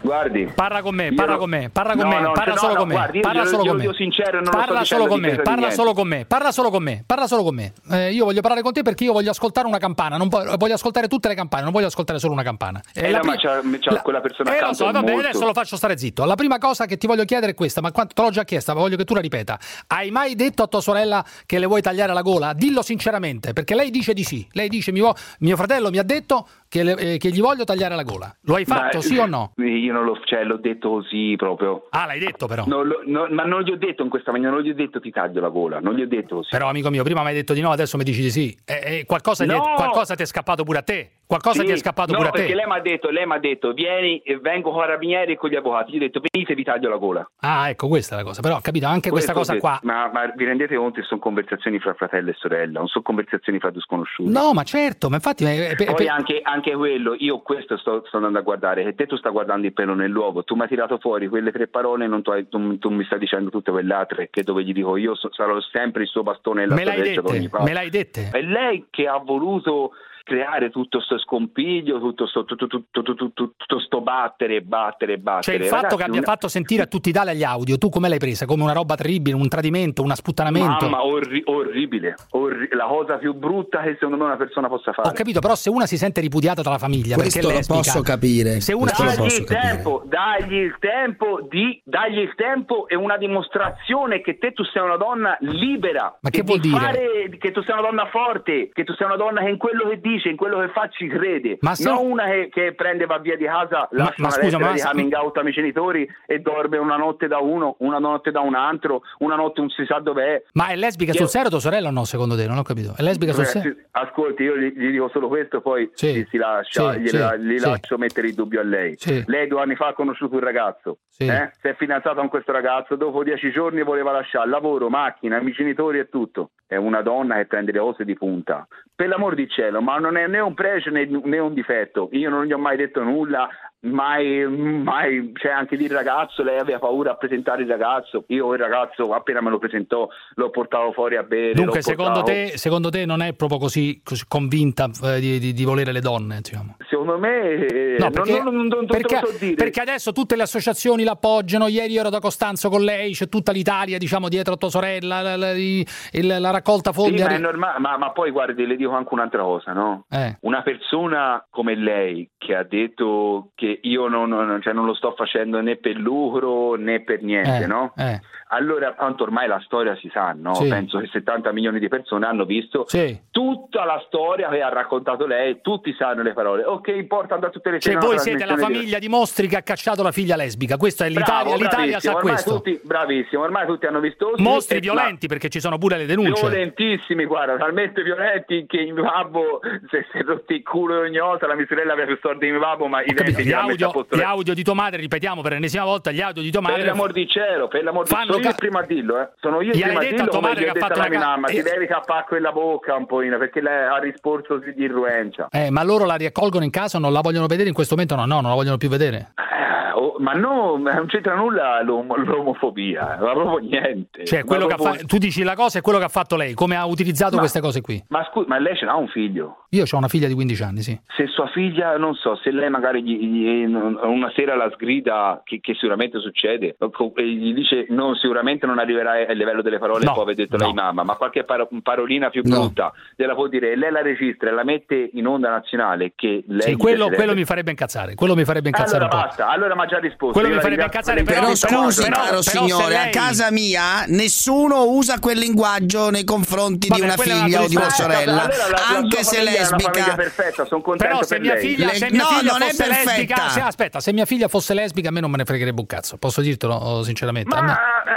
[SPEAKER 31] Guardi.
[SPEAKER 8] Parla con me, parla con me, parla con me,
[SPEAKER 31] no,
[SPEAKER 8] parla
[SPEAKER 31] no,
[SPEAKER 8] solo
[SPEAKER 31] no,
[SPEAKER 8] con me.
[SPEAKER 31] guardi,
[SPEAKER 8] parla solo con me.
[SPEAKER 31] sincero non
[SPEAKER 8] parla solo con me, parla solo con me, parla solo con me, parla solo con me. Eh, io voglio parlare con te perché io voglio ascoltare una campana, non vo- voglio ascoltare tutte le campane, non voglio ascoltare solo una campana.
[SPEAKER 31] Eh,
[SPEAKER 8] la
[SPEAKER 31] no, ma
[SPEAKER 8] pri-
[SPEAKER 31] c'ha, c'ha quella persona
[SPEAKER 8] Eh, lo so,
[SPEAKER 31] è
[SPEAKER 8] va bene,
[SPEAKER 31] molto-
[SPEAKER 8] adesso lo faccio stare zitto. La prima cosa che ti voglio chiedere è questa, ma quanto te l'ho già chiesta, ma voglio che tu la ripeta. Hai mai detto a tua sorella che le vuoi tagliare la gola? Dillo sinceramente, perché lei dice di sì. Lei dice, mio, mio fratello mi ha detto che, le- eh, che gli voglio tagliare la gola. Lo hai fatto,
[SPEAKER 31] Ma-
[SPEAKER 8] sì o no?
[SPEAKER 31] Io non l'ho, cioè, l'ho detto così proprio.
[SPEAKER 8] Ah, l'hai detto però.
[SPEAKER 31] Non lo- no, ma non gli ho detto in questa maniera, non gli ho detto ti taglio la gola, non gli ho detto così.
[SPEAKER 8] Però, amico mio, prima mi hai detto di no, adesso mi dici di sì. Eh, eh, qualcosa, è,
[SPEAKER 31] No!
[SPEAKER 8] qualcosa ti è scappato pure a te. Qualcosa
[SPEAKER 31] Sì,
[SPEAKER 8] ti è scappato
[SPEAKER 31] no,
[SPEAKER 8] pure a
[SPEAKER 31] perché
[SPEAKER 8] te.
[SPEAKER 31] lei mi ha detto, lei mi ha detto, vieni, e vengo con i carabinieri e con gli avvocati. Io ho detto, venite, vi taglio la gola.
[SPEAKER 8] Ah, ecco, questa è la cosa. Però, ho capito, anche questa
[SPEAKER 31] Questo
[SPEAKER 8] cosa
[SPEAKER 31] ho detto.
[SPEAKER 8] qua.
[SPEAKER 31] Ma, ma vi rendete conto che sono conversazioni fra fratello e sorella, non sono conversazioni fra due sconosciuti.
[SPEAKER 8] No, ma certo, ma infatti. eh, eh,
[SPEAKER 31] Poi
[SPEAKER 8] eh,
[SPEAKER 31] anche, anche quello, io questo sto, sto andando a guardare, che te tu stai guardando il pelo nell'uovo, tu mi hai tirato fuori quelle tre parole, non tu, hai- tu- tu mi stai dicendo tutte quelle altre, che dove gli dico io so- sarò sempre il suo bastone nella
[SPEAKER 8] me l'hai
[SPEAKER 31] ad ogni
[SPEAKER 8] dette,
[SPEAKER 31] passo.
[SPEAKER 8] me l'hai dette.
[SPEAKER 31] È lei che ha voluto creare tutto sto scompiglio, tutto sto, tutto, tutto, tutto, tutto, tutto sto battere, battere, battere.
[SPEAKER 8] Cioè, il fatto
[SPEAKER 31] Ragazzi,
[SPEAKER 8] che abbia
[SPEAKER 31] una-
[SPEAKER 8] fatto sentire a tutti Italia gli audio, tu come l'hai presa? Come una roba terribile, un tradimento, un sputtanamento?
[SPEAKER 31] Mamma, orri- orribile, orri- la cosa più brutta che secondo me una persona possa fare.
[SPEAKER 8] Ho capito, però se una si sente ripudiata dalla famiglia
[SPEAKER 18] Questo
[SPEAKER 8] perché
[SPEAKER 18] lo
[SPEAKER 8] lesbica,
[SPEAKER 18] posso capire.
[SPEAKER 8] Se una
[SPEAKER 18] Questo
[SPEAKER 31] dagli
[SPEAKER 18] posso
[SPEAKER 31] il
[SPEAKER 18] capire.
[SPEAKER 31] tempo, dagli il tempo di dagli il tempo è una dimostrazione che te tu sei una donna libera.
[SPEAKER 8] Ma che
[SPEAKER 31] e
[SPEAKER 8] vuol
[SPEAKER 31] di
[SPEAKER 8] dire?
[SPEAKER 31] fare- che tu sei una donna forte, che tu sei una donna che in quello che dice, in quello che fa ci crede.
[SPEAKER 8] Ma se-
[SPEAKER 31] Non una che, che prende va via di casa, lascia
[SPEAKER 8] ma
[SPEAKER 31] una
[SPEAKER 8] scusa, ma
[SPEAKER 31] di coming out ai genitori e dorme una notte da uno, una notte da un altro, una notte non si sa dov'è.
[SPEAKER 8] Ma è lesbica
[SPEAKER 31] Io-
[SPEAKER 8] sul serio tua sorella o no, secondo te? Non ho capito. È lesbica sul serio?
[SPEAKER 31] Ascolti, io gli, gli dico solo questo, poi
[SPEAKER 8] Sì.
[SPEAKER 31] si, si lascia,
[SPEAKER 8] Sì,
[SPEAKER 31] gli,
[SPEAKER 8] sì,
[SPEAKER 31] gli
[SPEAKER 8] sì.
[SPEAKER 31] lascio mettere il dubbio a lei. Lei due anni fa ha conosciuto un ragazzo, eh? si è fidanzata con questo ragazzo, dopo dieci giorni voleva lasciare lavoro, macchina, amici genitori e tutto. È una donna che prende le cose di punta. Per l'amor di cielo, ma non è né un pregio né, né un difetto. Io non gli ho mai detto nulla, mai, mai, cioè anche di ragazzo, lei aveva paura a presentare il ragazzo. Io il ragazzo appena me lo presentò lo portavo fuori a bere.
[SPEAKER 8] Dunque, secondo te, secondo te non è proprio così, così convinta eh, di, di- di volere le donne? Diciamo.
[SPEAKER 31] Secondo me eh,
[SPEAKER 8] No,
[SPEAKER 31] non-
[SPEAKER 8] perché,
[SPEAKER 31] non, non- non
[SPEAKER 8] perché-
[SPEAKER 31] lo so dire.
[SPEAKER 8] perché adesso tutte le associazioni l'appoggiano. Ieri ero da Costanzo con lei, c'è tutta l'Italia, diciamo, dietro a tua sorella, la, la- il- la raccolta
[SPEAKER 31] Sì,
[SPEAKER 8] fondi.
[SPEAKER 31] ma, è
[SPEAKER 8] arri-
[SPEAKER 31] normale, ma, ma poi guardi, le dico anche un'altra cosa, no?
[SPEAKER 8] Eh.
[SPEAKER 31] Una persona come lei che ha detto che che io non, non- cioè, non lo sto facendo né per lucro né per niente,
[SPEAKER 8] Eh,
[SPEAKER 31] no?
[SPEAKER 8] eh.
[SPEAKER 31] Allora, tanto ormai la storia si sa, no?
[SPEAKER 8] Sì.
[SPEAKER 31] Penso che 70 milioni di persone hanno visto
[SPEAKER 8] Sì.
[SPEAKER 31] tutta la storia che ha raccontato lei, tutti sanno le parole. Ok, importa da tutte le
[SPEAKER 8] Cioè, voi siete la
[SPEAKER 31] trasmissione di-
[SPEAKER 8] famiglia di mostri che ha cacciato la figlia lesbica. Questa è l'Italia,
[SPEAKER 31] Bravo,
[SPEAKER 8] l'Italia sa
[SPEAKER 31] ormai
[SPEAKER 8] questo.
[SPEAKER 31] Tutti, bravissimo, ormai tutti hanno visto
[SPEAKER 8] Mostri violenti, perché ci sono pure le denunce.
[SPEAKER 31] Violentissimi, guarda, talmente violenti che in babbo si è rotto il culo ogni volta, la mia sorella aveva più soldi in babbo, ma i denti
[SPEAKER 8] Gli audio, gli audio di tua madre, ripetiamo per l'ennesima volta, gli audio di tua
[SPEAKER 31] Per
[SPEAKER 8] madre.
[SPEAKER 31] l'amor di cielo, per l'amor di
[SPEAKER 8] Fanno
[SPEAKER 31] sono io
[SPEAKER 8] ca-
[SPEAKER 31] il primo a dirlo, eh. Sono io il primo a dirlo
[SPEAKER 8] tua
[SPEAKER 31] come
[SPEAKER 8] madre
[SPEAKER 31] gli ho
[SPEAKER 8] che ha
[SPEAKER 31] detto
[SPEAKER 8] fatto
[SPEAKER 31] alla mia mamma,
[SPEAKER 8] eh.
[SPEAKER 31] ti devi cappare quella bocca un pochino, perché lei ha risposto di irruenza.
[SPEAKER 8] Eh, ma loro la riaccolgono in casa o non la vogliono vedere in questo momento? No, no, non la vogliono più vedere.
[SPEAKER 31] Eh, oh, ma no, non c'entra nulla l'om- l'omofobia, ma proprio niente.
[SPEAKER 8] Cioè,
[SPEAKER 31] proprio-
[SPEAKER 8] fa- tu dici la cosa è quello che ha fatto lei, come ha utilizzato
[SPEAKER 31] Ma-
[SPEAKER 8] queste cose qui.
[SPEAKER 31] Ma scusa, ma lei ce n'ha un figlio?
[SPEAKER 8] Io ho una figlia di 15 anni, sì.
[SPEAKER 31] Se sua figlia, non so, se lei magari gli- gli- una sera la sgrida, che, che sicuramente succede, e gli dice no, sicuramente non arriverai al livello delle parole
[SPEAKER 8] No,
[SPEAKER 31] che può aver detto
[SPEAKER 8] no.
[SPEAKER 31] lei mamma, ma qualche paro- parolina più
[SPEAKER 8] No.
[SPEAKER 31] brutta gliela può dire lei la registra e la mette in onda nazionale che lei
[SPEAKER 8] Sì, quello, quello mi farebbe incazzare, quello mi farebbe incazzare
[SPEAKER 31] allora
[SPEAKER 8] un po'.
[SPEAKER 31] basta, allora mi ha già risposto.
[SPEAKER 8] Quello mi farebbe incazzare,
[SPEAKER 31] per
[SPEAKER 18] Però
[SPEAKER 31] l'intervento.
[SPEAKER 18] scusi,
[SPEAKER 8] però-
[SPEAKER 18] caro
[SPEAKER 8] però
[SPEAKER 18] signore,
[SPEAKER 8] lei-
[SPEAKER 18] a casa mia nessuno usa quel linguaggio nei confronti
[SPEAKER 8] Vabbè,
[SPEAKER 18] di una figlia o di una sorella,
[SPEAKER 31] Allora la- la
[SPEAKER 18] anche se
[SPEAKER 31] famiglia è una
[SPEAKER 18] lesbica.
[SPEAKER 31] perfetta, sono contento
[SPEAKER 8] Però se mia
[SPEAKER 31] lei.
[SPEAKER 8] figlia, se mia
[SPEAKER 18] No,
[SPEAKER 8] figlia
[SPEAKER 18] non è
[SPEAKER 8] fosse
[SPEAKER 18] perfetta.
[SPEAKER 8] se- aspetta, se mia figlia fosse lesbica a me non me ne fregherebbe un cazzo, posso dirtelo oh, sinceramente. A me-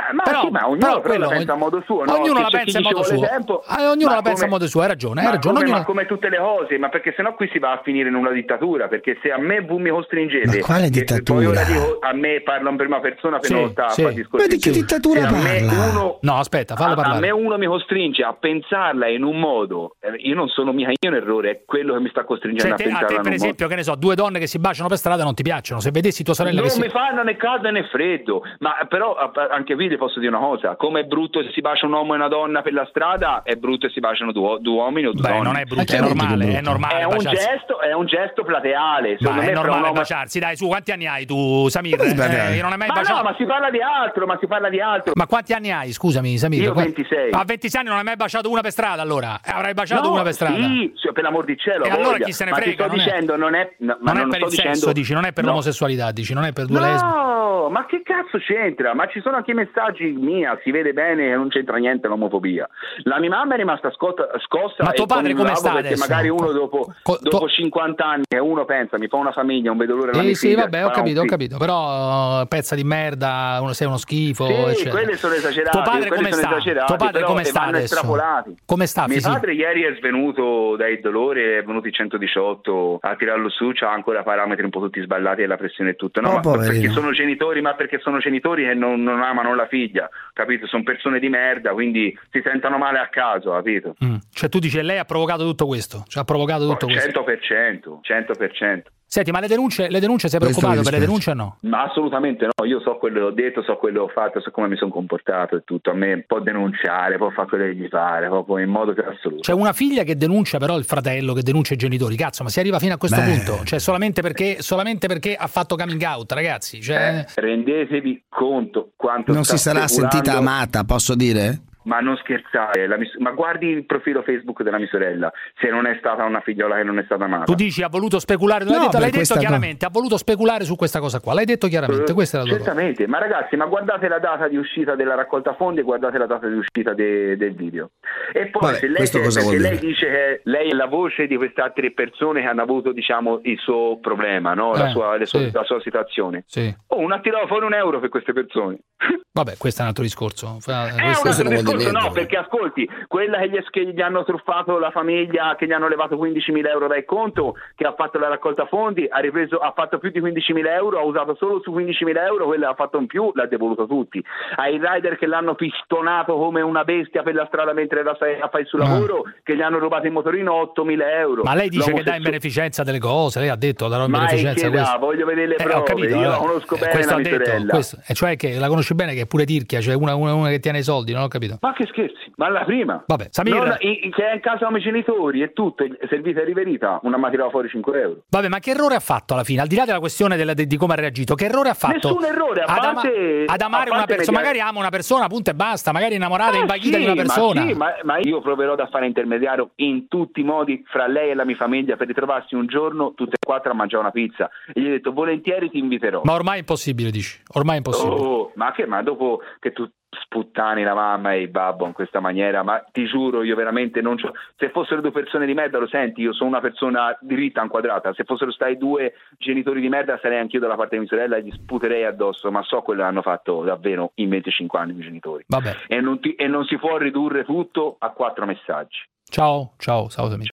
[SPEAKER 31] Eh, ma
[SPEAKER 8] Però-
[SPEAKER 31] sì, ma ognuno
[SPEAKER 8] però
[SPEAKER 31] però la
[SPEAKER 8] quello-
[SPEAKER 31] pensa a modo suo, no?
[SPEAKER 8] ognuno
[SPEAKER 31] Che
[SPEAKER 8] la pensa
[SPEAKER 31] ci
[SPEAKER 8] modo suo.
[SPEAKER 31] tempo,
[SPEAKER 8] Ah, ognuno
[SPEAKER 31] ma
[SPEAKER 8] la pensa a modo suo, hai ragione, hai
[SPEAKER 31] ma
[SPEAKER 8] ragione.
[SPEAKER 31] come,
[SPEAKER 8] ognuno-
[SPEAKER 31] ma come tutte le cose, ma perché sennò qui si va a finire in una dittatura, perché se a me voi mi costringete,
[SPEAKER 18] Ma quale
[SPEAKER 31] che poi ora
[SPEAKER 18] dittatura?
[SPEAKER 31] dico, a me parlo in prima persona per
[SPEAKER 8] Sì,
[SPEAKER 31] non sta
[SPEAKER 8] sì.
[SPEAKER 31] a discorsi.
[SPEAKER 18] Ma di che dittatura
[SPEAKER 31] a me
[SPEAKER 18] parla?
[SPEAKER 31] uno
[SPEAKER 8] No, aspetta, fallo
[SPEAKER 31] a, a
[SPEAKER 8] parlare.
[SPEAKER 31] me uno mi costringe a pensarla in un modo, eh, io non sono mica io un errore, è quello che mi sta costringendo
[SPEAKER 8] Cioè,
[SPEAKER 31] a
[SPEAKER 8] te- a
[SPEAKER 31] pensarla
[SPEAKER 8] te, per
[SPEAKER 31] un modo.
[SPEAKER 8] esempio, che ne so, due donne che si baciano per strada non ti piacciono. Se vedessi tua sorella
[SPEAKER 31] Non
[SPEAKER 8] che si...
[SPEAKER 31] mi fanno né caldo né freddo, ma però anche qui le posso dire una cosa: come è brutto se si bacia un uomo e una donna per la strada, è brutto se si baciano due, due uomini o due
[SPEAKER 8] Beh,
[SPEAKER 31] donne.
[SPEAKER 8] non è brutto, è normale, è normale
[SPEAKER 31] È un,
[SPEAKER 8] baciarsi.
[SPEAKER 31] gesto, è un gesto plateale. Secondo
[SPEAKER 8] Ma
[SPEAKER 31] me
[SPEAKER 8] è normale
[SPEAKER 31] uomo-
[SPEAKER 8] baciarsi, dai, su, quanti anni hai tu, Samir? Eh, io non hai mai
[SPEAKER 31] Ma
[SPEAKER 8] baciato.
[SPEAKER 31] no, ma si parla di altro, ma si parla di altro.
[SPEAKER 8] Ma quanti anni hai, scusami, Samir?
[SPEAKER 31] Io
[SPEAKER 8] Qua-
[SPEAKER 31] 26.
[SPEAKER 8] A 26 anni non hai mai baciato una per strada, allora? Avrai baciato
[SPEAKER 31] No,
[SPEAKER 8] una per strada?
[SPEAKER 31] Sì, per l'amor di cielo.
[SPEAKER 8] E allora chi se ne
[SPEAKER 31] ma
[SPEAKER 8] frega,
[SPEAKER 31] ti sto
[SPEAKER 8] non è-
[SPEAKER 31] dicendo, non è. no, ma
[SPEAKER 8] non è
[SPEAKER 31] non
[SPEAKER 8] per
[SPEAKER 31] sto
[SPEAKER 8] il
[SPEAKER 31] dicendo,
[SPEAKER 8] dici, non è per
[SPEAKER 31] no.
[SPEAKER 8] l'omosessualità, dici, non è per due lesbiche.
[SPEAKER 31] No, ma che cazzo c'entra? Ma ci sono anche i messaggi mia, si vede bene che non c'entra niente l'omofobia. La mia mamma è rimasta scotta- scossa
[SPEAKER 8] Ma tuo padre come sta
[SPEAKER 31] perché
[SPEAKER 8] adesso?
[SPEAKER 31] magari uno dopo,
[SPEAKER 8] Co-
[SPEAKER 31] dopo
[SPEAKER 8] tuo-
[SPEAKER 31] 50 anni e uno pensa mi fa una famiglia, non vedo l'ora della
[SPEAKER 8] Eh
[SPEAKER 31] mia
[SPEAKER 8] sì,
[SPEAKER 31] figlia,
[SPEAKER 8] vabbè, ho capito, ho capito, però pezza di merda, uno sei uno schifo,
[SPEAKER 31] Sì,
[SPEAKER 8] eccetera.
[SPEAKER 31] quelli sono esagerati.
[SPEAKER 8] Tuo padre come sta? Tuo padre come sta adesso? Come sta
[SPEAKER 31] Mio
[SPEAKER 8] fisico?
[SPEAKER 31] padre ieri è svenuto dai dolori, è venuto in 118 a tirarlo su, c'ha ancora parametri un po' tutti sballati e la pressione e tutto. No,
[SPEAKER 18] Oh,
[SPEAKER 31] ma
[SPEAKER 18] poverino.
[SPEAKER 31] perché sono genitori, ma perché sono genitori che non, non amano la figlia, capito? Sono persone di merda, quindi si sentono male a caso, capito?
[SPEAKER 8] Mm. Cioè tu dici lei ha provocato tutto questo, cioè ha provocato tutto questo.
[SPEAKER 31] 100%, 100%.
[SPEAKER 8] Senti, ma le denunce, le denunce sei preoccupato per le denunce o no?
[SPEAKER 31] Ma assolutamente no, io so quello che ho detto, so quello che ho fatto, so come mi sono comportato e tutto. A me può denunciare, può fare quello che gli pare, proprio in modo che assoluto.
[SPEAKER 8] C'è una figlia che denuncia però il fratello, che denuncia i genitori, cazzo, ma si arriva fino a questo
[SPEAKER 18] Beh.
[SPEAKER 8] punto? Cioè solamente perché, solamente perché ha fatto coming out, ragazzi? Cioè...
[SPEAKER 31] Eh, rendetevi conto quanto
[SPEAKER 18] Non
[SPEAKER 31] sta
[SPEAKER 18] si sarà sentita amata, posso dire?
[SPEAKER 31] Ma non scherzare, la mia- ma guardi il profilo Facebook della mia sorella, se non è stata una figliola che non è stata amata.
[SPEAKER 8] Tu dici ha voluto speculare, l'hai
[SPEAKER 18] No,
[SPEAKER 8] detto,
[SPEAKER 18] per
[SPEAKER 8] l'hai detto chiaramente, ha voluto speculare su questa cosa qua, l'hai detto chiaramente,
[SPEAKER 31] Eh,
[SPEAKER 8] questa è la cosa.
[SPEAKER 31] Certamente, ma ragazzi, ma guardate la data di uscita della raccolta fondi e guardate la data di uscita de- del video. E poi
[SPEAKER 18] Vabbè,
[SPEAKER 31] se, lei, se- se lei dice che lei è la voce di queste altre persone che hanno avuto, diciamo, il suo problema, no? la,
[SPEAKER 8] Eh,
[SPEAKER 31] sua, le sue-
[SPEAKER 8] sì.
[SPEAKER 31] la sua situazione.
[SPEAKER 8] Sì.
[SPEAKER 31] Oh, una tirata fuori un euro per queste persone.
[SPEAKER 8] Vabbè, questo è un altro discorso.
[SPEAKER 31] È
[SPEAKER 8] questo-
[SPEAKER 31] un altro
[SPEAKER 18] dire
[SPEAKER 31] discorso, no, perché ascolti, quella che gli, che gli hanno truffato la famiglia, che gli hanno levato 15.000 euro dal conto, che ha fatto la raccolta fondi, ha, ripreso, ha fatto più di 15.000 euro, ha usato solo su 15.000 euro, quella ha fatto in più, l'ha devoluto tutti. Ai rider che l'hanno pistonato come una bestia per la strada mentre era a fare il suo
[SPEAKER 8] Ah.
[SPEAKER 31] lavoro, che gli hanno rubato in motorino 8.000 euro.
[SPEAKER 8] Ma lei dice che dà in beneficenza delle cose, lei ha detto darò in
[SPEAKER 31] Ma
[SPEAKER 8] beneficenza questo.
[SPEAKER 31] Voglio vedere le
[SPEAKER 8] Eh,
[SPEAKER 31] prove,
[SPEAKER 8] ho capito,
[SPEAKER 31] io la conosco
[SPEAKER 8] Eh,
[SPEAKER 31] bene
[SPEAKER 8] questo
[SPEAKER 31] la
[SPEAKER 8] ha detto, questo- e cioè che la conosci bene che è pure tirchia, cioè una, una- una che tiene i soldi, non ho capito.
[SPEAKER 31] Ma che scherzi? Ma la prima.
[SPEAKER 8] Vabbè, Samir.
[SPEAKER 31] Non- i- che è in casa come i genitori e tutto, servita e riverita, una ma tirava fuori 5 euro.
[SPEAKER 8] Vabbè, ma che errore ha fatto alla fine? Al di là della questione della- di, di come ha reagito, che errore ha fatto?
[SPEAKER 31] Nessun errore, a
[SPEAKER 8] ad,
[SPEAKER 31] parte-
[SPEAKER 8] ad amare una persona,
[SPEAKER 31] media-
[SPEAKER 8] magari ama una persona, punto e basta, magari innamorata,
[SPEAKER 31] Eh,
[SPEAKER 8] invaghita
[SPEAKER 31] sì,
[SPEAKER 8] di una persona.
[SPEAKER 31] Ma, sì, ma, ma io proverò da fare intermediario in tutti i modi fra lei e la mia famiglia per ritrovarsi un giorno tutte e quattro a mangiare una pizza. E gli ho detto volentieri ti inviterò.
[SPEAKER 8] Ma ormai è impossibile, dici. Ormai è impossibile.
[SPEAKER 31] Oh, ma che ma dopo che tu sputtani la mamma e il babbo in questa maniera, ma ti giuro io veramente non c'ho- se fossero due persone di merda lo senti, io sono una persona diritta inquadrata, se fossero stati due genitori di merda sarei anch'io dalla parte di mia sorella e gli sputerei addosso, ma so quello che hanno fatto davvero in 25 anni i miei genitori.
[SPEAKER 8] Vabbè.
[SPEAKER 31] E non, ti- e non si può ridurre tutto a quattro messaggi.
[SPEAKER 8] Ciao, ciao, ciao Samir.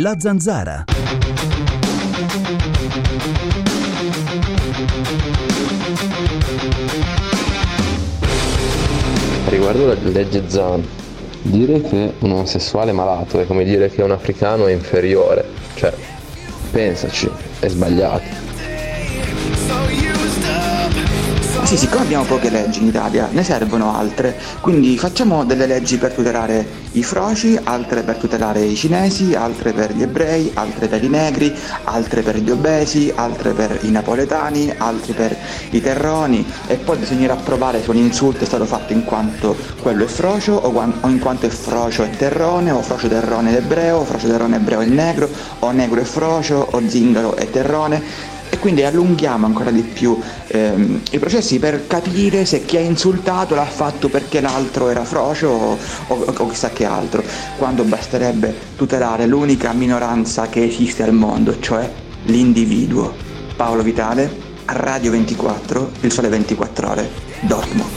[SPEAKER 1] La zanzara.
[SPEAKER 36] Riguardo la legge Zan, dire che un omosessuale malato è come dire che un africano è inferiore, cioè, pensaci, è sbagliato.
[SPEAKER 37] Sì, siccome abbiamo poche leggi in Italia, ne servono altre, quindi facciamo delle leggi per tutelare i froci, altre per tutelare i cinesi, altre per gli ebrei, altre per i negri, altre per gli obesi, altre per i napoletani, altre per i terroni. E poi bisognerà provare se un insulto è stato fatto in quanto quello è frocio o, in quanto è frocio è terrone o frocio terrone è ebreo o frocio terrone ebreo è negro o negro è frocio o zingaro è terrone e quindi allunghiamo ancora di più ehm, i processi per capire se chi ha insultato l'ha fatto perché l'altro era frocio o, o- o chissà che altro, quando basterebbe tutelare l'unica minoranza che esiste al mondo, cioè l'individuo. Paolo Vitale, Radio 24, Il Sole 24 Ore, Dortmund.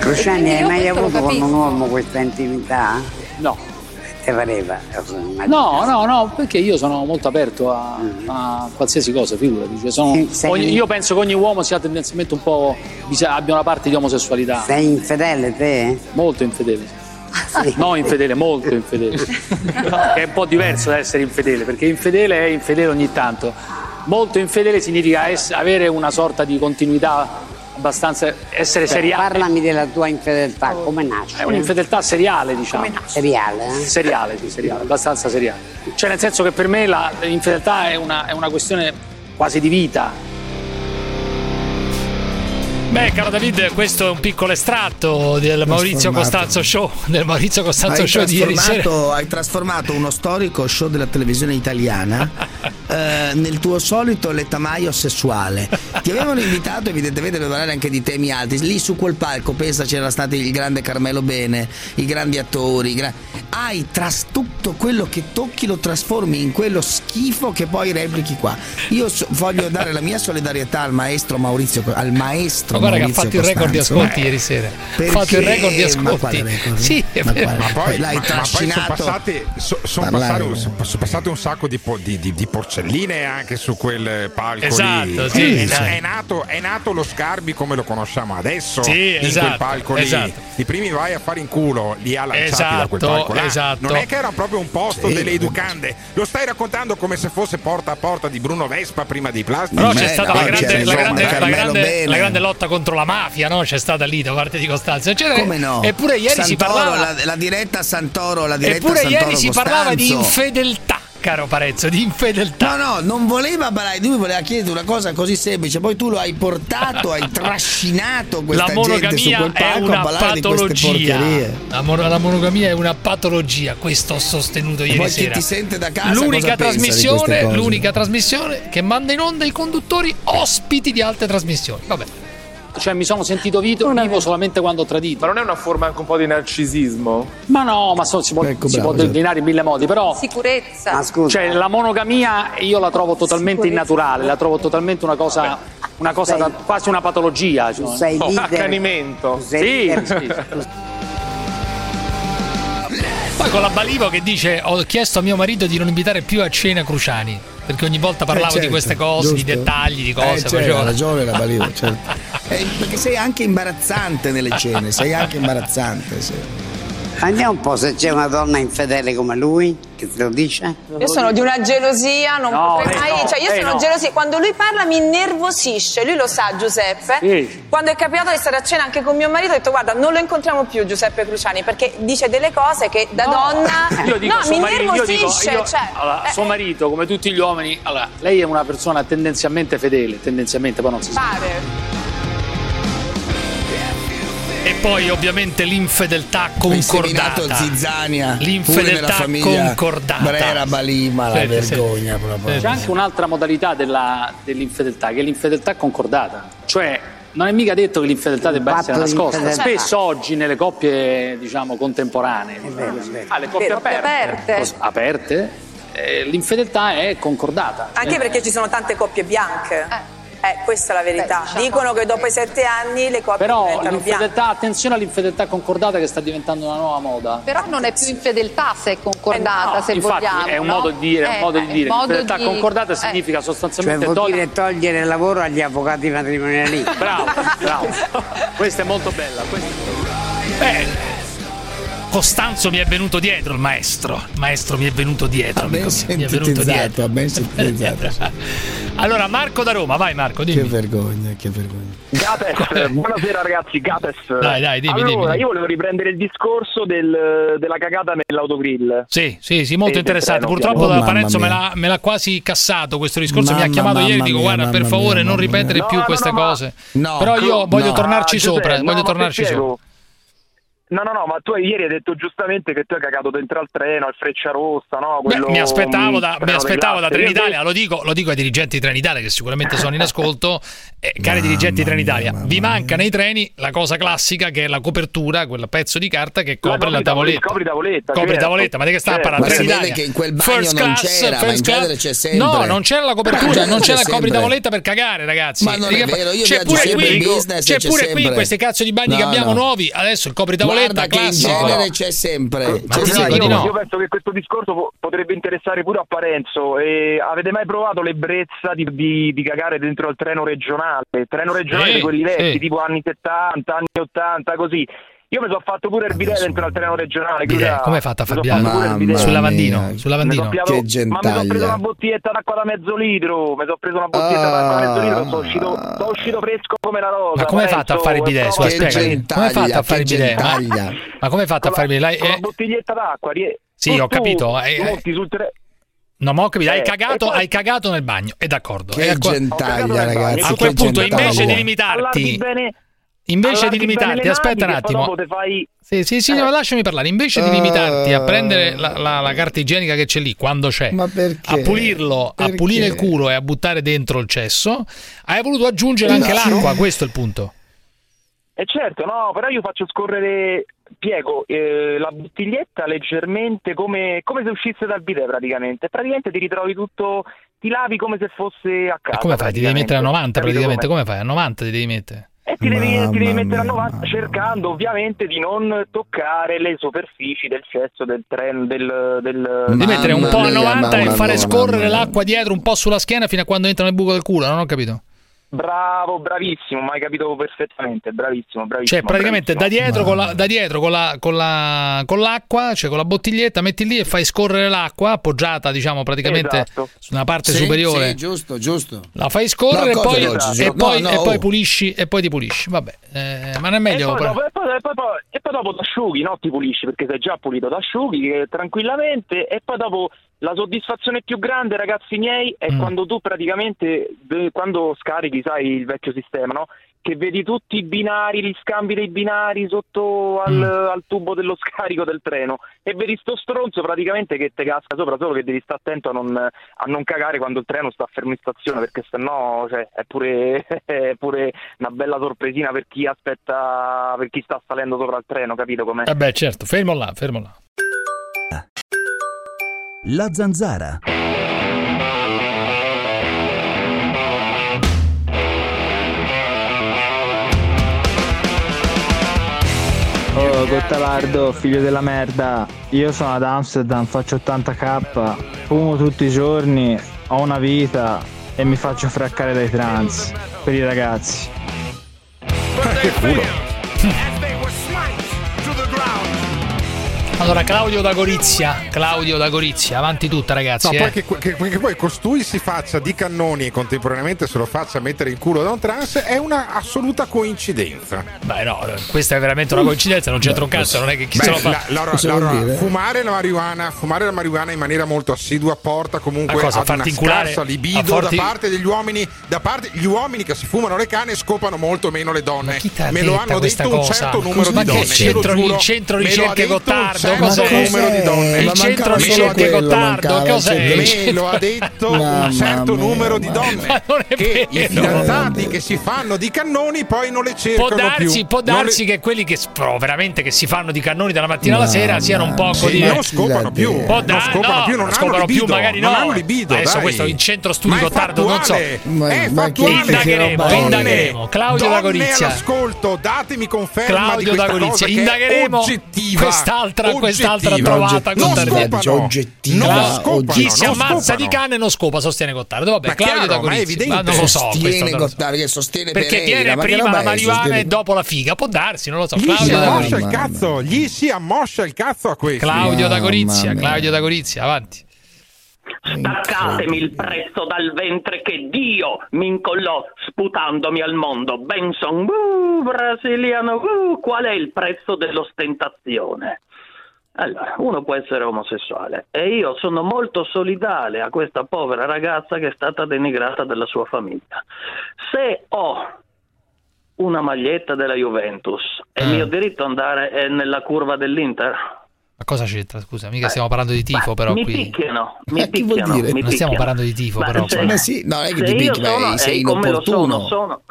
[SPEAKER 38] Cruciani, hai mai avuto con un uomo questa intimità?
[SPEAKER 39] No.
[SPEAKER 38] Te pareva?
[SPEAKER 39] No, no, no, perché io sono molto aperto a, a qualsiasi cosa, figurati. Cioè, sono-
[SPEAKER 38] Sì, sei-
[SPEAKER 39] ogni- io penso che ogni uomo sia tendenzialmente un po'. abbia una parte di omosessualità.
[SPEAKER 38] Sei infedele te?
[SPEAKER 39] Molto infedele. No, infedele, molto infedele. che è un po' diverso da essere infedele, perché infedele è infedele ogni tanto. Molto infedele significa ess- avere una sorta di continuità abbastanza. essere
[SPEAKER 38] Cioè,
[SPEAKER 39] seriale.
[SPEAKER 38] Parlami della tua infedeltà, come nasce?
[SPEAKER 39] È un'infedeltà seriale, diciamo.
[SPEAKER 38] Seriale, eh?
[SPEAKER 39] Seriale, sì, seriale, abbastanza seriale. Cioè, nel senso che per me la- l'infedeltà è una, è una questione quasi di vita.
[SPEAKER 8] Beh, caro David, questo è un piccolo estratto del Maurizio Costanzo Show. Del Maurizio Costanzo
[SPEAKER 3] Hai
[SPEAKER 8] Show di ieri sera.
[SPEAKER 3] hai trasformato uno storico show della televisione italiana eh, nel tuo solito letamaio sessuale. Ti avevano invitato evidentemente per parlare anche di temi alti. Lì su quel palco, pensa, c'era stato il grande Carmelo Bene, i grandi attori. i gra- Hai tras tutto quello che tocchi lo trasformi in quello schifo che poi replichi qua. Io so- voglio dare la mia solidarietà al maestro Maurizio, al maestro
[SPEAKER 8] Ma guarda che ha fatto il record di ascolti ieri sera. Ha fatto il record di ascolti. Sì,
[SPEAKER 3] Ma
[SPEAKER 11] poi,
[SPEAKER 3] l'hai
[SPEAKER 11] ma- ma poi sono
[SPEAKER 3] trascinato
[SPEAKER 11] passate, so- sono
[SPEAKER 3] Parlare.
[SPEAKER 11] passate passate un sacco di, po- di- di- di porcelline anche su quel palco
[SPEAKER 8] Esatto,
[SPEAKER 11] lì.
[SPEAKER 8] sì,
[SPEAKER 11] è,
[SPEAKER 8] sì.
[SPEAKER 11] è nato, è nato lo Scarbi come lo conosciamo adesso
[SPEAKER 8] Sì,
[SPEAKER 11] in
[SPEAKER 8] esatto,
[SPEAKER 11] quel palco lì.
[SPEAKER 8] esatto.
[SPEAKER 11] I primi vai a fare in culo li ha lanciati da quel
[SPEAKER 8] Esatto,
[SPEAKER 11] palco là.
[SPEAKER 8] esatto.
[SPEAKER 11] Non è che era proprio un posto
[SPEAKER 3] Sì.
[SPEAKER 11] delle educande. Lo stai raccontando come se fosse porta a porta di Bruno Vespa prima dei plastica.
[SPEAKER 8] Però c'è
[SPEAKER 3] Beh,
[SPEAKER 8] stata la, grande, la, grande, la grande lotta contro la mafia, no? C'è stata lì da parte di Costanzo. eccetera.
[SPEAKER 3] Come no?
[SPEAKER 8] Eppure ieri si
[SPEAKER 3] Santoro,
[SPEAKER 8] parlava.
[SPEAKER 3] la, la diretta Santoro, la diretta
[SPEAKER 8] Eppure
[SPEAKER 3] Santoro
[SPEAKER 8] ieri si parlava di
[SPEAKER 3] Costanzo.
[SPEAKER 8] infedeltà, caro Parezzo, di infedeltà.
[SPEAKER 3] No, no, non voleva parlare, lui voleva chiederti una cosa così semplice, poi tu lo hai portato, hai trascinato questa
[SPEAKER 8] la
[SPEAKER 3] gente su quel palco a
[SPEAKER 8] una
[SPEAKER 3] parlare
[SPEAKER 8] patologia. La, mono- la monogamia è una patologia, questo ho sostenuto
[SPEAKER 3] E
[SPEAKER 8] ieri
[SPEAKER 3] poi chi
[SPEAKER 8] sera.
[SPEAKER 3] ti sente da casa
[SPEAKER 8] l'unica trasmissione, l'unica trasmissione che manda in onda i conduttori ospiti di altre trasmissioni. Vabbè.
[SPEAKER 39] Cioè, mi sono sentito vito, vivo solamente quando ho tradito.
[SPEAKER 9] Ma non è una forma anche un po' di narcisismo?
[SPEAKER 39] Ma no, ma so- si può,
[SPEAKER 3] Ecco,
[SPEAKER 39] si
[SPEAKER 3] bravo,
[SPEAKER 39] può
[SPEAKER 3] certo.
[SPEAKER 39] declinare in mille modi, però.
[SPEAKER 40] Sicurezza.
[SPEAKER 38] Ma scusa,
[SPEAKER 39] Cioè, la monogamia io la trovo totalmente
[SPEAKER 40] Sicurezza.
[SPEAKER 39] innaturale, la trovo totalmente una cosa, una cosa da- quasi una patologia.
[SPEAKER 38] tu
[SPEAKER 39] cioè.
[SPEAKER 38] sei
[SPEAKER 9] Oh, accanimento.
[SPEAKER 38] tu sei
[SPEAKER 39] Sì,
[SPEAKER 38] leader-
[SPEAKER 39] sì.
[SPEAKER 8] Poi con la Balivo che dice ho chiesto a mio marito di non invitare più a cena Cruciani perché ogni volta parlavo
[SPEAKER 3] Eh, certo,
[SPEAKER 8] di queste cose, di
[SPEAKER 3] giusto.
[SPEAKER 8] dettagli, di cose.
[SPEAKER 3] Eh, certo,
[SPEAKER 8] facevo-
[SPEAKER 3] ha ragione la Balivo, certo. Eh, perché sei anche imbarazzante nelle cene, sei anche imbarazzante, sì.
[SPEAKER 38] Andiamo un po' se c'è una donna infedele come lui, che te lo dice.
[SPEAKER 41] Io sono di una gelosia, non
[SPEAKER 38] No,
[SPEAKER 41] potrei mai.
[SPEAKER 38] no,
[SPEAKER 41] cioè, io sono
[SPEAKER 38] no.
[SPEAKER 41] gelosia. Quando lui parla mi innervosisce, lui lo sa, Giuseppe.
[SPEAKER 38] Sì.
[SPEAKER 41] Quando è capitato di stare a cena anche con mio marito, ho detto: Guarda, non lo incontriamo più, Giuseppe Cruciani, perché dice delle cose che da donna.
[SPEAKER 42] Io dico,
[SPEAKER 41] no, mi
[SPEAKER 42] marito, io dico,
[SPEAKER 41] innervosisce.
[SPEAKER 42] io-
[SPEAKER 41] cioè,
[SPEAKER 42] allora,
[SPEAKER 41] eh,
[SPEAKER 42] suo marito, come tutti gli uomini, allora, lei è una persona tendenzialmente fedele, tendenzialmente, poi non si sa.
[SPEAKER 41] pare.
[SPEAKER 8] E poi ovviamente l'infedeltà concordata.
[SPEAKER 18] Zizzania. pure nella
[SPEAKER 8] L'infedeltà
[SPEAKER 18] famiglia
[SPEAKER 8] concordata.
[SPEAKER 18] Brera Balima, la
[SPEAKER 8] Sì,
[SPEAKER 18] vergogna
[SPEAKER 8] sì.
[SPEAKER 18] proprio.
[SPEAKER 42] C'è anche un'altra modalità della- dell'infedeltà, che è l'infedeltà concordata. Cioè, non è mica detto che l'infedeltà debba essere nascosta. Spesso oggi nelle coppie, diciamo, contemporanee, ah, le coppie
[SPEAKER 41] Vero,
[SPEAKER 42] aperte,
[SPEAKER 41] aperte.
[SPEAKER 42] aperte, eh, l'infedeltà è concordata.
[SPEAKER 41] Anche perché ci sono tante coppie bianche. Eh, questa è la verità. Dicono che dopo i sette anni le coppie
[SPEAKER 42] Però l'infedeltà, attenzione all'infedeltà concordata che sta diventando una nuova moda.
[SPEAKER 43] Però non è più infedeltà se è concordata, se
[SPEAKER 42] Infatti
[SPEAKER 43] vogliamo.
[SPEAKER 42] è un
[SPEAKER 43] no?
[SPEAKER 42] modo di dire, un
[SPEAKER 43] Eh,
[SPEAKER 42] modo di dire.
[SPEAKER 43] modo
[SPEAKER 42] L'infedeltà
[SPEAKER 43] di-
[SPEAKER 42] concordata
[SPEAKER 43] eh.
[SPEAKER 42] significa
[SPEAKER 38] Cioè
[SPEAKER 42] sostanzialmente donna-
[SPEAKER 38] dire togliere il lavoro agli avvocati matrimoniali.
[SPEAKER 42] Bravo, bravo. Questa è molto bella. questa-
[SPEAKER 8] Beh, Costanzo mi è venuto dietro il maestro. Il maestro mi è venuto dietro.
[SPEAKER 18] Ben
[SPEAKER 8] venuto
[SPEAKER 18] sintetizzato,
[SPEAKER 8] dietro.
[SPEAKER 18] ben sintetizzato.
[SPEAKER 8] Allora, Marco da Roma, vai Marco, dimmi.
[SPEAKER 18] Che vergogna, che vergogna.
[SPEAKER 44] Gates, buonasera ragazzi, Gates.
[SPEAKER 8] Dai, dai, dimmi,
[SPEAKER 44] allora,
[SPEAKER 8] dimmi, dimmi.
[SPEAKER 44] io volevo riprendere il discorso del- della cagata nell'autogrill.
[SPEAKER 8] Sì, sì, sì, molto
[SPEAKER 44] E
[SPEAKER 8] interessante.
[SPEAKER 44] treno,
[SPEAKER 8] Purtroppo da Parenzo
[SPEAKER 44] Oh,
[SPEAKER 8] me
[SPEAKER 44] mamma
[SPEAKER 8] l'ha, me l'ha quasi cassato questo discorso. mi ha
[SPEAKER 18] Mamma,
[SPEAKER 8] chiamato ieri
[SPEAKER 18] mamma
[SPEAKER 8] dico
[SPEAKER 18] mia,
[SPEAKER 8] guarda, per
[SPEAKER 18] mamma
[SPEAKER 8] favore,
[SPEAKER 18] mia,
[SPEAKER 8] non
[SPEAKER 18] mamma
[SPEAKER 8] ripetere
[SPEAKER 44] mia.
[SPEAKER 8] più
[SPEAKER 44] No,
[SPEAKER 8] queste
[SPEAKER 44] no, no,
[SPEAKER 8] cose.
[SPEAKER 44] no,
[SPEAKER 8] Però io
[SPEAKER 44] no,
[SPEAKER 8] voglio
[SPEAKER 44] no.
[SPEAKER 8] tornarci
[SPEAKER 44] Ah, Giuseppe,
[SPEAKER 8] sopra,
[SPEAKER 44] no,
[SPEAKER 8] voglio tornarci
[SPEAKER 44] spiego.
[SPEAKER 8] sopra.
[SPEAKER 44] No, no, no, ma tu ieri hai detto giustamente che tu hai cagato dentro al treno, al Frecciarossa, no?
[SPEAKER 8] Beh,
[SPEAKER 44] Quello,
[SPEAKER 8] mi aspettavo da, mi aspettavo da Trenitalia, lo dico, lo dico ai dirigenti di Trenitalia che sicuramente sono in ascolto. Eh, cari dirigenti di Trenitalia, vi manca nei treni la cosa classica che è la copertura, quel pezzo di carta che copre la,
[SPEAKER 44] copri
[SPEAKER 8] tavoletta.
[SPEAKER 44] copri tavoletta,
[SPEAKER 8] Copri
[SPEAKER 44] certo.
[SPEAKER 8] tavoletta, ma di che sta a
[SPEAKER 44] Certo.
[SPEAKER 8] parlare?
[SPEAKER 44] Ma si
[SPEAKER 18] vede che in quel bagno
[SPEAKER 8] First
[SPEAKER 18] non
[SPEAKER 8] class,
[SPEAKER 18] c'era, ma in
[SPEAKER 8] first
[SPEAKER 18] genere
[SPEAKER 8] class.
[SPEAKER 18] c'è sempre.
[SPEAKER 8] No, non c'era la
[SPEAKER 18] in
[SPEAKER 8] copertura, non c'è
[SPEAKER 18] c'è
[SPEAKER 8] la copri tavoletta per cagare, ragazzi.
[SPEAKER 18] Ma non è vero, io
[SPEAKER 8] c'è pure
[SPEAKER 18] sempre
[SPEAKER 8] qui,
[SPEAKER 18] in business
[SPEAKER 8] c'è pure qui
[SPEAKER 18] sempre.
[SPEAKER 8] questi cazzo di bagni che abbiamo nuovi. Adesso il copri tavoletta
[SPEAKER 18] Guarda che in genere c'è sempre.
[SPEAKER 8] Ma
[SPEAKER 18] C'è sempre.
[SPEAKER 8] dico di no.
[SPEAKER 44] Io penso che questo discorso po- potrebbe interessare pure a Parenzo. E avete mai provato l'ebbrezza di, di- di cagare dentro al treno regionale? Treno regionale
[SPEAKER 8] Sì,
[SPEAKER 44] di quelli vecchi,
[SPEAKER 8] sì.
[SPEAKER 44] tipo anni 70, anni 80, così. Io mi sono fatto pure il bidet dentro al treno regionale.
[SPEAKER 8] Bidet, come hai fatto a fare
[SPEAKER 44] pure
[SPEAKER 8] bidet? Sul lavandino, sul lavandino.
[SPEAKER 44] piato-
[SPEAKER 18] Che
[SPEAKER 44] Ma mi sono preso
[SPEAKER 18] gentaglia.
[SPEAKER 44] una bottiglietta d'acqua da mezzo litro. Mi sono preso una bottiglietta d'acqua da mezzo litro. Sono uscito, sono uscito fresco come la rosa.
[SPEAKER 8] Ma come hai fatto a fare il bidet? Scusa,
[SPEAKER 44] Che
[SPEAKER 8] spiegami. Come hai fatto a fare il bidet? Ma, ma come hai fatto a fare il bidet?
[SPEAKER 44] Con la
[SPEAKER 8] eh,
[SPEAKER 44] bottiglietta d'acqua.
[SPEAKER 8] Sì, ho capito,
[SPEAKER 44] monti sul tre-
[SPEAKER 8] No, ma ho capito, hai
[SPEAKER 44] Eh,
[SPEAKER 8] cagato,
[SPEAKER 44] poi-
[SPEAKER 8] hai cagato nel bagno, è d'accordo.
[SPEAKER 18] Che
[SPEAKER 8] a qua-
[SPEAKER 18] gentaglia, ragazzi.
[SPEAKER 8] A quel punto,
[SPEAKER 18] gentaglia.
[SPEAKER 8] invece di
[SPEAKER 44] Allarghi
[SPEAKER 8] limitarti,
[SPEAKER 44] bene-
[SPEAKER 8] invece di
[SPEAKER 44] allarghi bene
[SPEAKER 8] limitarti, aspetta un attimo.
[SPEAKER 44] fai-
[SPEAKER 8] Sì, sì, sì,
[SPEAKER 44] Eh.
[SPEAKER 8] ma lasciami parlare. Invece di limitarti a prendere la, la- la carta igienica che c'è lì, quando c'è, a pulirlo, a
[SPEAKER 18] Perché?
[SPEAKER 8] pulire il culo e a buttare dentro il cesso, hai voluto aggiungere anche
[SPEAKER 44] No.
[SPEAKER 8] l'acqua. Questo è il punto.
[SPEAKER 44] Eh certo, no, però io faccio scorrere, piego eh, la bottiglietta leggermente come, come se uscisse dal bidet praticamente. Praticamente ti ritrovi tutto, ti lavi come se fosse a casa.
[SPEAKER 8] Ma come fai? Ti devi mettere a 90
[SPEAKER 44] Capito
[SPEAKER 8] praticamente?
[SPEAKER 44] com'è?
[SPEAKER 8] Come fai? A 90 ti devi mettere.
[SPEAKER 44] E ti devi, ti devi
[SPEAKER 18] Mamma
[SPEAKER 44] mettere a
[SPEAKER 18] mia,
[SPEAKER 44] 90 cercando ovviamente di non toccare le superfici del cesso del treno, del... del
[SPEAKER 8] Devi mettere un po' a
[SPEAKER 18] mia,
[SPEAKER 8] 90 e
[SPEAKER 18] mamma
[SPEAKER 8] fare
[SPEAKER 18] mia,
[SPEAKER 8] scorrere
[SPEAKER 18] mamma mia.
[SPEAKER 8] l'acqua dietro un po' sulla schiena fino a quando entra nel buco del culo. Non ho capito.
[SPEAKER 44] Bravo, bravissimo, mi hai capito perfettamente, bravissimo, bravissimo.
[SPEAKER 8] Cioè, praticamente da
[SPEAKER 44] bravissimo.
[SPEAKER 8] dietro, con, la, da dietro con, la, con, la, con l'acqua, cioè con la bottiglietta, metti lì e fai scorrere l'acqua appoggiata, diciamo, praticamente
[SPEAKER 44] Esatto.
[SPEAKER 8] sulla parte
[SPEAKER 18] Sì,
[SPEAKER 8] superiore.
[SPEAKER 18] Sì, giusto, giusto.
[SPEAKER 8] La fai scorrere
[SPEAKER 18] No,
[SPEAKER 8] e, poi,
[SPEAKER 18] oggi,
[SPEAKER 8] e, poi,
[SPEAKER 18] No,
[SPEAKER 8] e
[SPEAKER 18] no,
[SPEAKER 8] poi
[SPEAKER 18] oh.
[SPEAKER 8] pulisci e poi ti pulisci. Vabbè, eh, ma non è meglio.
[SPEAKER 44] E poi, dopo, e, poi, e poi e poi dopo ti asciughi, no? Ti pulisci perché sei già pulito, ti asciughi eh, tranquillamente e poi dopo la soddisfazione più grande, ragazzi miei, è
[SPEAKER 8] Mm.
[SPEAKER 44] quando tu praticamente, quando scarichi, sai, il vecchio sistema, no? Che vedi tutti i binari, gli scambi dei binari sotto al,
[SPEAKER 8] Mm.
[SPEAKER 44] al tubo dello scarico del treno e vedi sto stronzo praticamente che te casca sopra, solo che devi stare attento a non, a non cagare quando il treno sta fermo in stazione perché sennò cioè, è, pure, è pure una bella sorpresina per chi aspetta, per chi sta salendo sopra il treno, capito com'è?
[SPEAKER 8] Eh beh, certo, fermo là, fermo là.
[SPEAKER 13] La zanzara.
[SPEAKER 45] Oh, Gottalardo, figlio della merda. Io sono ad Amsterdam, faccio 80k, fumo tutti i giorni, ho una vita e mi faccio fraccare dai trans. Per i ragazzi.
[SPEAKER 8] Che culo. Allora, Claudio da Gorizia. Claudio da Gorizia, avanti tutta, ragazzi.
[SPEAKER 11] No,
[SPEAKER 8] eh.
[SPEAKER 11] poi che, che- che poi costui si faccia di cannoni e contemporaneamente se lo faccia mettere il culo da un trans è una assoluta coincidenza.
[SPEAKER 8] Beh, no, questa è veramente una coincidenza, non c'entra un cazzo, non è che chi
[SPEAKER 11] Beh,
[SPEAKER 8] se lo fa.
[SPEAKER 11] la- Laura- Laura, fumare la marijuana, fumare la marijuana in maniera molto assidua porta comunque
[SPEAKER 8] A cosa?
[SPEAKER 11] ad una
[SPEAKER 8] inculare?
[SPEAKER 11] scarsa libido
[SPEAKER 8] farti-
[SPEAKER 11] da parte degli uomini, da parte gli uomini che si fumano le canne scopano molto meno le donne. Me lo hanno detto un
[SPEAKER 8] cosa?
[SPEAKER 11] certo numero
[SPEAKER 8] Ma
[SPEAKER 11] di
[SPEAKER 8] che
[SPEAKER 11] donne.
[SPEAKER 8] centro-
[SPEAKER 11] lo giuro.
[SPEAKER 8] il centro ricerche Gottardo,
[SPEAKER 11] certo
[SPEAKER 8] cos'è?
[SPEAKER 11] numero di donne.
[SPEAKER 8] Il centro
[SPEAKER 11] solo quello,
[SPEAKER 8] Gottardo, cos'è?
[SPEAKER 11] Me lo ha detto un certo
[SPEAKER 18] mia,
[SPEAKER 11] numero di donne che i fidanzati che si fanno di cannoni poi non le cercano
[SPEAKER 8] Può darsi,
[SPEAKER 11] più.
[SPEAKER 8] può darsi che quelli che veramente che si fanno di cannoni dalla mattina alla sera siano un po'
[SPEAKER 11] sì,
[SPEAKER 8] così.
[SPEAKER 11] non scopano più,
[SPEAKER 8] Può
[SPEAKER 11] non scopano
[SPEAKER 8] no,
[SPEAKER 11] più, non
[SPEAKER 8] scopano più, magari
[SPEAKER 11] non
[SPEAKER 8] no.
[SPEAKER 11] hanno libido,
[SPEAKER 8] Adesso questo in centro studi
[SPEAKER 11] Ma è
[SPEAKER 8] Gottardo, non so.
[SPEAKER 11] è
[SPEAKER 18] ma che-
[SPEAKER 11] fattuale.
[SPEAKER 8] Indagheremo, indagheremo. Claudio da
[SPEAKER 11] donne
[SPEAKER 8] Gorizia.
[SPEAKER 11] all'ascolto, datemi conferma di
[SPEAKER 8] Claudio
[SPEAKER 11] questa
[SPEAKER 8] da Gorizia,
[SPEAKER 11] oggettiva.
[SPEAKER 8] quest'altra, trovata
[SPEAKER 11] Non
[SPEAKER 8] Gottardo.
[SPEAKER 11] scopano,
[SPEAKER 18] oggettiva,
[SPEAKER 11] non scopano,
[SPEAKER 8] Chi si
[SPEAKER 11] non
[SPEAKER 8] ammazza
[SPEAKER 11] scopano.
[SPEAKER 8] di canne non scopa, sostiene Gottardo. Vabbè,
[SPEAKER 11] Ma
[SPEAKER 8] Claudio
[SPEAKER 11] chiaro,
[SPEAKER 8] da
[SPEAKER 11] ma è
[SPEAKER 8] Gorizia.
[SPEAKER 11] evidente.
[SPEAKER 8] Ma non lo so.
[SPEAKER 18] Sostiene. Gottardo, che sostiene
[SPEAKER 8] Perché
[SPEAKER 18] Pereira,
[SPEAKER 8] viene prima la marijuana e dopo la figa. Può darsi, non lo so.
[SPEAKER 11] Gli si
[SPEAKER 8] Claudio
[SPEAKER 11] ammoscia il
[SPEAKER 8] Gorizia.
[SPEAKER 11] cazzo, gli si ammoscia il cazzo a questo.
[SPEAKER 8] Claudio da Gorizia. Claudio da Gorizia, avanti.
[SPEAKER 46] Staccatemi il prezzo dal ventre che Dio mi incollò sputandomi al mondo. Benson, uh, brasiliano, uh, qual è il prezzo dell'ostentazione? Allora, uno può essere omosessuale e io sono molto solidale a questa povera ragazza che è stata denigrata dalla sua famiglia. Se ho una maglietta della Juventus, è
[SPEAKER 8] Eh.
[SPEAKER 46] mio diritto andare eh, nella curva dell'Inter?
[SPEAKER 8] Ma cosa c'entra? Scusa, mica stiamo parlando di tifo, però
[SPEAKER 46] mi
[SPEAKER 8] qui.
[SPEAKER 46] picchiano, mi
[SPEAKER 18] Ma che vuol
[SPEAKER 46] picchiano,
[SPEAKER 18] dire?
[SPEAKER 46] mi
[SPEAKER 8] Non stiamo
[SPEAKER 46] picchiano.
[SPEAKER 8] parlando di tifo,
[SPEAKER 46] Ma
[SPEAKER 8] però.
[SPEAKER 46] se-.
[SPEAKER 18] Ma sì, no, è che
[SPEAKER 46] se
[SPEAKER 18] ti
[SPEAKER 46] io
[SPEAKER 18] picchi, ma
[SPEAKER 46] sono-
[SPEAKER 18] sei
[SPEAKER 46] eh, come lo sono,
[SPEAKER 18] inopportuno.
[SPEAKER 46] sono,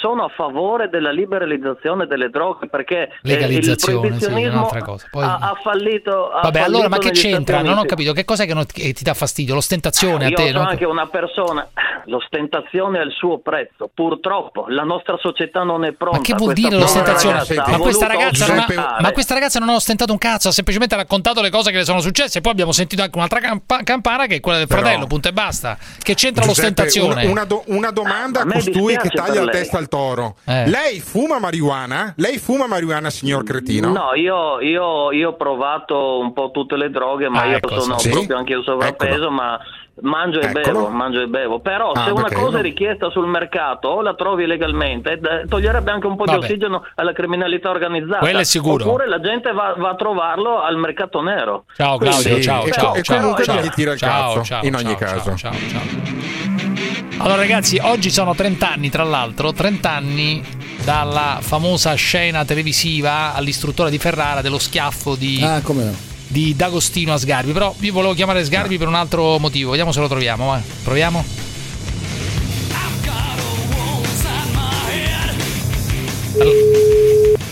[SPEAKER 46] sono a favore della liberalizzazione delle droghe perché eh, il
[SPEAKER 8] Legalizzazione, sì,
[SPEAKER 46] proibizionismo
[SPEAKER 8] un'altra cosa. Poi-
[SPEAKER 46] ha, ha fallito. ha
[SPEAKER 8] Vabbè, allora, ma
[SPEAKER 46] fallito
[SPEAKER 8] che c'entra? Non ho capito. Che cos'è che, non- che ti dà fastidio? L'ostentazione a
[SPEAKER 46] Io
[SPEAKER 8] te?
[SPEAKER 46] sono
[SPEAKER 8] no?
[SPEAKER 46] anche una persona, l'ostentazione ha il suo prezzo. Purtroppo la nostra società non è pronta.
[SPEAKER 8] Ma che vuol dire l'ostentazione?
[SPEAKER 46] ragazza
[SPEAKER 8] Ma questa, non ha, ma questa ragazza non ha ostentato un cazzo, ha semplicemente raccontato le cose che le sono successe. Poi abbiamo sentito anche un'altra campa- campana che è quella del
[SPEAKER 11] Però-
[SPEAKER 8] fratello, punto e basta. Che c'entra
[SPEAKER 11] Giuseppe,
[SPEAKER 8] l'ostentazione?
[SPEAKER 11] Una, una do- una domanda
[SPEAKER 46] A
[SPEAKER 11] a costui che taglia la testa al toro.
[SPEAKER 8] Eh.
[SPEAKER 11] Lei fuma marijuana? Lei fuma marijuana, signor cretino?
[SPEAKER 46] No, io, io- io ho provato un po' tutte le droghe, ma
[SPEAKER 11] Ah,
[SPEAKER 46] io
[SPEAKER 11] ecco,
[SPEAKER 46] sono
[SPEAKER 11] sì.
[SPEAKER 46] proprio anche io sovrappeso,
[SPEAKER 11] Eccolo.
[SPEAKER 46] ma mangio e
[SPEAKER 11] Eccolo.
[SPEAKER 46] bevo, mangio e bevo. Però
[SPEAKER 11] Ah,
[SPEAKER 46] se una cosa
[SPEAKER 11] no?
[SPEAKER 46] è richiesta sul mercato o la trovi legalmente, eh, toglierebbe anche un po'
[SPEAKER 8] Vabbè.
[SPEAKER 46] di ossigeno alla criminalità organizzata.
[SPEAKER 8] Quello è sicuro.
[SPEAKER 46] Oppure la gente va, va a trovarlo al mercato nero.
[SPEAKER 8] Ciao Claudio,
[SPEAKER 46] Quindi-
[SPEAKER 8] ciao,
[SPEAKER 11] E
[SPEAKER 8] ciao,
[SPEAKER 11] e
[SPEAKER 8] ciao, ciao, ciao,
[SPEAKER 11] cazzo,
[SPEAKER 8] ciao,
[SPEAKER 11] in ogni
[SPEAKER 8] ciao,
[SPEAKER 11] caso.
[SPEAKER 8] ciao, ciao, ciao. Allora ragazzi, oggi sono 30 anni, tra l'altro, 30 anni dalla famosa scena televisiva all'istruttore di Ferrara dello schiaffo di,
[SPEAKER 18] Ah, come no?
[SPEAKER 8] di D'Agostino a Sgarbi. Però io volevo chiamare Sgarbi per un altro motivo. Vediamo se lo troviamo. va. Proviamo.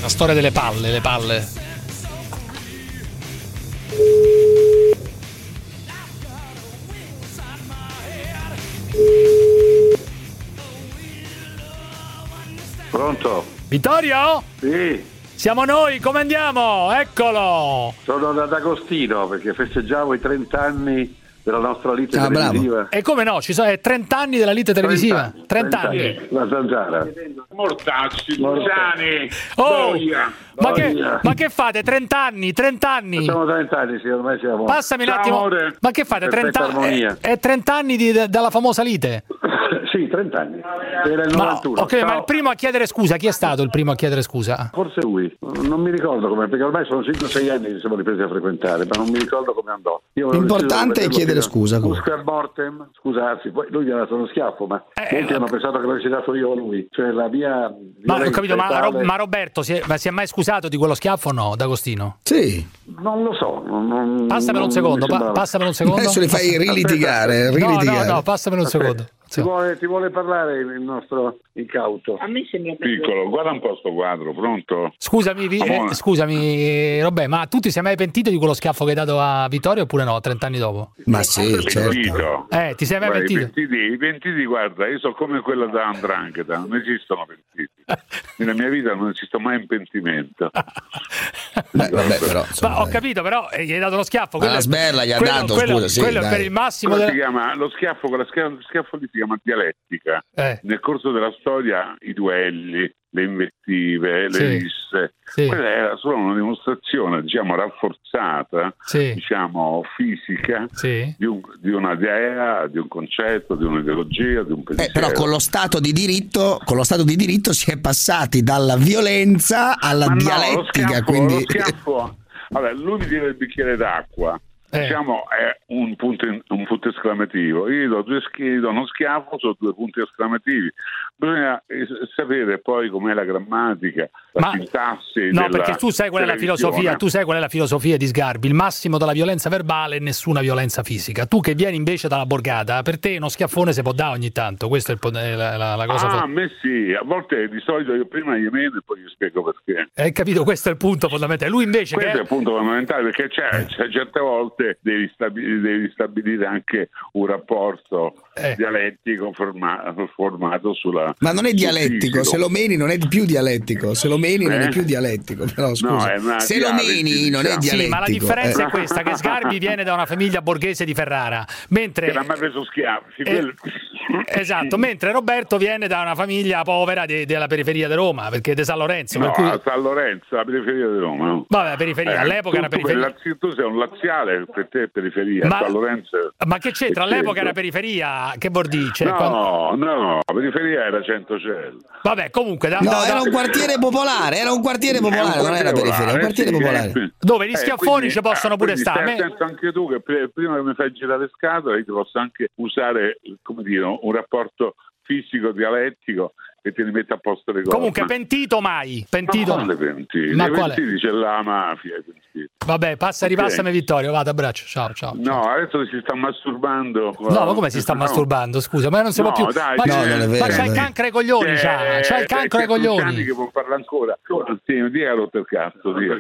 [SPEAKER 8] La storia delle palle, le palle.
[SPEAKER 36] Pronto?
[SPEAKER 8] Vittorio?
[SPEAKER 36] Sì,
[SPEAKER 8] Siamo noi, come andiamo? Eccolo!
[SPEAKER 36] sono da D'Agostino perché festeggiamo i 30 anni della nostra lite
[SPEAKER 18] Ah, bravo.
[SPEAKER 36] televisiva.
[SPEAKER 8] E come no? Ci sono eh, 30 anni della lite televisiva. 30 anni.
[SPEAKER 36] La zanzara.
[SPEAKER 47] Mortacci, Luciani,
[SPEAKER 8] Oh,
[SPEAKER 47] boia.
[SPEAKER 8] ma che, ma che fate? 30 anni? 30 anni?
[SPEAKER 36] Facciamo 30 anni, sì, ormai siamo.
[SPEAKER 8] Passami un attimo.
[SPEAKER 36] amore.
[SPEAKER 8] Ma che fate? 30
[SPEAKER 36] Perfetta armonia.
[SPEAKER 8] È, è 30 anni di- de- dalla famosa lite.
[SPEAKER 36] Sì, 30 anni. Era il
[SPEAKER 8] Ma,
[SPEAKER 36] 91.
[SPEAKER 8] ok, ma
[SPEAKER 36] Ciao.
[SPEAKER 8] il primo a chiedere scusa, chi è stato il primo a chiedere scusa?
[SPEAKER 36] Forse lui, non mi ricordo come, perché ormai sono 5-6 anni che siamo ripresi a frequentare, ma non mi ricordo come andò.
[SPEAKER 18] L'importante è chiedere scusa.
[SPEAKER 36] Musca mortem, scusarsi, poi lui gli ha dato uno schiaffo, ma
[SPEAKER 8] Eh,
[SPEAKER 36] molti hanno pensato che l'avessi dato io a lui. Cioè la mia
[SPEAKER 8] Ma ho capito, ma, Ro- ma Roberto si è, ma si è mai scusato di quello schiaffo o no, D'Agostino?
[SPEAKER 18] Sì.
[SPEAKER 36] Non lo so. Non, non-
[SPEAKER 8] Passamelo un secondo, pa- passamelo un secondo.
[SPEAKER 18] Adesso li fai rilitigare,
[SPEAKER 8] No,
[SPEAKER 18] rilitigare.
[SPEAKER 8] no, no, passamelo un secondo.
[SPEAKER 36] Ti vuole, ti vuole parlare il nostro incauto?
[SPEAKER 47] A me sembra piccolo, guarda un po' sto quadro, pronto?
[SPEAKER 8] Scusami, Vi- eh, scusami, Robè, ma tu ti sei mai pentito di quello schiaffo che hai dato a Vittorio oppure no? 30 anni dopo?
[SPEAKER 18] Ma sì, certo.
[SPEAKER 8] Eh, ti sei mai
[SPEAKER 47] Guarda, i
[SPEAKER 8] pentito?
[SPEAKER 47] pentiti, I pentiti, guarda, io sono come quella da Andrangheta, non esistono pentiti. Nella mia vita non esiste mai un pentimento.
[SPEAKER 18] Beh, vabbè, però. insomma,
[SPEAKER 8] Ma ho capito, però eh, gli hai dato lo schiaffo.
[SPEAKER 18] Ma la sberla gli ha
[SPEAKER 8] quello-
[SPEAKER 18] dato,
[SPEAKER 8] quello-
[SPEAKER 18] scusa, sì,
[SPEAKER 8] quello
[SPEAKER 18] dai.
[SPEAKER 8] per il massimo
[SPEAKER 47] Quello
[SPEAKER 8] della-
[SPEAKER 47] si chiama, lo schiaffo, quello schiaffo, schiaffo lì si chiama dialettica.
[SPEAKER 8] Eh.
[SPEAKER 47] Nel corso della storia i duelli, le invettive, le
[SPEAKER 8] Sì.
[SPEAKER 47] risse.
[SPEAKER 8] Sì.
[SPEAKER 47] Quella era solo una dimostrazione, diciamo, rafforzata,
[SPEAKER 8] Sì.
[SPEAKER 47] diciamo, fisica
[SPEAKER 8] Sì.
[SPEAKER 47] di, un- di un'idea, di un concetto, di un'ideologia, di un pensiero.
[SPEAKER 18] Eh, però con lo Stato di diritto, con lo Stato di diritto si è passati dalla violenza alla
[SPEAKER 47] Ma no, lo
[SPEAKER 18] dialettica.
[SPEAKER 47] schiaffo-
[SPEAKER 18] quindi...
[SPEAKER 47] lo schiaffo- Vabbè, lui mi tira il bicchiere d'acqua.
[SPEAKER 8] Eh.
[SPEAKER 47] Diciamo è un punto, in- un punto esclamativo. Io gli do, due schi- gli do uno schiaffo, sono due punti esclamativi. Bisogna eh, sapere poi com'è la grammatica, la
[SPEAKER 8] Ma-
[SPEAKER 47] sintassi.
[SPEAKER 8] No, perché tu sai qual è la filosofia, tu sai qual è la filosofia di Sgarbi, il massimo della violenza verbale e nessuna violenza fisica. Tu che vieni invece dalla borgata, per te uno schiaffone si può dare ogni tanto, questa è è la, la- la cosa.
[SPEAKER 47] Ah, a me sì, a volte di solito io prima gli meno e poi gli spiego perché.
[SPEAKER 8] Hai capito? Questo è il punto fondamentale. Lui invece
[SPEAKER 47] Questo è
[SPEAKER 8] che
[SPEAKER 47] il punto fondamentale perché c'è, c'è certe volte devi, stabi- devi stabilire anche un rapporto
[SPEAKER 8] Eh.
[SPEAKER 47] dialettico forma- formato sulla.
[SPEAKER 18] Ma non è dialettico, se lo meni non è più dialettico, se lo meni non è
[SPEAKER 47] Eh?
[SPEAKER 18] più dialettico, però
[SPEAKER 47] No,
[SPEAKER 18] scusa.
[SPEAKER 47] una
[SPEAKER 18] se lo meni non è dialettico.
[SPEAKER 8] Sì, ma la differenza
[SPEAKER 18] eh.
[SPEAKER 8] è questa: che Sgarbi viene da una famiglia borghese di Ferrara, mentre
[SPEAKER 47] Che mai preso schiaffi.
[SPEAKER 8] Eh, esatto, mentre Roberto viene da una famiglia povera de- della periferia di Roma, perché è di San Lorenzo.
[SPEAKER 47] No,
[SPEAKER 8] per cui...
[SPEAKER 47] San Lorenzo, la periferia di Roma. no?
[SPEAKER 8] Vabbè, periferia,
[SPEAKER 47] Eh,
[SPEAKER 8] all'epoca era periferia.
[SPEAKER 47] Lazio- Tu sei un laziale, per te è periferia.
[SPEAKER 8] Ma-
[SPEAKER 47] San Lorenzo.
[SPEAKER 8] Ma che c'entra? All'epoca era periferia, che vuol dire? Cioè,
[SPEAKER 47] no,
[SPEAKER 8] quando-
[SPEAKER 47] no, la periferia era Centocelle.
[SPEAKER 8] Vabbè, comunque, da-
[SPEAKER 18] No,
[SPEAKER 8] da-
[SPEAKER 18] era
[SPEAKER 8] da-
[SPEAKER 18] un quartiere popolare, era un quartiere popolare, non era periferia, un quartiere popolare.
[SPEAKER 8] Dove gli schiaffoni ci possono pure
[SPEAKER 47] quindi
[SPEAKER 8] stare.
[SPEAKER 47] Stai attento anche tu che prima che mi fai girare le scatole io ti posso anche usare come dire, un rapporto fisico dialettico che ti rimette a posto le cose.
[SPEAKER 8] Comunque, pentito mai? Pentito?
[SPEAKER 47] Ma quale pentiti?
[SPEAKER 8] Ma quale?
[SPEAKER 47] pentiti c'è la mafia.
[SPEAKER 8] Vabbè, passa,
[SPEAKER 47] Ok.
[SPEAKER 8] ripassami Vittorio, vado, abbraccio, ciao, ciao.
[SPEAKER 47] No, adesso si sta masturbando.
[SPEAKER 8] No, ma come si sta
[SPEAKER 47] No.
[SPEAKER 8] masturbando? Scusa, ma non si può
[SPEAKER 47] No,
[SPEAKER 8] più.
[SPEAKER 47] dai,
[SPEAKER 8] ma
[SPEAKER 47] sì.
[SPEAKER 8] c'è,
[SPEAKER 47] No, vero,
[SPEAKER 8] ma c'ha
[SPEAKER 47] dai.
[SPEAKER 8] il cancro ai coglioni, c'ha, c'ha il cancro ai coglioni.
[SPEAKER 47] che può parlare ancora. Sì, dia rotto il cazzo, dia.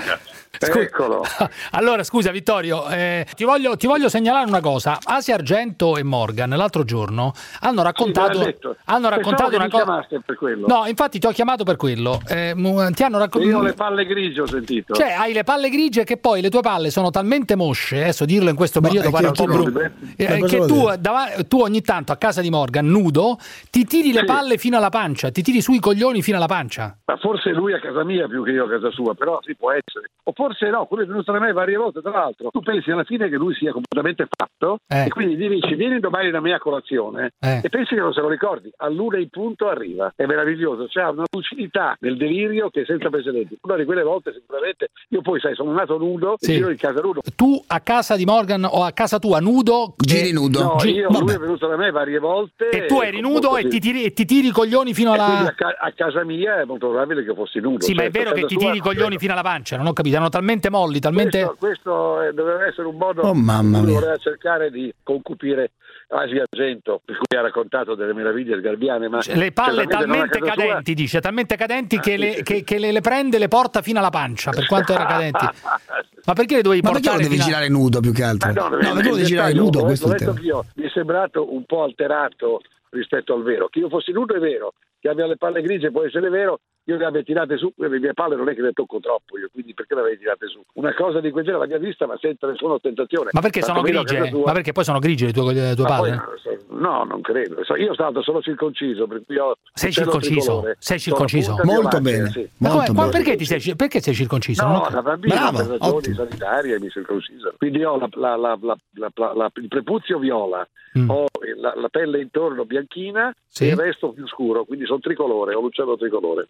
[SPEAKER 8] Scu-
[SPEAKER 47] Eccolo.
[SPEAKER 8] Allora, scusa Vittorio, eh, ti, voglio, ti voglio segnalare una cosa. Asia Argento e Morgan l'altro giorno hanno raccontato,
[SPEAKER 36] detto.
[SPEAKER 8] hanno raccontato una cosa.
[SPEAKER 36] Quello.
[SPEAKER 8] No, infatti ti ho chiamato per quello. Eh, mu- ti hanno
[SPEAKER 36] Io ho
[SPEAKER 8] raccontato.
[SPEAKER 36] le palle grigie, ho sentito.
[SPEAKER 8] Cioè, hai le palle grigie che poi le tue palle sono talmente mosce, adesso dirlo in questo periodo
[SPEAKER 36] e
[SPEAKER 8] guarda,
[SPEAKER 36] che
[SPEAKER 8] un po' brutto, eh, che tu, dava- tu ogni tanto a casa di Morgan, nudo, ti tiri le
[SPEAKER 36] Sì.
[SPEAKER 8] palle fino alla pancia, ti tiri sui coglioni fino alla pancia.
[SPEAKER 36] Ma forse lui a casa mia più che io a casa sua, però sì, può essere. O forse no, quello è venuto da me varie volte, tra l'altro. Tu pensi alla fine che lui sia completamente fatto
[SPEAKER 8] Eh.
[SPEAKER 36] e quindi gli dici vieni domani da me a colazione
[SPEAKER 8] Eh.
[SPEAKER 36] e pensi che non se lo ricordi. All'una in punto arriva. È meraviglioso, c'ha una lucidità nel delirio che è senza precedenti. Una di quelle volte sicuramente, io poi sai, sono nato nudo
[SPEAKER 8] Sì.
[SPEAKER 36] e giro in casa nudo.
[SPEAKER 8] Tu a casa di Morgan o a casa tua nudo?
[SPEAKER 18] Giri nudo.
[SPEAKER 36] No,
[SPEAKER 8] gi-
[SPEAKER 36] io, lui è venuto da me varie volte.
[SPEAKER 8] E tu eri nudo e ti tiri, e ti tiri i coglioni fino alla...
[SPEAKER 36] a, ca- a casa mia è molto probabile che fossi nudo.
[SPEAKER 8] Sì, ma è
[SPEAKER 36] certo,
[SPEAKER 8] vero che ti tiri i coglioni fino alla pancia, non ho capito, erano talmente molli, talmente...
[SPEAKER 36] Questo, questo eh, doveva essere un modo
[SPEAKER 18] Oh, mamma mia.
[SPEAKER 36] voleva cercare di concupire Asia Argento, per cui ha raccontato delle meraviglie sgarbiane, ma
[SPEAKER 8] Cioè, le palle talmente
[SPEAKER 36] casa sua.
[SPEAKER 8] cadenti, dice, talmente cadenti
[SPEAKER 36] Ah,
[SPEAKER 8] che,
[SPEAKER 36] sì,
[SPEAKER 8] le,
[SPEAKER 36] sì,
[SPEAKER 8] che- che le, le prende e le porta fino alla pancia, per quanto era cadenti. Ma perché le dovevi
[SPEAKER 18] Ma perché lo
[SPEAKER 8] portare
[SPEAKER 18] devi
[SPEAKER 8] a-
[SPEAKER 18] girare nudo più che altro?
[SPEAKER 36] Ma
[SPEAKER 18] No,
[SPEAKER 36] no,
[SPEAKER 18] perché lo devi girare nudo, questo
[SPEAKER 36] detto anch'io, mi è sembrato un po' alterato rispetto al vero. Che io fossi nudo è vero, che abbia le palle grigie può essere vero, io le abbia tirate su, le mie palle non è che le tocco troppo io, quindi perché le avevi tirate su? Una cosa di quel genere l'abbia vista ma senza nessuna ostentazione.
[SPEAKER 8] Ma perché sono grigie? Ma perché poi sono grigie le tue, le tue
[SPEAKER 36] Ma poi,
[SPEAKER 8] palle?
[SPEAKER 36] no, non credo. Io sono stato solo circonciso, per cui ho
[SPEAKER 8] Sei circonciso?
[SPEAKER 36] tricolore.
[SPEAKER 8] Sei
[SPEAKER 36] Sono
[SPEAKER 8] circonciso?
[SPEAKER 18] Molto bene.
[SPEAKER 36] sì.
[SPEAKER 8] Ma come-
[SPEAKER 18] Molto
[SPEAKER 8] qua-
[SPEAKER 18] bene.
[SPEAKER 8] perché, ti sei, perché sei circonciso?
[SPEAKER 36] No, da bambino
[SPEAKER 18] Bravo,
[SPEAKER 36] per ragioni
[SPEAKER 18] ottimo.
[SPEAKER 36] sanitarie mi circonciso. Quindi ho la- la- la- la- la- la- la- il prepuzio viola,
[SPEAKER 8] Mm.
[SPEAKER 36] ho la, la pelle intorno bianchina
[SPEAKER 8] Sì.
[SPEAKER 36] e il resto più scuro, quindi sono tricolore, ho l'uccello tricolore.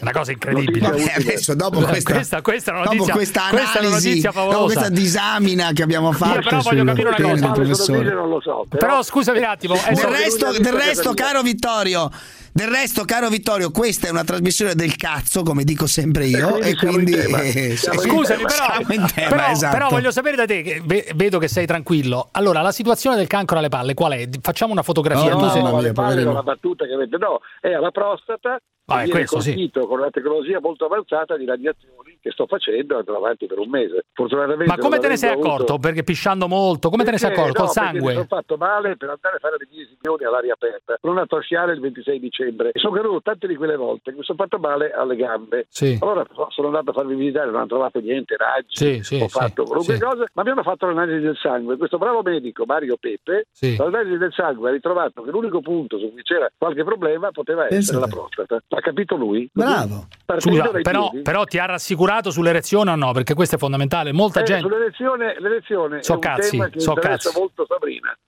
[SPEAKER 8] Una cosa incredibile.
[SPEAKER 36] Notizia
[SPEAKER 18] Vabbè, adesso dopo questa,
[SPEAKER 8] Questa- questa una
[SPEAKER 18] dopo
[SPEAKER 8] notizia-
[SPEAKER 18] questa
[SPEAKER 8] questa
[SPEAKER 18] analisi,
[SPEAKER 8] notizia
[SPEAKER 18] dopo questa disamina che abbiamo fatto
[SPEAKER 8] però voglio capire una cosa.
[SPEAKER 18] professore.
[SPEAKER 36] non lo so.
[SPEAKER 8] Però scusami un attimo,
[SPEAKER 36] Del
[SPEAKER 8] eh,
[SPEAKER 18] resto, del resto, caro Vittorio, del resto, caro Vittorio, questa è una trasmissione del cazzo, come dico sempre io,
[SPEAKER 36] quindi
[SPEAKER 18] e quindi eh,
[SPEAKER 36] Siamo in
[SPEAKER 8] Scusami, però,
[SPEAKER 18] tema, esatto.
[SPEAKER 8] però voglio sapere da te, che ve- vedo che sei tranquillo. Allora, la situazione del cancro alle palle qual è? Facciamo una fotografia.
[SPEAKER 18] Oh,
[SPEAKER 8] tu sei-
[SPEAKER 36] No,
[SPEAKER 18] mia,
[SPEAKER 36] le palle la battuta che avete, no, è alla prostata.
[SPEAKER 8] Vabbè,
[SPEAKER 36] e
[SPEAKER 8] questo sì.
[SPEAKER 36] con una tecnologia molto avanzata di radiazioni che sto facendo andrò avanti per un mese. Fortunatamente
[SPEAKER 8] Ma come te ne sei accorto?
[SPEAKER 36] avuto-
[SPEAKER 8] Perché pisciando molto, come te ne sei
[SPEAKER 36] Perché-
[SPEAKER 8] accorto? Col
[SPEAKER 36] no, perché Mi
[SPEAKER 8] sangue?
[SPEAKER 36] sono fatto male per andare a fare le mie esibioni all'aria aperta, non a tosciare il 26 dicembre. e sono caduto tante di quelle volte che mi sono fatto male alle gambe.
[SPEAKER 8] Sì.
[SPEAKER 36] Allora sono andato a farmi visitare, non hanno trovato niente, raggi,
[SPEAKER 8] Sì, sì,
[SPEAKER 36] ho fatto qualunque cosa, ma mi hanno fatto l'analisi del sangue. Questo bravo medico, Mario Pepe, l'analisi del sangue ha ritrovato che l'unico punto su cui c'era qualche problema poteva essere
[SPEAKER 8] Pensate.
[SPEAKER 36] la prostata. L'ha capito lui?
[SPEAKER 18] Bravo.
[SPEAKER 8] Scusa, però, però ti ha rassicurato sull'erezione o no? Perché questo è fondamentale. Molta
[SPEAKER 36] Eh,
[SPEAKER 8] gente.
[SPEAKER 36] sull'elezione, l'elezione
[SPEAKER 8] So
[SPEAKER 36] è un
[SPEAKER 8] cazzi,
[SPEAKER 36] tema che
[SPEAKER 8] so
[SPEAKER 36] interessa
[SPEAKER 8] cazzi.
[SPEAKER 36] molto Sabrina.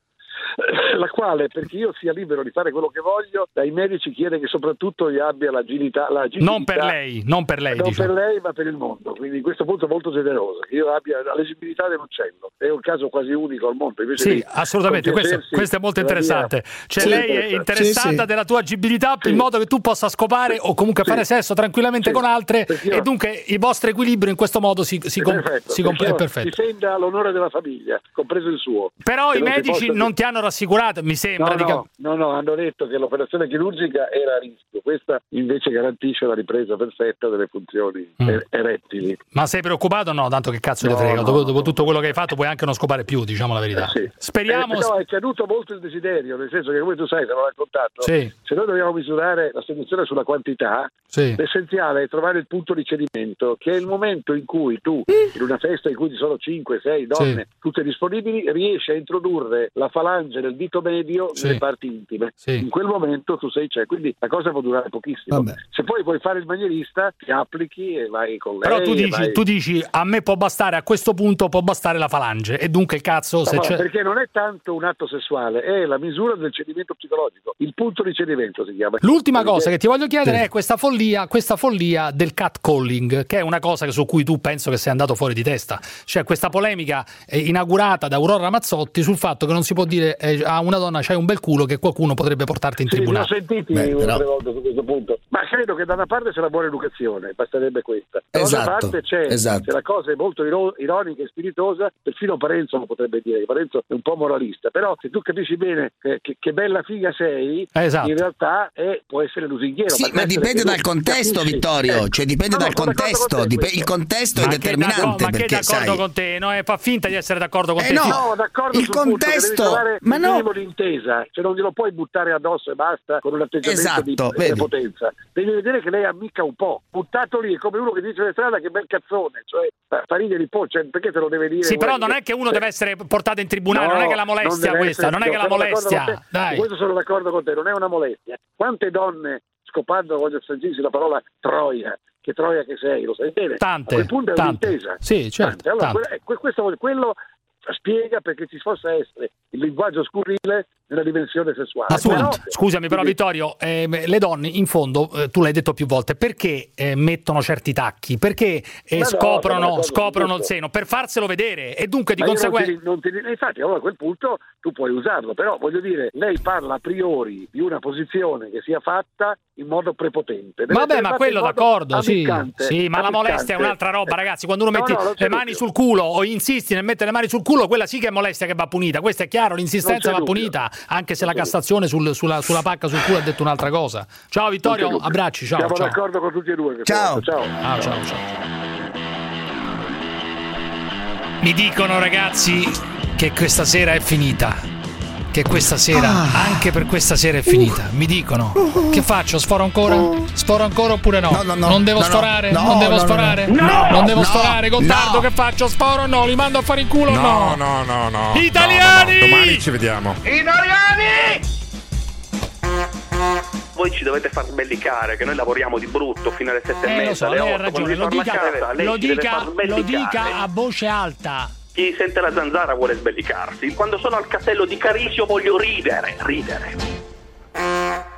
[SPEAKER 36] La quale, perché io sia libero di fare quello che voglio, dai medici chiede che soprattutto io abbia l'agilità. l'agilità
[SPEAKER 8] Non per lei, non per lei,
[SPEAKER 36] non
[SPEAKER 8] diciamo.
[SPEAKER 36] per lei, ma per il mondo. Quindi in questo punto molto generoso. Che io abbia la leggibilità dell'uccello. È un caso quasi unico al mondo. Invece
[SPEAKER 8] Sì, assolutamente, questo, questo è molto interessante. Cioè
[SPEAKER 36] Sì,
[SPEAKER 8] lei è interessata
[SPEAKER 36] Sì, sì.
[SPEAKER 8] della tua agibilità in modo che tu possa scopare o comunque
[SPEAKER 36] Sì.
[SPEAKER 8] fare sesso tranquillamente
[SPEAKER 36] Sì.
[SPEAKER 8] con altre
[SPEAKER 36] Perché io-
[SPEAKER 8] e dunque il vostro equilibrio in questo modo si, si,
[SPEAKER 36] È
[SPEAKER 8] com-
[SPEAKER 36] perfetto,
[SPEAKER 8] si com-
[SPEAKER 36] perché
[SPEAKER 8] è perfetto.
[SPEAKER 36] Difenda l'onore della famiglia, compreso il suo.
[SPEAKER 8] Però i medici
[SPEAKER 36] possa-
[SPEAKER 8] non ti hanno rassicurato, mi sembra.
[SPEAKER 36] No,
[SPEAKER 8] di
[SPEAKER 36] no, no, no, hanno detto che l'operazione chirurgica era a rischio, questa invece garantisce la ripresa perfetta delle funzioni
[SPEAKER 8] Mm.
[SPEAKER 36] er- erettili.
[SPEAKER 8] Ma sei preoccupato o no? Tanto che cazzo
[SPEAKER 36] No,
[SPEAKER 8] ti frega.
[SPEAKER 36] no,
[SPEAKER 8] dopo, dopo tutto quello che hai fatto puoi anche non scopare più, diciamo la verità. Speriamo...
[SPEAKER 36] Eh, no, è caduto molto il desiderio, nel senso che come tu sai, te l'ho raccontato,
[SPEAKER 8] Sì.
[SPEAKER 36] se noi dobbiamo misurare la seduzione sulla quantità,
[SPEAKER 8] Sì.
[SPEAKER 36] l'essenziale è trovare il punto di cedimento, che è il momento in cui tu, in una festa in cui ci sono 5, 6 donne, tutte disponibili, riesci a introdurre la falange del dito medio
[SPEAKER 8] Sì.
[SPEAKER 36] nelle parti intime.
[SPEAKER 8] Sì.
[SPEAKER 36] In quel momento tu sei c'è, quindi la cosa può durare pochissimo. Se poi vuoi fare il manierista, ti applichi e vai con lei.
[SPEAKER 8] Però tu dici,
[SPEAKER 36] vai-
[SPEAKER 8] tu dici, a me può bastare, a questo punto può bastare la falange. E dunque il cazzo,
[SPEAKER 36] No,
[SPEAKER 8] c'è...
[SPEAKER 36] perché non è tanto un atto sessuale, è la misura del cedimento psicologico, il punto di cedimento si chiama.
[SPEAKER 8] L'ultima
[SPEAKER 36] Perché-
[SPEAKER 8] cosa che ti voglio chiedere
[SPEAKER 36] Sì.
[SPEAKER 8] è questa follia, questa follia del catcalling, che è una cosa che- su cui tu penso che sei andato fuori di testa. Cioè questa polemica eh, inaugurata da Aurora Ramazzotti sul fatto che non si può dire eh, a una donna c'hai un bel culo che qualcuno potrebbe portarti in
[SPEAKER 36] Sì,
[SPEAKER 8] tribunale.
[SPEAKER 36] sentiti
[SPEAKER 8] Beh,
[SPEAKER 36] una
[SPEAKER 8] però-
[SPEAKER 36] tre volte su questo punto. Ma credo che da una parte c'è la buona educazione, basterebbe questa. Dall'altra
[SPEAKER 18] Esatto,
[SPEAKER 36] parte c'è,
[SPEAKER 18] esatto.
[SPEAKER 36] se la cosa è molto iro- ironica e spiritosa, perfino Parenzo lo potrebbe dire, che Parenzo è un po' moralista, però se tu capisci bene eh, che, che bella figa sei,
[SPEAKER 18] Esatto.
[SPEAKER 36] in realtà è- può essere lusinghiero.
[SPEAKER 18] Sì, ma dipende
[SPEAKER 36] che
[SPEAKER 18] dal contesto,
[SPEAKER 36] capisci-
[SPEAKER 18] Vittorio.
[SPEAKER 36] eh,
[SPEAKER 18] Cioè, dipende
[SPEAKER 36] no, no,
[SPEAKER 18] dal contesto.
[SPEAKER 36] con
[SPEAKER 18] dip- il contesto è
[SPEAKER 8] Ma che
[SPEAKER 18] determinante.
[SPEAKER 8] d'accordo- ma che è
[SPEAKER 18] perché,
[SPEAKER 8] d'accordo
[SPEAKER 18] sai,
[SPEAKER 8] con te? No, eh, fa finta di essere d'accordo con
[SPEAKER 18] Eh
[SPEAKER 8] te.
[SPEAKER 18] no,
[SPEAKER 36] No, d'accordo
[SPEAKER 18] il
[SPEAKER 36] sul punto che
[SPEAKER 18] contesto-
[SPEAKER 36] devi trovare
[SPEAKER 18] ma no.
[SPEAKER 36] minimo di intesa, cioè non glielo puoi buttare addosso e basta con un atteggiamento
[SPEAKER 18] Esatto,
[SPEAKER 36] di
[SPEAKER 18] vedi.
[SPEAKER 36] prepotenza. Devi vedere che lei ammicca un po'. Buttato lì è come uno che dice in strada che bel cazzone, cioè fa ridere un po', cioè, perché te lo deve dire?
[SPEAKER 8] Sì, però non è che uno
[SPEAKER 36] eh,
[SPEAKER 8] deve essere portato in tribunale,
[SPEAKER 36] no,
[SPEAKER 8] non è che la molestia questa, non è che la
[SPEAKER 36] sono d'accordo
[SPEAKER 8] molestia.
[SPEAKER 36] con te.
[SPEAKER 8] Dai.
[SPEAKER 36] Questo sono d'accordo con te, non è una molestia. Quante donne, scopando, voglio sentirsi la parola troia, che troia che sei, lo sai bene.
[SPEAKER 8] Tante,
[SPEAKER 36] A quel punto è
[SPEAKER 8] tante.
[SPEAKER 36] un'intesa.
[SPEAKER 8] Sì, certo,
[SPEAKER 36] Tante. Allora, eh, que- questo, quello spiega perché ci possa essere il linguaggio scurrile nella dimensione sessuale.
[SPEAKER 8] Scusa,
[SPEAKER 36] Però-
[SPEAKER 8] scusami però Vittorio, ehm, le donne in fondo, eh, tu l'hai detto più volte, perché eh, mettono certi tacchi? Perché eh,
[SPEAKER 36] Ma no,
[SPEAKER 8] scoprono, scoprono il seno? Per farselo vedere e dunque di conseguenza...
[SPEAKER 36] infatti, allora a quel punto tu puoi usarlo, però voglio dire, lei parla a priori di una posizione che sia fatta in modo prepotente. Deve
[SPEAKER 8] Vabbè, ma quello d'accordo, sì, sì, ma la molestia è un'altra roba, ragazzi. Quando uno
[SPEAKER 36] No,
[SPEAKER 8] mette
[SPEAKER 36] no,
[SPEAKER 8] le mani sul culo o insisti nel mettere le mani sul culo, quella sì che è molestia che va punita. Questo è chiaro, l'insistenza va punita, anche se la Cassazione sul- sulla, sulla pacca sul culo ha detto un'altra cosa. Ciao Vittorio, abbracci, ciao.
[SPEAKER 36] Siamo
[SPEAKER 8] ciao.
[SPEAKER 36] d'accordo con tutti e due.
[SPEAKER 18] Ciao.
[SPEAKER 36] ciao.
[SPEAKER 8] Ah, ciao, ciao. Mi dicono ragazzi che questa sera è finita. Che questa sera,
[SPEAKER 18] Ah.
[SPEAKER 8] anche per questa sera è finita. Mi dicono. Che faccio? Sforo ancora? Sforo ancora oppure no?
[SPEAKER 18] No, no, no.
[SPEAKER 8] non devo sforare?
[SPEAKER 18] No,
[SPEAKER 8] non devo
[SPEAKER 18] no, no,
[SPEAKER 8] sforare?
[SPEAKER 18] no.
[SPEAKER 8] Non devo
[SPEAKER 18] No.
[SPEAKER 8] sforare, Gottardo,
[SPEAKER 18] No.
[SPEAKER 8] che faccio? Sforo o no? Li mando a fare in culo o no?
[SPEAKER 11] No, no, no, no.
[SPEAKER 8] Italiani!
[SPEAKER 11] No, no, no. Domani ci vediamo.
[SPEAKER 46] Italiani! Voi ci dovete far sbellicare, che noi lavoriamo di brutto fino alle sette e
[SPEAKER 8] Eh, lo
[SPEAKER 46] mezza,
[SPEAKER 8] so,
[SPEAKER 46] alle
[SPEAKER 8] lei ha
[SPEAKER 46] otto.
[SPEAKER 8] ragione,
[SPEAKER 46] Quando
[SPEAKER 8] lo dica,
[SPEAKER 46] casa, lei
[SPEAKER 8] lo dica, lo dica a voce alta.
[SPEAKER 46] Chi sente la zanzara vuole sbellicarsi. Quando sono al castello di Carisio voglio ridere, ridere.